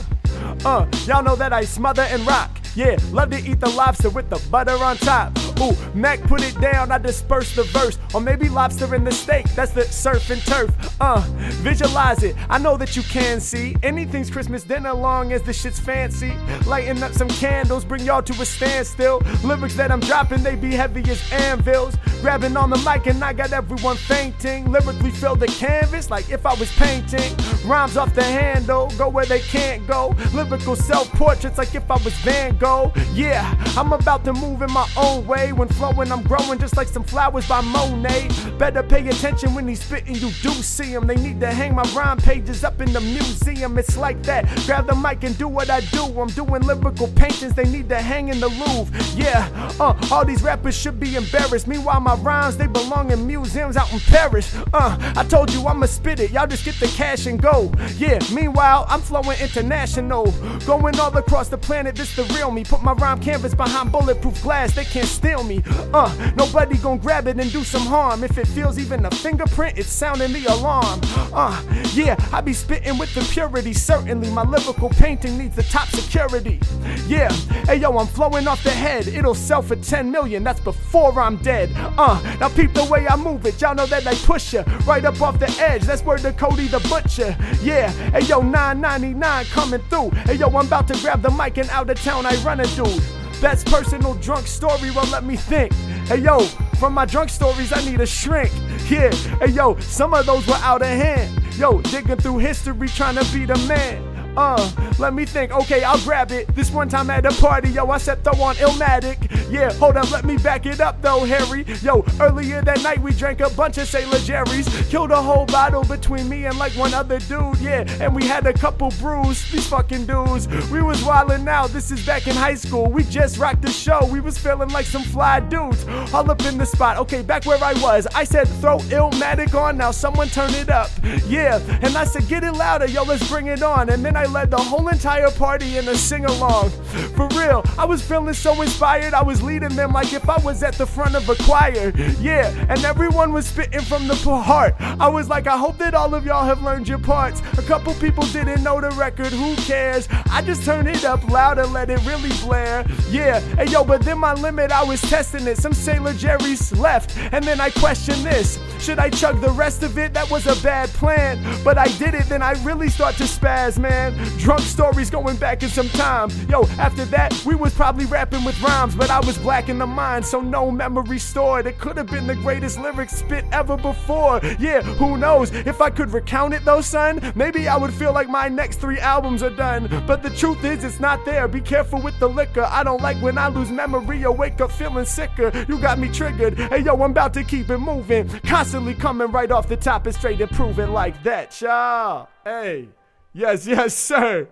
Uh, y'all know that I smother and rock. Yeah, love to eat the lobster with the butter on top. Ooh, Mack put it down, I disperse the verse. Or maybe lobster in the steak, that's the surf and turf. Uh, visualize it, I know that you can see. Anything's Christmas dinner long as the shit's fancy. Lighting up some candles, bring y'all to a standstill. Lyrics that I'm dropping, they be heavy as anvils. Grabbing on the mic and I got everyone fainting. Lyrically fill the canvas like if I was painting. Rhymes off the handle, go where they can't go. Lyrical self portraits like if I was Van Gogh. Yeah, I'm about to move in my own way. When flowing, I'm growing just like some flowers by Monet. Better pay attention when he's spitting, you do see him. They need to hang my rhyme pages up in the museum. It's like that. Grab the mic and do what I do. I'm doing lyrical paintings, they need to hang in the Louvre. Yeah, uh, all these rappers should be embarrassed. Meanwhile, my rhymes, they belong in museums out in Paris. Uh, I told you I'ma spit it, y'all just get the cash and go. Yeah, meanwhile, I'm flowing international. Going all across the planet, this the real me. Put my rhyme canvas behind bulletproof glass, they can't steal me. Uh, nobody gon' grab it and do some harm. If it feels even a fingerprint, it's sounding the alarm. Uh, yeah, I be spitting with the purity. Certainly, my lyrical painting needs the top security. Yeah, hey yo, I'm flowing off the head. It'll sell for 10 million, that's before I'm dead. Uh, now peep the way I move it. Y'all know that I push ya right up off the edge. That's where the Cody the Butcher. Yeah, hey yo, 999 coming through. Hey yo, I'm about to grab the mic and out of town I run a dude. Best personal drunk story, well, let me think. Hey yo, from my drunk stories, I need a shrink. Yeah, hey yo, some of those were out of hand. Yo, digging through history, trying to be the man. Uh, let me think. Okay, I'll grab it. This one time at a party, yo, I said throw on Illmatic. Yeah, hold up, let me back it up though, Harry. Yo, earlier that night we drank a bunch of Sailor Jerry's. Killed a whole bottle between me and like one other dude, yeah. And we had a couple brews, these fucking dudes. We was wildin' out, this is back in high school. We just rocked the show, we was feeling like some fly dudes. All up in the spot, okay, back where I was. I said throw Illmatic on, now someone turn it up. Yeah, and I said get it louder, yo, let's bring it on. And then I led the whole entire party in a sing along. For real, I was feeling so inspired, I was leading them like if I was at the front of a choir. Yeah, and everyone was spitting from the heart. I was like, I hope that all of y'all have learned your parts. A couple people didn't know the record, who cares? I just turned it up loud and let it really blare. Yeah, hey yo, but then my limit, I was testing it. Some Sailor Jerry's left, and then I questioned this. Should I chug the rest of it? That was a bad plan. But I did it, then I really start to spaz, man. Drunk stories going back in some time. Yo, after that, we was probably rapping with rhymes, but I was black in the mind, so no memory stored. It could have been the greatest lyrics spit ever before. Yeah, who knows? If I could recount it though, son, maybe I would feel like my next three albums are done. But the truth is, it's not there. Be careful with the liquor. I don't like when I lose memory or wake up feeling sicker. You got me triggered. Hey, yo, I'm about to keep it moving. Constantly coming right off the top and straight and proving like that, y'all. Hey. Yes, yes, sir.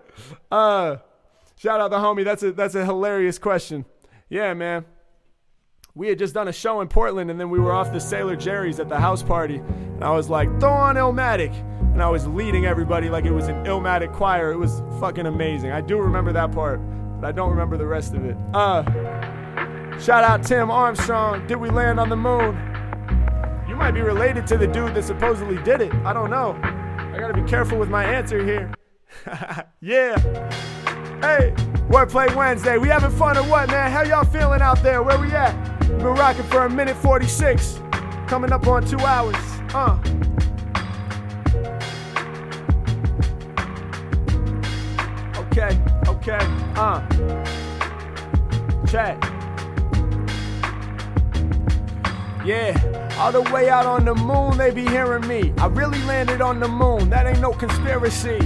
Uh, shout out the homie. That's a that's a hilarious question. Yeah, man. We had just done a show in Portland, and then we were off the Sailor Jerry's at the house party, and I was like, "Throw on Illmatic," and I was leading everybody like it was an Illmatic choir. It was fucking amazing. I do remember that part, but I don't remember the rest of it. Uh, shout out Tim Armstrong. Did we land on the moon? You might be related to the dude that supposedly did it. I don't know. I gotta be careful with my answer here. yeah. Hey, Wordplay Wednesday. We having fun or what, man? How y'all feeling out there? Where we at? Been rocking for a minute 46. Coming up on two hours. Uh. Okay, okay, uh. Chat. Yeah, all the way out on the moon, they be hearing me. I really landed on the moon, that ain't no conspiracy.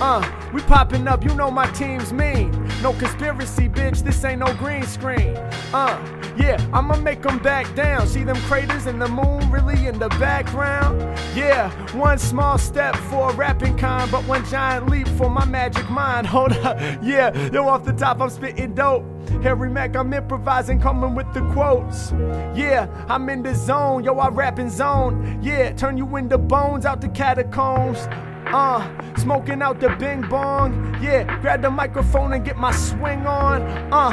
Uh, we popping up, you know my team's mean. No conspiracy, bitch, this ain't no green screen. Uh, yeah, I'ma make them back down. See them craters in the moon really in the background? Yeah, one small step for a rapping kind, but one giant leap for my magic mind. Hold up, yeah, yo, off the top, I'm spitting dope. Harry Mack, I'm improvising, coming with the quotes. Yeah, I'm in the zone, yo, I rap in zone. Yeah, turn you into bones out the catacombs. Uh, smoking out the bing bong. Yeah, grab the microphone and get my swing on. Uh,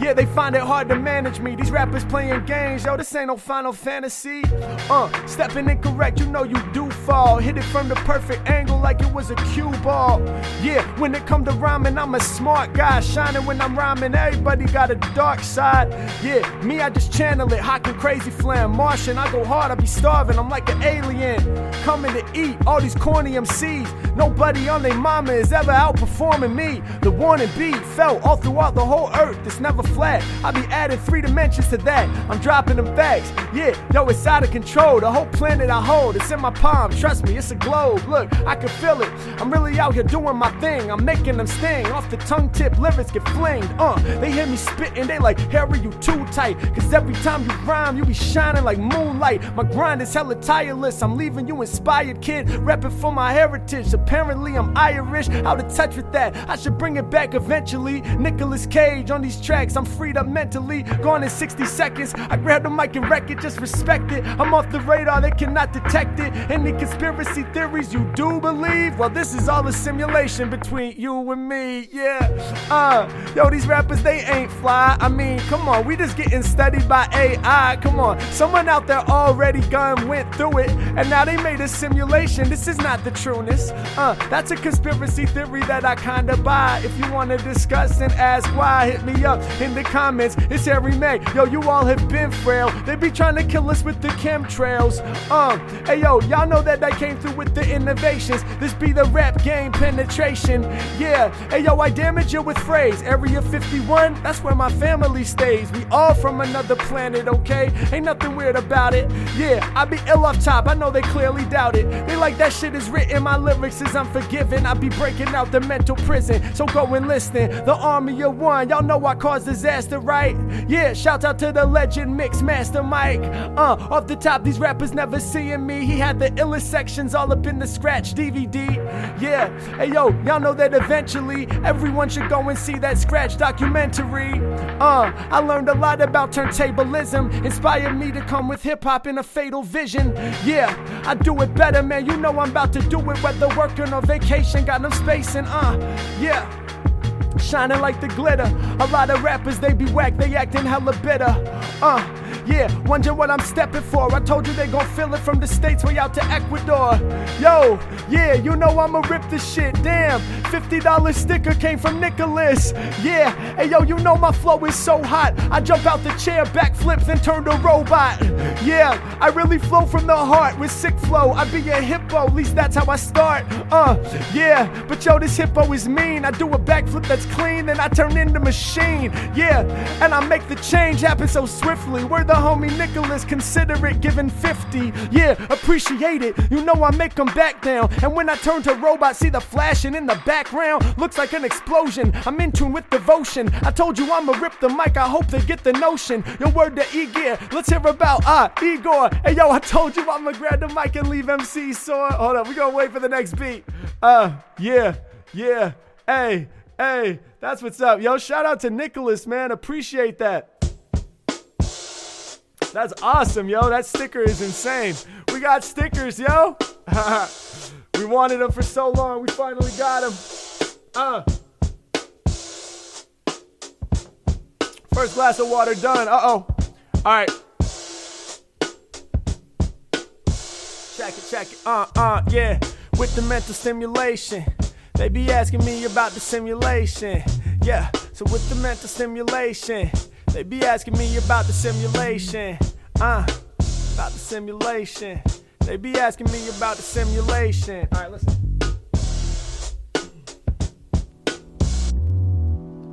yeah, they find it hard to manage me. These rappers playing games, yo, this ain't no Final Fantasy. Uh, stepping incorrect, you know you do fall. Hit it from the perfect angle like it was a cue ball. Yeah, when it come to rhyming, I'm a smart guy. Shining when I'm rhyming, everybody got a dark side. Yeah, me, I just channel it. Hocking crazy flam. Martian, I go hard, I be starving. I'm like an alien. Coming to eat all these corny MCs. Nobody on their mama is ever outperforming me. The warning beat felt all throughout the whole earth. It's never flat. I be adding three dimensions to that. I'm dropping them facts. Yeah, yo, it's out of control. The whole planet I hold, it's in my palm. Trust me, it's a globe. Look, I can feel it. I'm really out here doing my thing. I'm making them sting. Off the tongue tip, lyrics get flinged. Uh, they hear me spitting, they like, Harry, you too tight. Cause every time you rhyme, you be shining like moonlight. My grind is hella tireless. I'm leaving you inspired, kid. Repping for my heritage. Apparently, I'm Irish. Out of touch with that. I should bring it back eventually. Nicolas Cage on these tracks. I'm freed up mentally. Gone in 60 seconds. I grab the mic and wreck it. Just respect it. I'm off the radar. They cannot detect it. Any conspiracy theories you do believe? Well, this is all a simulation between you and me. Yeah. Uh, yo, these rappers, they ain't fly. I mean, come on. We just getting studied by AI. Come on. Someone out there already gone went through it. And now they made a simulation. This is not the trueness. Uh, that's a conspiracy theory that I kinda buy. If you wanna discuss and ask why, hit me up in the comments. It's Harry May. Yo, you all have been frail. They be trying to kill us with the chemtrails. Um, hey yo, y'all know that I came through with the innovations. This be the rap game penetration. Yeah, hey yo, I damage you with phrase. Area 51, that's where my family stays. We all from another planet, okay? Ain't nothing weird about it. Yeah, I be ill off top. I know they clearly doubt it. They like that shit is written. My lyrics is unforgiving. I be breaking out the mental prison. So go and listen. The army of one. Y'all know I cause disaster, right? Yeah, shout out to the legend Mix Master Mike. Uh, off the top, these rappers never seeing me. He had the illest sections all up in the scratch DVD. Yeah, hey yo, y'all know that eventually everyone should go and see that scratch documentary. Uh, I learned a lot about turntablism. Inspired me to come with hip hop in a fatal vision. Yeah, I do it better, man. You know I'm about to do it whether working or vacation. Got no space and uh, yeah. Shining like the glitter. A lot of rappers, they be whack, they acting hella bitter. Uh, yeah, wondering what I'm stepping for. I told you they gon' feel it from the States way out to Ecuador. Yo, yeah, you know I'ma rip this shit. Damn, $50 sticker came from Nicholas. Yeah, hey yo, you know my flow is so hot. I jump out the chair, backflip, then turn to robot. Yeah, I really flow from the heart with sick flow. I be a hippo, at least that's how I start. Uh, yeah, but yo, this hippo is mean. I do a backflip that's clean, then I turn into machine. Yeah, and I make the change happen so swiftly. We're the homie Nicholas consider it giving 50. Yeah, appreciate it. You know I make them back down. And when I turn to robot, see the flashing in the background. Looks like an explosion. I'm in tune with devotion. I told you I'ma rip the mic. I hope they get the notion. Your word to Igor. Let's hear about ah Igor. Hey yo, I told you I'ma grab the mic and leave MC sore. Hold up, we gonna wait for the next beat. Uh, yeah, yeah. Hey, hey, that's what's up. Yo, shout out to Nicholas, man. Appreciate that. That's awesome, yo. That sticker is insane. We got stickers, yo. we wanted them for so long. We finally got them. Uh. First glass of water done. Uh oh. All right. Check it, check it. Uh, uh, yeah. With the mental stimulation. They be asking me about the simulation. Yeah. So with the mental stimulation. They be asking me about the simulation. Uh, about the simulation. They be asking me about the simulation. All right, listen.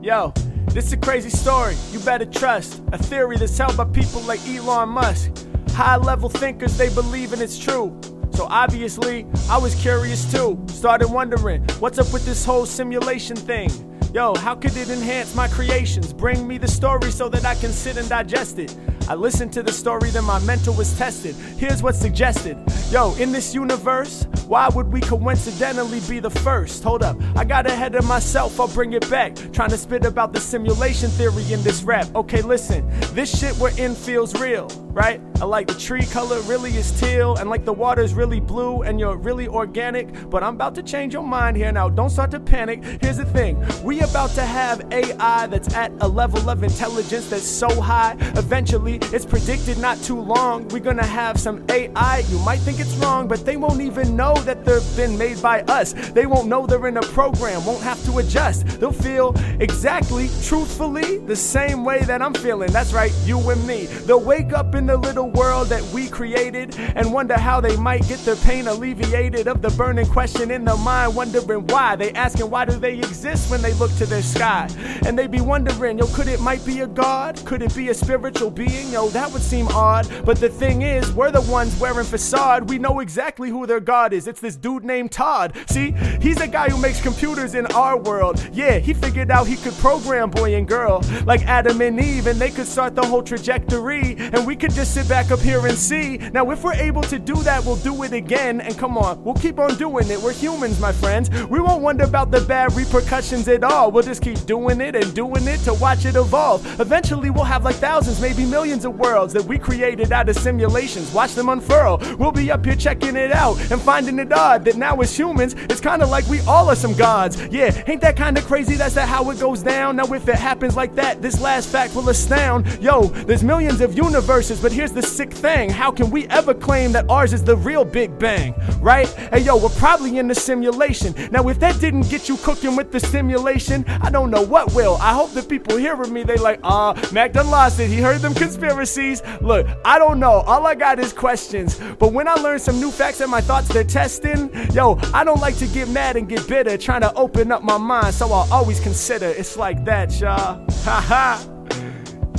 Yo, this is a crazy story. You better trust. A theory that's held by people like Elon Musk. High level thinkers, they believe and it's true. So obviously, I was curious too. Started wondering, what's up with this whole simulation thing? Yo, how could it enhance my creations? Bring me the story so that I can sit and digest it. I listened to the story, then my mental was tested. Here's what's suggested. Yo, in this universe, why would we coincidentally be the first? Hold up, I got ahead of myself, I'll bring it back. Trying to spit about the simulation theory in this rap. Okay, listen, this shit we're in feels real, right? I like the tree color really is teal, and like the water's really blue, and you're really organic. But I'm about to change your mind here now, don't start to panic. Here's the thing we about to have AI that's at a level of intelligence that's so high. Eventually, it's predicted not too long. We're gonna have some AI. You might think it's wrong, but they won't even know that they've been made by us. They won't know they're in a program, won't have to adjust. They'll feel exactly, truthfully, the same way that I'm feeling. That's right, you and me. They'll wake up in the little world that we created and wonder how they might get their pain alleviated of the burning question in their mind, wondering why. They asking why do they exist when they look to their sky. And they be wondering, yo, could it might be a god? Could it be a spiritual being? Yo, that would seem odd. But the thing is, we're the ones wearing facade. We know exactly who their god is. It's this dude named Todd. See, he's the guy who makes computers in our world. Yeah, he figured out he could program boy and girl like Adam and Eve, and they could start the whole trajectory. And we could just sit back up here and see. Now, if we're able to do that, we'll do it again. And come on, we'll keep on doing it. We're humans, my friends. We won't wonder about the bad repercussions at all. We'll just keep doing it and doing it to watch it evolve. Eventually, we'll have like thousands, maybe millions of worlds that we created out of simulations. Watch them unfurl. We'll be up here checking it out and finding it odd that now as humans, it's kind of like we all are some gods. Yeah, ain't that kind of crazy? That's that how it goes down. Now, if it happens like that, this last fact will astound. Yo, there's millions of universes, but here's the sick thing. How can we ever claim that ours is the real Big Bang, right? Hey, yo, we're probably in the simulation. Now, if that didn't get you cooking with the simulation, I don't know what will. I hope the people hearing me, they like, uh, Mack done lost it. He heard them conspiracies. Look, I don't know. All I got is questions. But when I learn some new facts and my thoughts they're testing, yo, I don't like to get mad and get bitter, trying to open up my mind. So I'll always consider it's like that, y'all. Ha ha.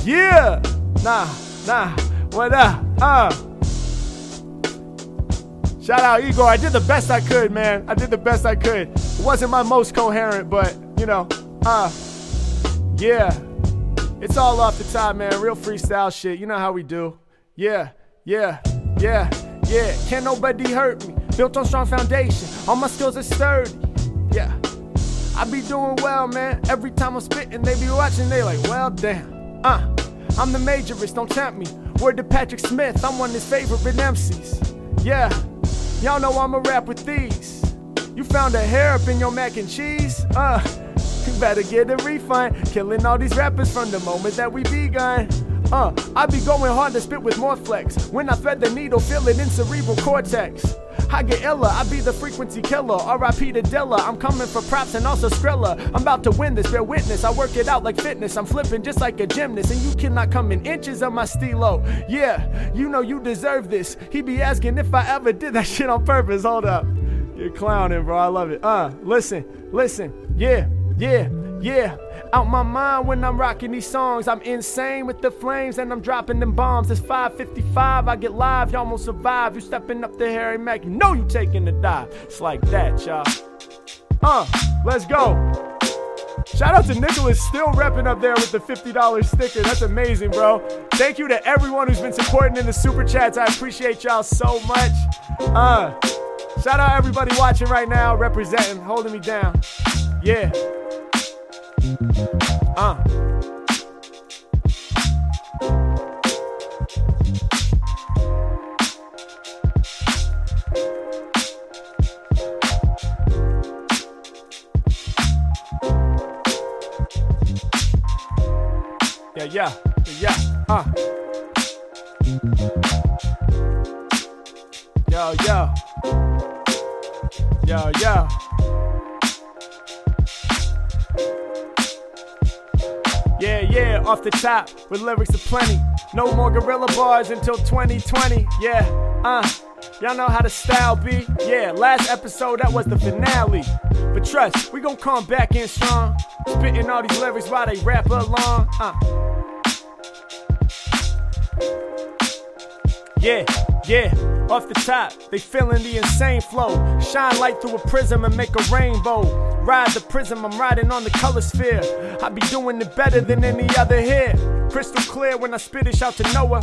Yeah. Nah, nah. What up? Uh. Shout out Igor. I did the best I could, man. I did the best I could. It wasn't my most coherent, but you know, uh, yeah. It's all off the top, man. Real freestyle shit. You know how we do. Yeah, yeah, yeah, yeah. Can't nobody hurt me. Built on strong foundation. All my skills are sturdy. Yeah. I be doing well, man. Every time I'm spitting, they be watching. They like, well, damn. Uh, I'm the majorist. Don't tempt me. Word to Patrick Smith. I'm one of his favorite MCs. Yeah. Y'all know I'ma rap with these. You found a hair up in your mac and cheese? Uh, you better get a refund. Killing all these rappers from the moment that we begun. Uh, I be going hard to spit with more flex. When I thread the needle, feel it in cerebral cortex. I get illa, I be the frequency killer. RIP to Dilla, I'm coming for props and also Skrilla. I'm about to win this, bear witness. I work it out like fitness. I'm flipping just like a gymnast, and you cannot come in inches of my stilo. Yeah, you know you deserve this. He be asking if I ever did that shit on purpose. Hold up. You're clowning, bro. I love it. Uh, listen, listen. Yeah, yeah, yeah. Out my mind when I'm rocking these songs. I'm insane with the flames and I'm dropping them bombs. It's 555, I get live, y'all almost survive. You stepping up to Harry Mack, you know you taking the dive. It's like that, y'all. Uh, let's go. Shout out to Nicholas, still repping up there with the $50 sticker. That's amazing, bro. Thank you to everyone who's been supporting in the super chats. I appreciate y'all so much. Uh, shout out everybody watching right now, representing, holding me down. Yeah. Uh. Yeah, yeah, yeah, uh. Yo, yo. Yo, yo. Yeah, yeah, off the top with lyrics aplenty. No more Guerrilla Bars until 2020. Yeah, uh, y'all know how the style be. Yeah, last episode that was the finale. But trust, we gon' come back in strong. Spitting all these lyrics while they rap along. Uh. Yeah, yeah, off the top, they feeling the insane flow. Shine light through a prism and make a rainbow. Ride the prism, I'm riding on the color sphere. I be doing it better than any other here. Crystal clear when I spit it, shout to Noah.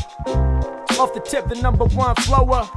Off the tip, the number one flower.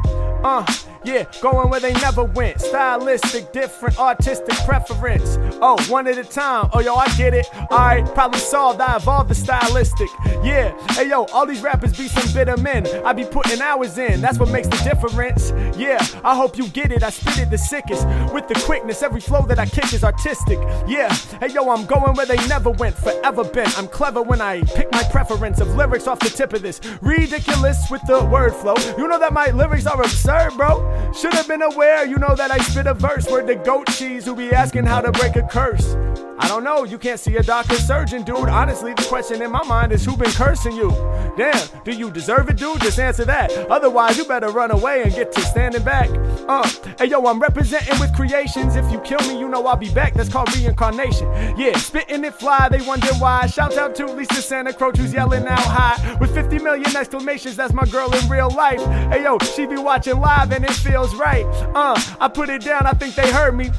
Uh, yeah, going where they never went. Stylistic, different artistic preference. Oh, one at a time. Oh, yo, I get it. Alright, probably solved. I evolved the stylistic. Yeah, hey, yo, all these rappers be some bitter men. I be putting hours in. That's what makes the difference. Yeah, I hope you get it. I spit it the sickest. With the quickness, every flow that I kick is artistic. Yeah, hey, yo, I'm going where they never went. Forever been. I'm clever when I pick my preference of lyrics off the tip of this. Ridiculous with the word flow. You know that my lyrics are absurd, bro. Should have been aware, you know that I spit a verse where the goat cheese who be asking how to break a curse. I don't know, you can't see a doctor surgeon, dude. Honestly, the question in my mind is who been cursing you? Damn, do you deserve it, dude? Just answer that. Otherwise, you better run away and get to standing back. Uh, hey yo, I'm representing with creations. If you kill me, you know I'll be back. That's called reincarnation. Yeah, spitting it fly, they wonder why. Shout out to Lisa Santa Croce who's yelling out high with 50 million exclamations. That's my girl in real life. Hey yo, she be watching live and it feels right. Uh, I put it down, I think they heard me.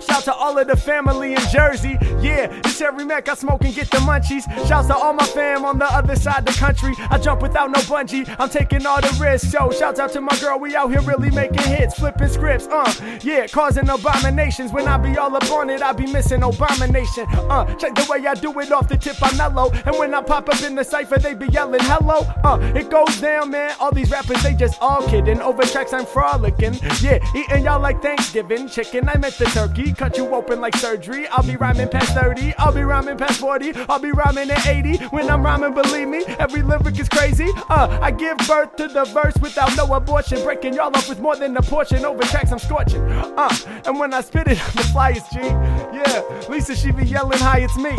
Shout to all of the family in Jersey. Yeah, it's every Mac I smoke and get the munchies. Shouts to all my fam on the other side the country. I jump without no bungee. I'm taking all the risks. So shouts out to my girl. We out here really making hits, flipping scripts. Uh, yeah, causing abominations. When I be all up on it, I be missing abomination. Uh, check the way I do it off the tip. I'm mellow. And when I pop up in the cipher, they be yelling hello. Uh, it goes down, man. All these rappers, they just all kidding. Over tracks, I'm frolicking. Yeah, eating y'all like Thanksgiving chicken. I meant the turkey. Cut you open like surgery. I'll be rhyming past 30. I'll be rhyming past 40. I'll be rhyming at 80. When I'm rhyming, believe me, every lyric is crazy. Uh, I give birth to the verse without no abortion. Breaking y'all up with more than a portion. Over tracks, I'm scorching. Uh, and when I spit it, I'm the flyest G. Yeah, Lisa, she be yelling, hi, it's me.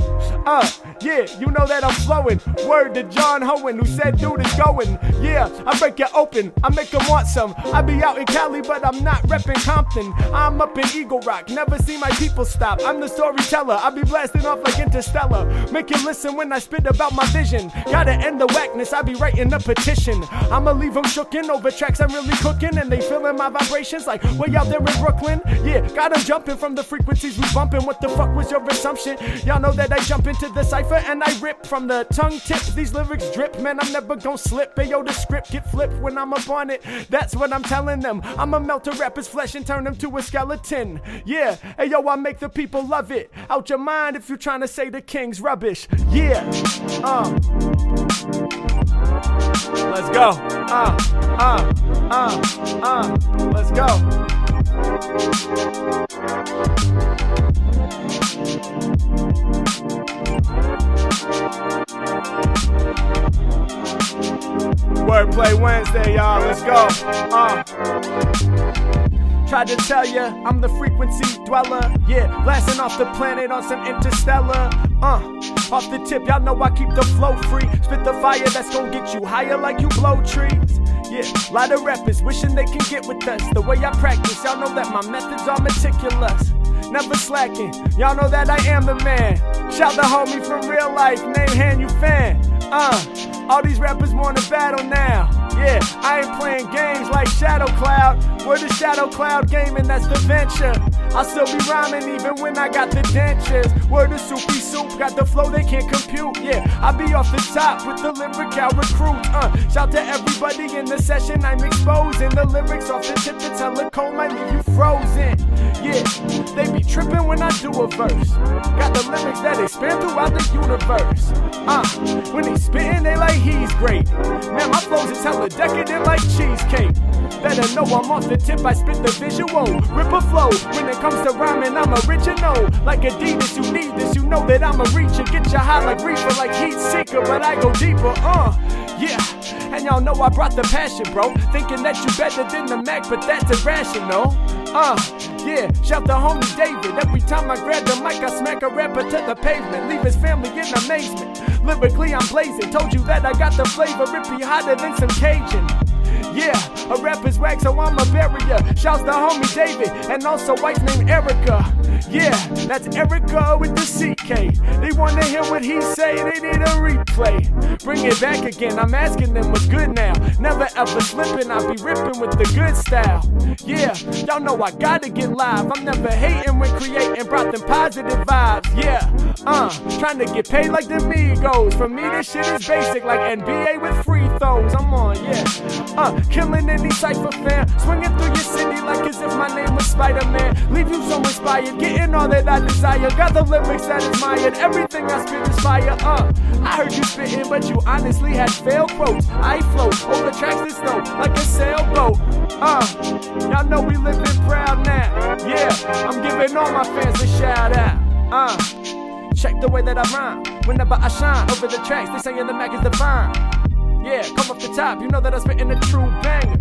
Uh, yeah, you know that I'm flowing. Word to John Hohen, who said, dude is going. Yeah, I break it open. I make them want some. I be out in Cali, but I'm not repping Compton. I'm up in Eagle Rock. Never see my people stop. I'm the storyteller. I be blasting off like Interstellar. Make you listen when I spit about my vision. Gotta end the whackness. I be writing a petition. I'ma leave them shookin' over tracks I'm really cooking, and they feeling my vibrations like way out there in Brooklyn. Yeah, got them jumping from the frequencies we bumping. What the fuck was your assumption? Y'all know that I jump into the cipher and I rip from the tongue tip. These lyrics drip, man. I'm never gonna slip. Hey yo, the script get flipped when I'm up on it. That's what I'm telling them. I'ma melt a rapper's flesh and turn him to a skeleton. Yeah, hey yo, I make the people love it. Out your mind if you're trying to say the king's rubbish. Yeah, uh. Let's go. Uh, uh, uh, uh. Let's go. Wordplay Wednesday, y'all. Let's go. Uh. Tried to tell ya, I'm the frequency dweller. Yeah, blasting off the planet on some interstellar. Uh, off the tip, y'all know I keep the flow free. Spit the fire that's gonna get you higher like you blow trees. Yeah, lot of rappers wishing they can get with us. The way I practice, y'all know that my methods are meticulous. Never slacking, y'all know that I am the man. Shout the homie from real life, name hand you fan. Uh, all these rappers wanna battle now. Yeah, I ain't playing games like Shadow Cloud. We're the Shadow Cloud gaming, that's the venture. I still be rhyming even when I got the dentures. Word to soupy soup, got the flow they can't compute. Yeah, I be off the top with the lyrical recruits. Uh, shout to everybody in the session, I'm exposing the lyrics off the tip to telecom might leave you frozen. Yeah, they be tripping when I do a verse. Got the lyrics that expand throughout the universe. Uh, when he spitting, they like he's great. Man, my flows is hella decadent like cheesecake. Better know I'm off the tip, I spit the visual. Rip a flow. When it comes to rhyming, I'm original. Like Adidas, you need this, you know that I'm a reacher. Get you high like reefer, like heat seeker, but I go deeper, uh. Yeah, and y'all know I brought the passion, bro. Thinking that you better than the Mack, but that's irrational. Uh, yeah, shout the homie David. Every time I grab the mic, I smack a rapper to the pavement. Leave his family in amazement. Lyrically, I'm blazing. Told you that I got the flavor. It hotter than some Cajun. Yeah, a rapper's wax, so I'm a barrier. Shouts the homie David, and also wife named Erica. Yeah, that's Erica with the CK. They wanna hear what what he say, they need a replay. Bring it back again, I'm asking them what's good now. Never ever slipping, I be ripping with the good style. Yeah, y'all know I gotta get live. I'm never hating when creating, brought them positive vibes. Yeah, uh, trying to get paid like the Migos. For me, this shit is basic, like NBA with free throws. I'm on, yeah. Uh, killing any cypher fan, swinging through your city like as if my name was Spider Man. Leave you so inspired, getting all that I desire. Got the lyrics that admired, everything I spit is fire. Uh, I heard you spitting, but you honestly had failed quotes. I float over tracks that snow like a sailboat. Uh, y'all know we living proud now. Yeah, I'm giving all my fans a shout out. Uh, check the way that I rhyme. Whenever I shine over the tracks, they saying the Mack is divine. Yeah, come off the top, you know that I'm spitting a true banger.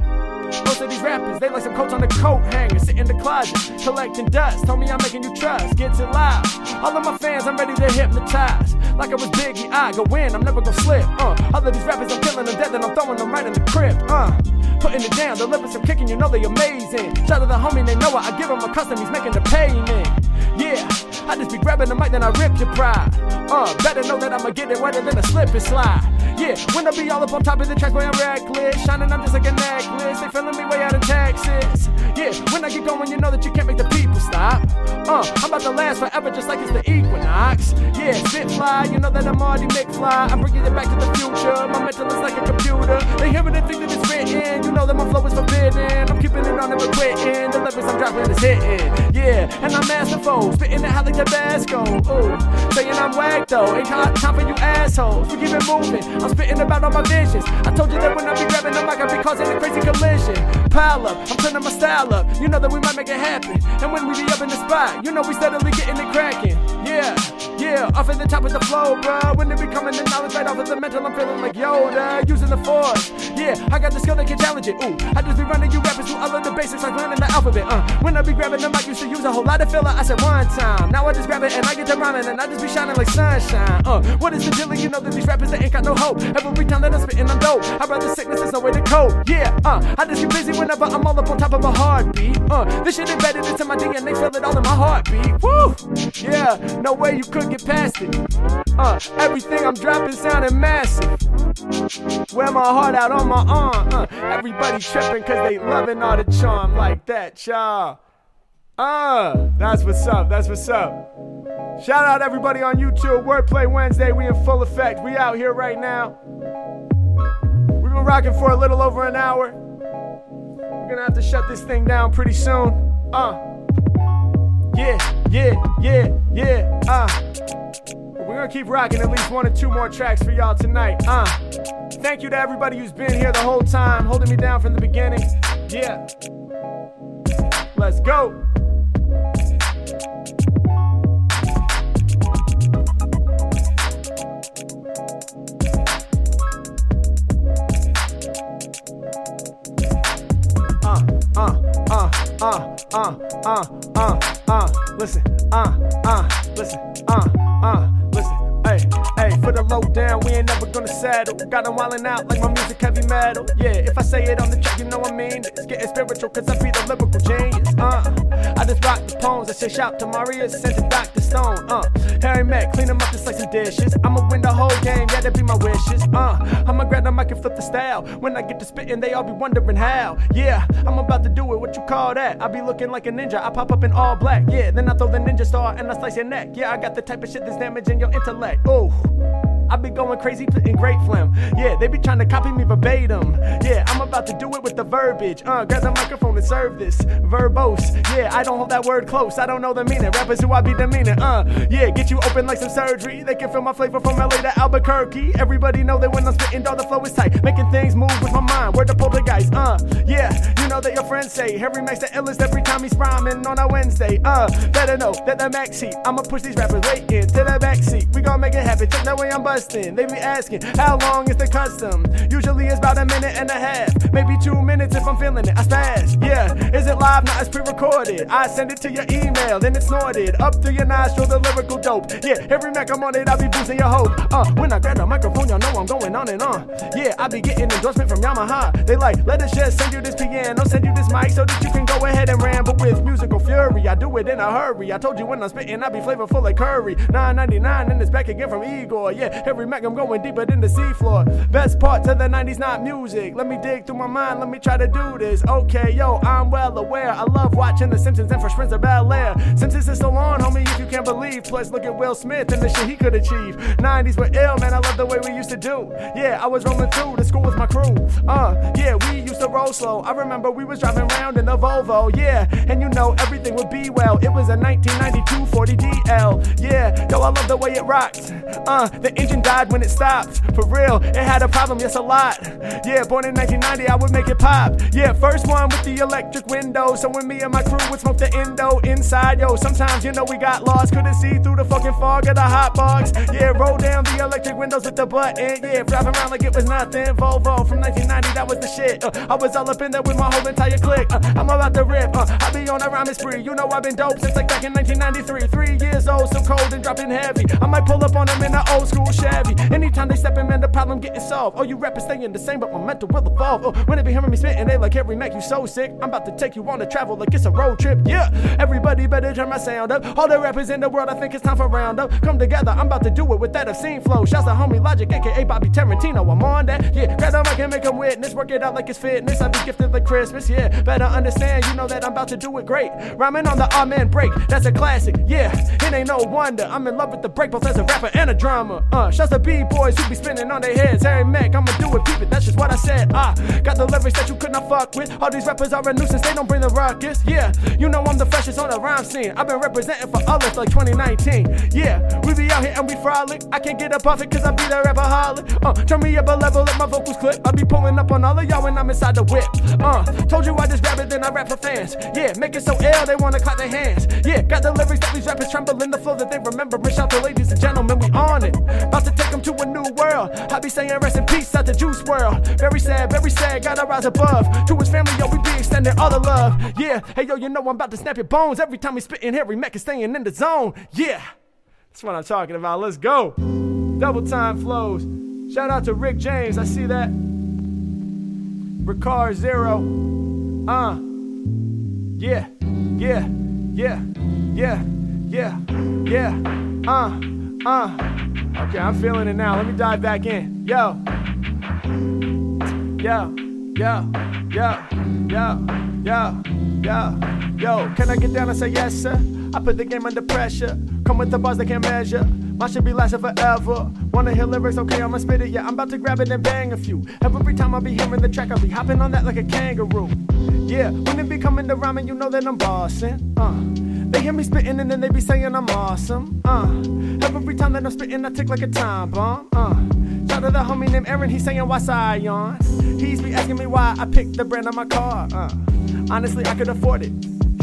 Most of these rappers, they like some coats on the coat hanger. Sit in the closet, collecting dust. Tell me I'm making you trust. Get to live. All of my fans, I'm ready to hypnotize. Like I was Biggie, I go in, I'm never gonna slip. Uh, all of these rappers, I'm killing them dead, and I'm throwing them right in the crib. Uh, putting it down, the lyrics I'm kicking, you know they amazing. Shout out to the homie, they know it. I give him a custom, he's making the payment. Yeah, I just be grabbing the mic, then I rip your pride. Uh, better know that I'ma get it wetter than a slip and slide. Yeah, when I be all up on top of the tracks, boy, I'm reckless. Shining, I'm just like a necklace. They feeling me way out of Texas. Yeah, when I get going, you know that you can't make the people stop. Uh, I'm about to last forever, just like it's the equinox. Yeah, spit fly, you know that I'm already McFly. I'm bringing it back to the future. My mental is like a computer. They hear hearing and think that it's written. You know that my flow is forbidden. I'm keeping it on, never quitting. The lyrics I'm dropping is hitting. Yeah, and I'm masterful. Spitting it hot like Tabasco. Ooh, saying I'm whack though. Ain't time for you assholes. We keep it moving. I'm spitting about all my visions. I told you that when I be grabbing the mic, I be causing a crazy collision. Pile up, I'm turning my style up. You know that we might make it happen. And when we be up in the spot, you know we steadily getting it cracking. Yeah, yeah, off at the top of the flow, bro. When it be coming the knowledge right off of the mental, I'm feeling like Yoda, using the force. Yeah, I got the skill that can challenge it. Ooh, I just be running you rappers through all of the basics like learning the alphabet. Uh, when I be grabbing the mic, used to use a whole lot of filler. I said one time, now I just grab it and I get to rhyming and I just be shining like sunshine. Uh, what is the deal? You know that these rappers they ain't got no hope. Every time that I'm spitting, I'm dope. I rather sickness, there's no way to cope. Yeah, uh, I just get busy whenever I'm all up on top of a heartbeat. Uh, this shit embedded into my DNA, feel it all in my heartbeat. Woo! Yeah, no way you could get past it. Uh, everything I'm dropping sounding massive. Wear my heart out on my arm. Uh, everybody tripping cause they loving all the charm like that, y'all. Uh, that's what's up. That's what's up. Shout out everybody on YouTube. Wordplay Wednesday. We in full effect. We out here right now. We've been rocking for a little over an hour. We're gonna have to shut this thing down pretty soon. Uh. Yeah, yeah, yeah, yeah. Uh. We're gonna keep rocking at least one or two more tracks for y'all tonight. Uh. Thank you to everybody who's been here the whole time, holding me down from the beginning. Yeah. Let's go. uh, uh, uh, uh, uh, uh, uh, uh, listen, uh, uh, listen, uh, uh, for the lowdown, we ain't never gonna settle. Got them wildin' out like my music heavy metal. Yeah, if I say it on the track, you know I mean it. It's getting spiritual, cause I be the lyrical genius. Uh, I just rock the poems. I say shout to Maria, send it back to Stone. Uh, Harry Mack, clean them up just like some dishes. I'ma win the whole game, yeah, that be my wishes. Uh, I'ma grab the mic and flip the style. When I get to spittin', they all be wondering how. Yeah, I'm about to do it, what you call that? I be looking like a ninja, I pop up in all black. Yeah, then I throw the ninja star and I slice your neck. Yeah, I got the type of shit that's damaging your intellect. Oh. I be going crazy in great phlegm. Yeah, they be trying to copy me verbatim. Yeah, I'm about to do it with the verbiage. Uh, grab the microphone and serve this. Verbose. Yeah, I don't hold that word close. I don't know the meaning. Rappers who I be demeaning. Uh, yeah, get you open like some surgery. They can feel my flavor from LA to Albuquerque. Everybody know that when I'm spitting, all the flow is tight. Making things move with my mind. Word the poltergeist. Uh, yeah, you know that your friends say Harry makes the illest every time he's rhyming on a Wednesday. Uh, better know that the max seat. I'ma push these rappers way into the back seat. We gon' make it happen. Check that way I'm buzzing. They be asking, how long is the custom? Usually it's about a minute and a half, maybe two minutes if I'm feeling it. I spaz, yeah. Is it live? Not it's pre-recorded. I send it to your email, then it's snorted up through your nostril. The lyrical dope, yeah. Every Mac I'm on it, I be boosting your hope. Uh, when I grab the microphone, y'all know I'm going on and on. Yeah, I be getting endorsement from Yamaha. They like, let us just send you this piano, send you this mic so that you can go ahead and ramble with musical fury. I do it in a hurry. I told you when I'm spitting, I be flavorful like curry. 9.99 and it's back again from Igor. Yeah, every Mac I'm going deeper than the seafloor. Best parts of the 90s, not music. Let me dig through my mind, let me try to do this. Okay, yo, I'm well aware. I love watching The Simpsons and Fresh Prince of Bel Air. Simpsons is so long, homie, if you can't believe. Plus, look at Will Smith and the shit he could achieve. 90s were ill, man. I love the way we used to do. Yeah, I was rolling through the school with my crew. Uh, yeah, we used to roll slow. I remember we was driving around in the Volvo. Yeah, and you know everything would be well. It was a 1990 240 DL. Yeah, yo, I love the way it rocked. Uh, the engine died when it stopped. For real, it had a problem, yes, a lot. Yeah, born in 1990, I would make it pop. Yeah, first one with the electric window. So when me and my crew would smoke the endo inside, yo, sometimes you know we got lost. Couldn't see through the fucking fog of the hot box. Yeah, roll down the electric windows with the button. Yeah, driving around like it was nothing. Volvo from 1990, that was the shit. Uh, I was all up in there with my whole entire clique. Uh, I'm about to rip. Uh, I be on a rhyming spree. You know I've been dope since like back in 1993. Three years old, so cold and dropping heavy. I might pull up on them in an old school Chevy. Anytime they step in, man, the problem getting solved. Oh, you rappers staying the same, but my mental will evolve. Oh, when they be hearing me spitting, they like every Mack, you so sick. I'm about to take you on a travel like it's a road trip. Yeah, everybody better turn my sound up. All the rappers in the world, I think it's time for roundup. Come together, I'm about to do it with that obscene flow. Shouts to homie Logic, aka Bobby Tarantino. I'm on that. Yeah, grab the mic and make them witness. Work it out like it's fitness. I be gifted like Christmas. Yeah, better understand. You know that I'm about to do it great. Rhyming on the amen break. That's a classic. Yeah, it ain't no wonder. I'm in love with the break both as a rapper and a drummer. Uh, shouts to B-boys who be spinning on their heads. Harry Mack, I'ma do it, peep it. That's just what I said. Ah, got the lyrics that you could not fuck with. All these rappers are a nuisance. They don't bring the ruckus. Yeah, you know I'm the freshest on the rhyme scene. I've been representing for others like 2019. Yeah, we be out here and we frolic. I can't get up off it cause I be the rapper holic. Uh, turn me up a level, let my vocals clip. I be pulling up on all of y'all when I'm inside the whip. Uh, told you I just rap it, then I rap for fans. Yeah, make it so ill, they wanna clap their hands. Yeah, got the lyrics that these rappers tremble in the flow that they remember. Shout to ladies and gentlemen, we on it. About to take them to a new world. I be saying rest in peace out the Juice WRLD. Very sad, very sad, gotta rise above. To his family, yo, we be extending all the love. Yeah, hey yo, you know I'm about to snap your bones. Every time we spitting, Harry Mack is staying in the zone. Yeah, that's what I'm talking about. Let's go. Double time flows. Shout out to Rick James, I see that. Ricard Zero. Uh. Yeah, yeah, yeah, yeah, yeah, yeah. Uh, uh. Okay, I'm feeling it now. Let me dive back in. Yo. Yo, yo, yo, yo, yo, yo, yo. Can I get down and say yes, sir? I put the game under pressure. Come with the bars they can't measure. Mine should be lasting forever. Wanna hear lyrics? Okay, I'ma spit it. Yeah, I'm about to grab it and bang a few. Every time I be hearing the track, I'll be hopping on that like a kangaroo. Yeah, when it be coming to rhyming, you know that I'm bossing. Uh, they hear me spitting and then they be saying I'm awesome. Uh, every time that I'm spitting, I tick like a time bomb. Uh, shout to the homie named Aaron, he's saying why Scion. He's be asking me why I picked the brand of my car. Uh, honestly, I could afford it.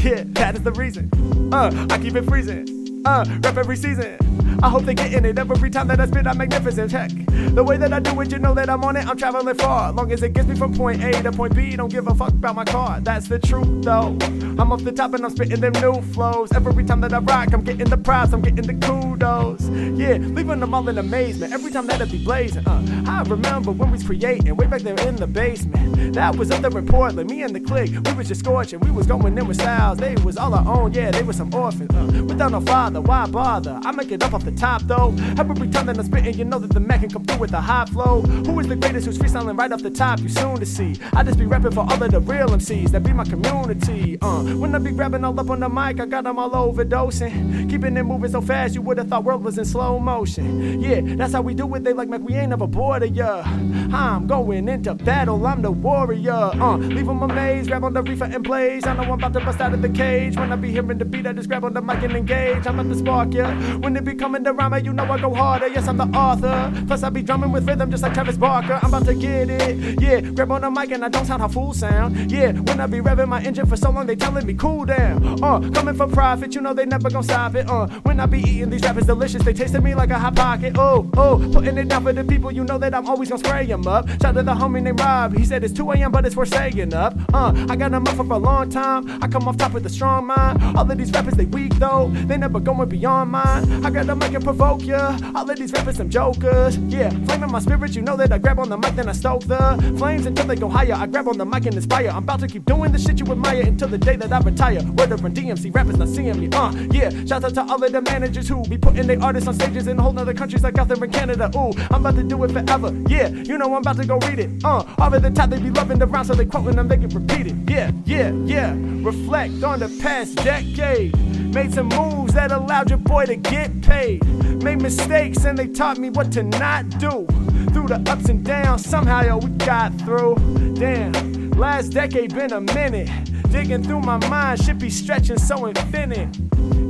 Yeah, that is the reason. Uh, I keep it freezing. Uh, rap every season. I hope they get in it every time that I spit. I'm magnificent. Check the way that I do it. You know that I'm on it. I'm traveling far. Long as it gets me from point A to point B, don't give a fuck about my car. That's the truth, though. I'm off the top and I'm spitting them new flows. Every time that I rock, I'm getting the props. I'm getting the kudos. Yeah, leaving them all in amazement. Every time that I be blazing. Uh, I remember when we was creating way back there in the basement. That was up there in Portland. Me and the clique, we was just scorching. We was going in with styles. They was all our own. Yeah, they was some orphans. Uh, without no father, why bother? I make it up off the top though. Every time that I'm spitting, you know that the Mack can come through with a high flow. Who is the greatest who's freestyling right off the top? You soon to see. I just be rapping for all of the real MCs that be my community. Uh, when I be grabbing all up on the mic, I got them all overdosing. Keeping it moving so fast, you would have thought world was in slow motion. Yeah, that's how we do it. They like Mack, we ain't never bored of ya. I'm going into battle, I'm the warrior. Uh, leave them amazed, grab on the reefer and blaze. I know I'm about to bust out of the cage. When I be hearing the beat, I just grab on the mic and engage. I'm at the spark, yeah. When it be coming to rhyme, you know I go harder. Yes, I'm the author. Plus, I be drumming with rhythm just like Travis Barker. I'm about to get it. Yeah, grab on the mic and I don't sound how fool sound. Yeah, when I be revving my engine for so long, they telling me cool down. Uh, coming for profit, you know they never gonna stop it. Uh, when I be eating these rappers delicious, they tasting me like a hot pocket. Oh, oh, putting it down for the people, you know that I'm always gonna spray them up. Shout to the homie named Rob, he said it's 2 a.m., but it's for staying up. Uh, I got them up for a long time. I come off top with a strong mind. All of these rappers, they weak though, they never going beyond mine. I got to make it provoke ya. All of these rappers, some jokers. Yeah, flaming my spirit, you know that I grab on the mic, then I stoke the flames until they go higher. I grab on the mic and inspire. I'm about to keep doing the shit you admire until the day that I retire. Word from DMC rappers not seeing me. Uh, yeah, shout out to all of the managers who be putting their artists on stages in whole other countries like out there in Canada. Ooh, I'm about to do it forever. Yeah, you know I'm about to go read it. Uh, all of the top they be loving the rhymes, so they quoting them, they repeat it. Yeah, yeah, yeah. Reflect on the past decade. Made some moves that allowed your boy to get paid. Made mistakes and they taught me what to not do. Through the ups and downs, somehow yo, we got through. Damn, last decade been a minute. Digging through my mind, should be stretching so infinite.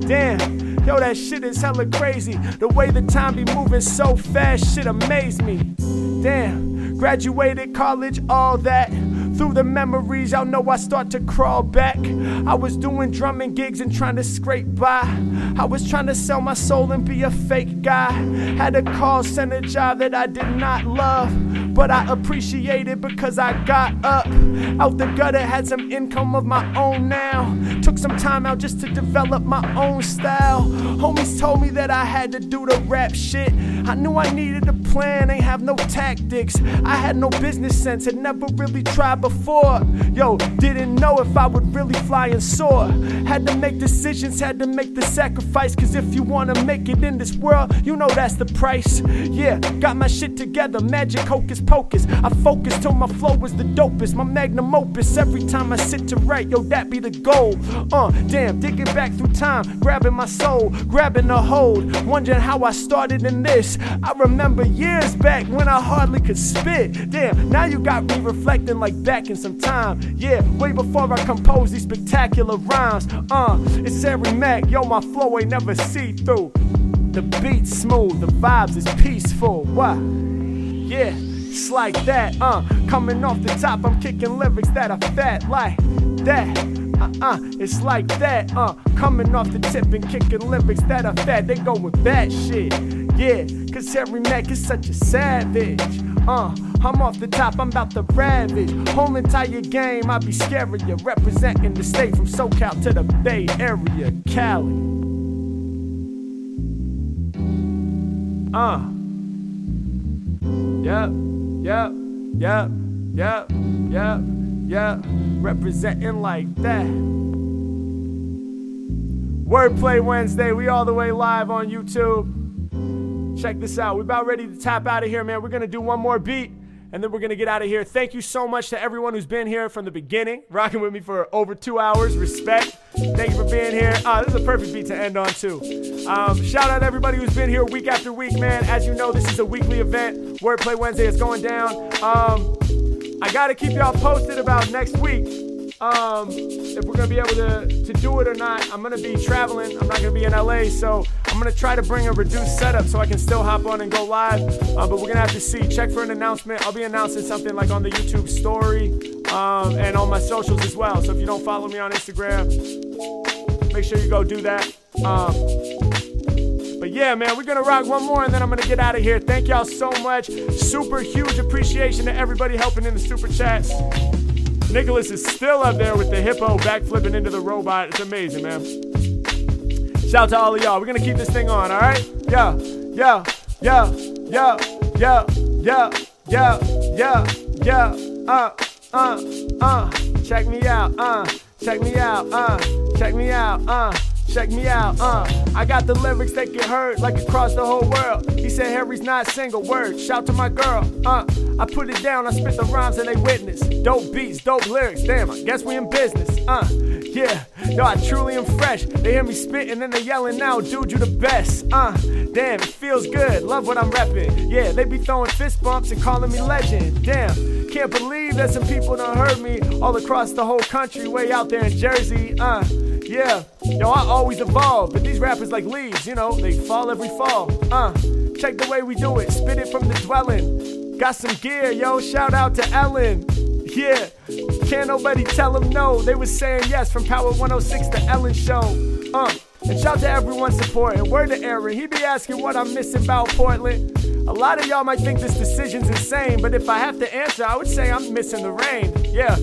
Damn, yo, that shit is hella crazy. The way the time be moving so fast, shit amaze me. Damn, graduated college, all that. Through the memories, y'all know I start to crawl back. I was doing drumming gigs and trying to scrape by. I was trying to sell my soul and be a fake guy. Had a call center job that I did not love, but I appreciate it because I got up. Out the gutter, had some income of my own now. Took some time out just to develop my own style. Homies told me that I had to do the rap shit. I knew I needed a plan, ain't have no tactics. I had no business sense, had never really tried before. Yo, didn't know if I would really fly and soar. Had to make decisions, had to make the sacrifice. Cause if you wanna make it in this world, you know that's the price. Yeah, got my shit together, magic hocus pocus. I focus till my flow was the dopest, my magnum opus. Every time I sit to write, yo, that be the goal. Uh, damn, digging back through time, grabbing my soul, grabbing a hold, wondering how I started in this. I remember years back when I hardly could spit. Damn, now you got me reflecting like back in some time. Yeah, way before I composed these spectacular rhymes. Uh, it's Harry Mack, yo, my flow ain't never see through. The beat's smooth, the vibes is peaceful. What? Yeah, it's like that. Uh, coming off the top, I'm kicking lyrics that are fat like that. Uh-uh, it's like that, uh, coming off the tip and kicking lyrics that are fat, they go with that shit, yeah, cause Harry Mack is such a savage, uh, I'm off the top, I'm about to ravage, whole entire game, I be scaring you, representing the state from SoCal to the Bay Area, Cali, uh, yep, yep, yep, yep, yep, yep, representing like that. Wordplay Wednesday, we all the way live on YouTube. Check this out. We're about ready to tap out of here, man. We're gonna do one more beat and then we're gonna get out of here. Thank you so much to everyone who's been here from the beginning, rocking with me for over two hours. Respect. Thank you for being here. Uh, this is a perfect beat to end on too. Um, shout out to everybody who's been here week after week, man. As you know, this is a weekly event. Wordplay Wednesday is going down. Um, I gotta keep y'all posted about next week. Um, if we're gonna be able to, to do it or not. I'm gonna be traveling. I'm not gonna be in LA, so I'm gonna try to bring a reduced setup so I can still hop on and go live. Uh, but we're gonna have to see. Check for an announcement. I'll be announcing something like on the YouTube story um, and on my socials as well. So if you don't follow me on Instagram, make sure you go do that. Um, but yeah, man, we're gonna rock one more and then I'm gonna get out of here. Thank y'all so much. Super huge appreciation to everybody helping in the super chats. Nicholas is still up there with the hippo backflipping into the robot. It's amazing, man. Shout out to all of y'all. We're gonna keep this thing on, all right? Yeah, yeah, yeah, yeah, yeah, yeah, yeah, yeah, yeah. Uh, uh, uh. Check me out, uh. Check me out, uh. Check me out, uh. Check me out, uh. I got the lyrics that get heard like across the whole world. He said Harry's not single word. Shout to my girl, uh. I put it down, I spit the rhymes and they witness. Dope beats, dope lyrics. Damn, I guess we in business, uh. Yeah, yo, I truly am fresh. They hear me spitting and they yelling now, dude, you the best, uh. Damn, it feels good. Love what I'm repping. Yeah, they be throwing fist bumps and calling me legend. Damn, can't believe that some people done heard me all across the whole country, way out there in Jersey, uh. Yeah, yo, I always evolve, but these rappers like leaves, you know, they fall every fall. Uh, check the way we do it, spit it from the dwelling. Got some gear, yo, shout out to Ellen. Yeah, can't nobody tell them no. They was saying yes from Power 106 to Ellen Show. Uh, And shout to everyone supporting. Word to Aaron, he be asking what I'm missing about Portland. A lot of y'all might think this decision's insane, but if I have to answer, I would say I'm missing the rain. Yeah.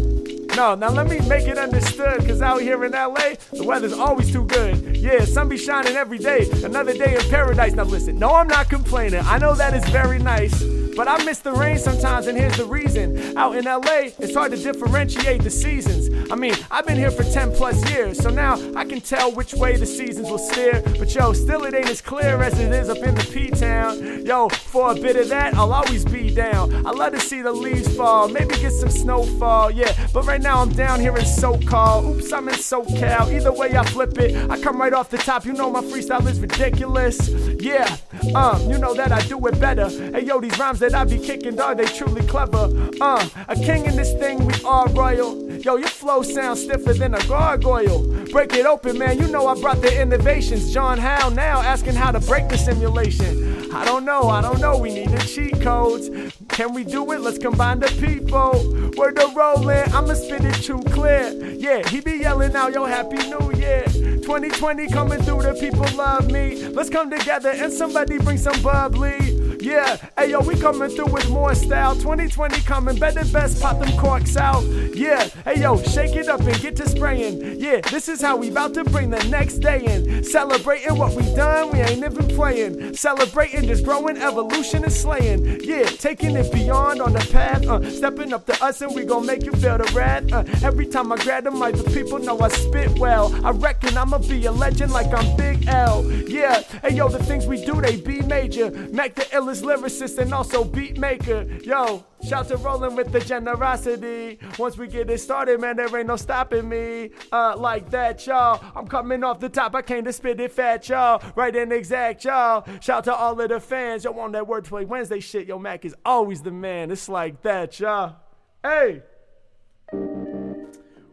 No, now let me make it understood, cause out here in LA, the weather's always too good. Yeah, sun be shining every day, another day in paradise. Now listen, no, I'm not complaining. I know that is very nice. But I miss the rain sometimes, and here's the reason. Out in LA, it's hard to differentiate the seasons. I mean, I've been here for 10 plus years, so now I can tell which way the seasons will steer. But yo, still it ain't as clear as it is up in the P Town. Yo, for a bit of that, I'll always be down. I love to see the leaves fall, maybe get some snowfall, yeah. But right now I'm down here in SoCal. Oops, I'm in SoCal. Either way I flip it, I come right off the top. You know my freestyle is ridiculous. Yeah, um, you know that I do it better. Hey yo, these rhymes that I be kicking, dog, they truly clever. Uh, a king in this thing, we are royal. Yo, your flow sounds stiffer than a gargoyle. Break it open, man. You know I brought the innovations. John Howe now asking how to break the simulation. I don't know, I don't know. We need the cheat codes. Can we do it? Let's combine the people. Word to Roland, I'ma spit it too clear. Yeah, he be yelling out, yo, happy new year. 2020 coming through, the people love me. Let's come together and somebody bring some bubbly. Yeah, hey yo, we coming through with more style. 2020 coming, better best pop them corks out. Yeah, hey yo, shake it up and get to spraying. Yeah, this is how we about to bring the next day in. Celebrating what we done, we ain't even playing. Celebrating just growing, evolution and slaying. Yeah, taking it beyond on the path. Uh, stepping up to us and we gon' make you feel the wrath. Uh, every time I grab the mic, the people know I spit well. I reckon I'ma be a legend like I'm Big L. Yeah, hey yo, the things we do, they be major. Make the illest lyricist and also beat maker. Yo, shout to Roland with the generosity. Once we get it started, man, there ain't no stopping me. Uh, like that, y'all. I'm coming off the top. I came to spit it fat, y'all. Right and exact, y'all. Shout to all of the fans. Yo, on that Wordplay Wednesday shit, yo, Mack is always the man. It's like that, y'all. Hey.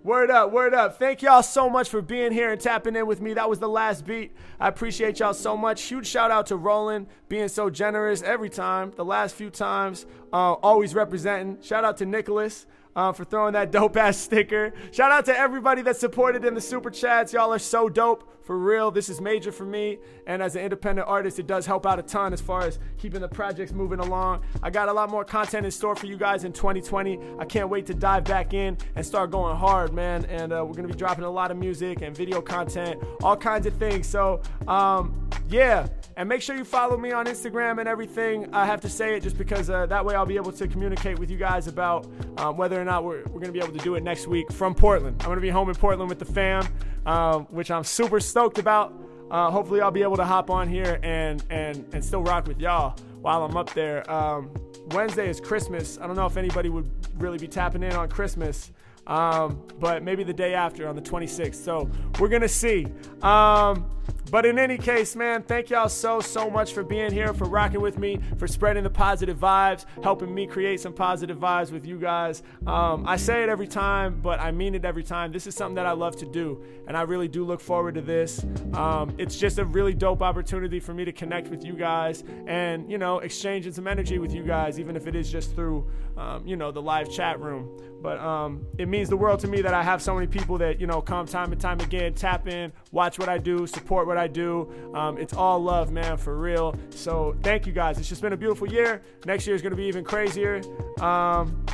Word up, word up. Thank y'all so much for being here and tapping in with me. That was the last beat. I appreciate y'all so much. Huge shout out to Roland being so generous every time. The last few times, uh, always representing. Shout out to Nicholas. Uh, for throwing that dope ass sticker. Shout out to everybody that supported in the super chats. Y'all are so dope. For real, this is major for me. And as an independent artist, it does help out a ton as far as keeping the projects moving along. I got a lot more content in store for you guys in 2020. I can't wait to dive back in and start going hard, man. And uh, we're to be dropping a lot of music and video content, all kinds of things. So, um, yeah. And make sure you follow me on Instagram and everything. I have to say it just because uh, that way I'll be able to communicate with you guys about um, whether or not we're, we're going to be able to do it next week from Portland. I'm going to be home in Portland with the fam um, which I'm super stoked about. Uh, hopefully, I'll be able to hop on here and and and still rock with y'all while I'm up there. Um, Wednesday is Christmas. I don't know if anybody would really be tapping in on Christmas, um, but maybe the day after on the 26th. So we're gonna see. Um, but in any case, man, thank y'all so, so much for being here, for rocking with me, for spreading the positive vibes, helping me create some positive vibes with you guys. Um, I say it every time, but I mean it every time. This is something that I love to do, and I really do look forward to this. Um, it's just a really dope opportunity for me to connect with you guys and, you know, exchanging some energy with you guys, even if it is just through, um, you know, the live chat room. But um, it means the world to me that I have so many people that, you know, come time and time again, tap in, watch what I do, support what I do. Um, it's all love, man, for real. So thank you guys. It's just been a beautiful year. Next year is going to be even crazier. Um,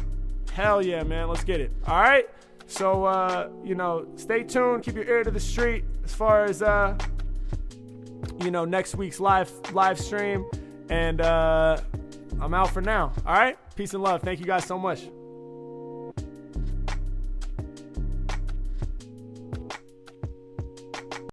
hell yeah, man. Let's get it. All right. So, uh, you know, stay tuned. Keep your ear to the street as far as, uh, you know, next week's live live stream. And uh, I'm out for now. All right. Peace and love. Thank you guys so much.